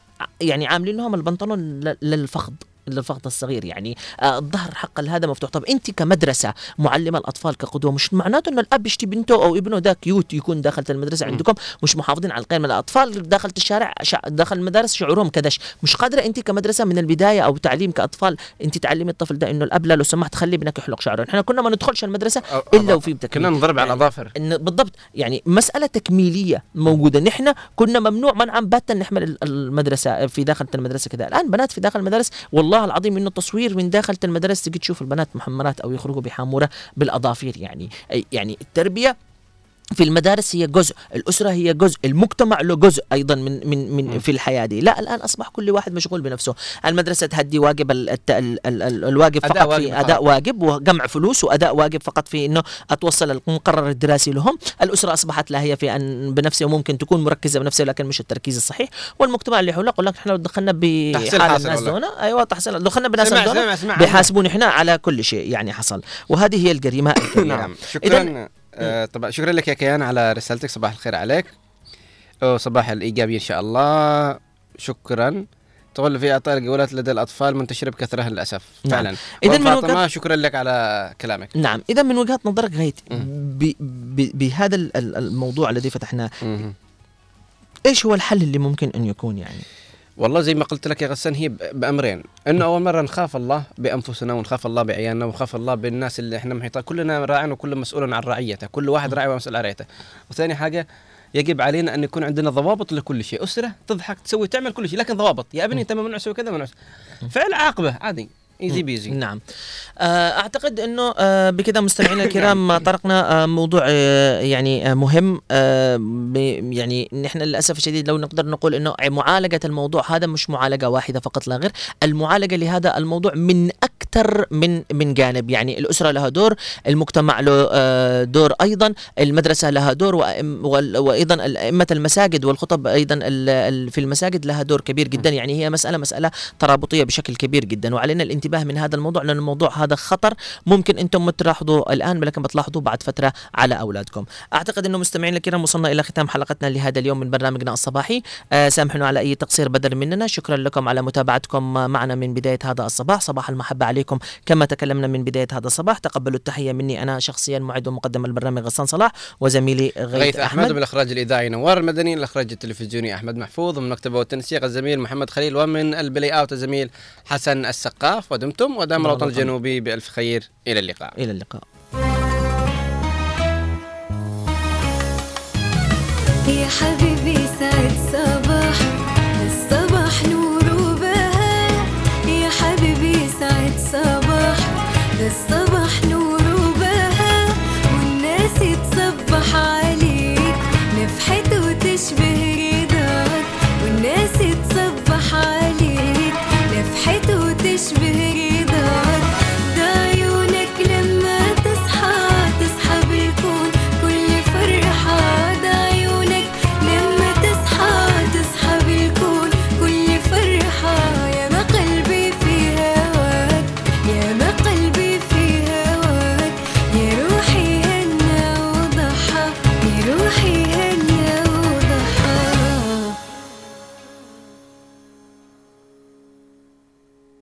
يعني عاملين لهم البنطلون للفخذ. للفخذ الصغير يعني. آه الظهر حق هذا مفتوح. طب انت كمدرسة معلمة الأطفال كقدوة مش معناته إنه الأب يشتي بنته أو ابنه ده كيوت يكون داخل المدرسة عندكم؟ مش محافظين على القيم الأطفال داخل الشارع. داخل المدارس شعورهم كدش. مش قادرة انت كمدرسة من البداية أو تعليم كأطفال انت تعلمي الطفل ده إنه الأب لا لو سمحت خلي ابنك يحلق شعره. إحنا كنا ما ندخلش المدرسة إلا وفي تكميل. كنا نضرب على يعني الاظافر إن بالضبط. يعني مسألة تكميلية موجودة. نحن كنا ممنوع منعا باتا نحمل ال- المدرسة في داخل المدرسة كذا الآن بنات في داخل المدارس والله العظيم إنه تصوير من داخل المدارس تجي تشوف البنات محمرات أو يخرجوا بحامورة بالأظافير. يعني يعني التربية في المدارس هي جزء الأسرة هي جزء المجتمع له جزء أيضا من من من في الحياة دي. لا الآن أصبح كل واحد مشغول بنفسه. المدرسة تهدي واجب ال ال ال ال الواجب أداء فقط واجب في فقط. أداء واجب وجمع فلوس وأداء واجب فقط في إنه أتوصل المقرر الدراسي لهم. الأسرة أصبحت لا هي في أن بنفسها وممكن تكون مركزة بنفسها لكن مش التركيز الصحيح. والمجتمع اللي حولها يقول لك إحنا لو دخلنا بحال الناس والله. دون. أيوه تحصيل دخلنا بالناس سمع- دون. سمع- سمع. بيحاسبون إحنا على كل شيء يعني حصل. وهذه هي الجريمة. الكبيرة. نعم. إذن- شكرا. آه طبعا شكرا لك يا كيان على رسالتك. صباح الخير عليك. وصباح الايجابيه إن شاء الله. شكرا. تقول في إعطاء الجوالات لدى الأطفال منتشرة بكثرة للأسف. نعم. فعلا. إذا من وجهة- شكرا لك على كلامك. نعم. إذا من وجهة نظرك غايت ب- ب- بهذا ال- ال- الموضوع الذي فتحناه إيش هو الحل اللي ممكن أن يكون يعني؟ والله زي ما قلت لك يا غسان هي بأمرين. إنه أول مرة نخاف الله بأنفسنا ونخاف الله بعيالنا ونخاف الله بالناس اللي إحنا محيطين. كلنا راع وكل مسؤول عن رعيته. كل واحد راعي ومسؤول عن رعيته. وثاني حاجة يجب علينا أن يكون عندنا ضوابط لكل شيء. أسرة تضحك تسوي تعمل كل شيء لكن ضوابط. يا أبني أنت ممنوع تسوي كذا ممنوع فعل عاقبة عادي. ايزي بيزي نعم. آه، أعتقد إنه آه، بكذا مستمعينا الكرام طرقنا آه، موضوع يعني مهم يعني نحن للأسف الشديد لو نقدر نقول إنه معالجة الموضوع هذا مش معالجة واحدة فقط لا غير المعالجة لهذا الموضوع من أكثر من من جانب. يعني الأسرة لها دور المجتمع له دور أيضا المدرسة لها دور وأيضا ائمه المساجد والخطب أيضا في المساجد لها دور كبير جدا. يعني هي مسألة مسألة ترابطية بشكل كبير جدا. وعلينا الانتباه الانتباه من هذا الموضوع لأن الموضوع هذا خطر ممكن أنتم ما تلاحظوه الآن ولكن بتلاحظوه بعد فترة على أولادكم. أعتقد أنه مستمعين الكرام وصلنا إلى ختام حلقتنا لهذا اليوم من برنامجنا الصباحي. آه سامحونا على أي تقصير بدل مننا. شكرا لكم على متابعتكم معنا من بداية هذا الصباح. صباح المحبة عليكم. كما تكلمنا من بداية هذا الصباح تقبلوا التحية مني أنا شخصيا معد ومقدم البرنامج غسان صلاح وزميلي غيث, أحمد. ومن الاخراج الإذاعي نوار المدني الإخراج التلفزيوني أحمد محفوظ ومن المكتبه والتنسيق الزميل محمد خليل ومن البلاي أوت الزميل حسن السقاف. ودمتم ودام دام الوطن. الجنوبي بألف خير. إلى اللقاء. إلى اللقاء. يا حبيبي سعد صباح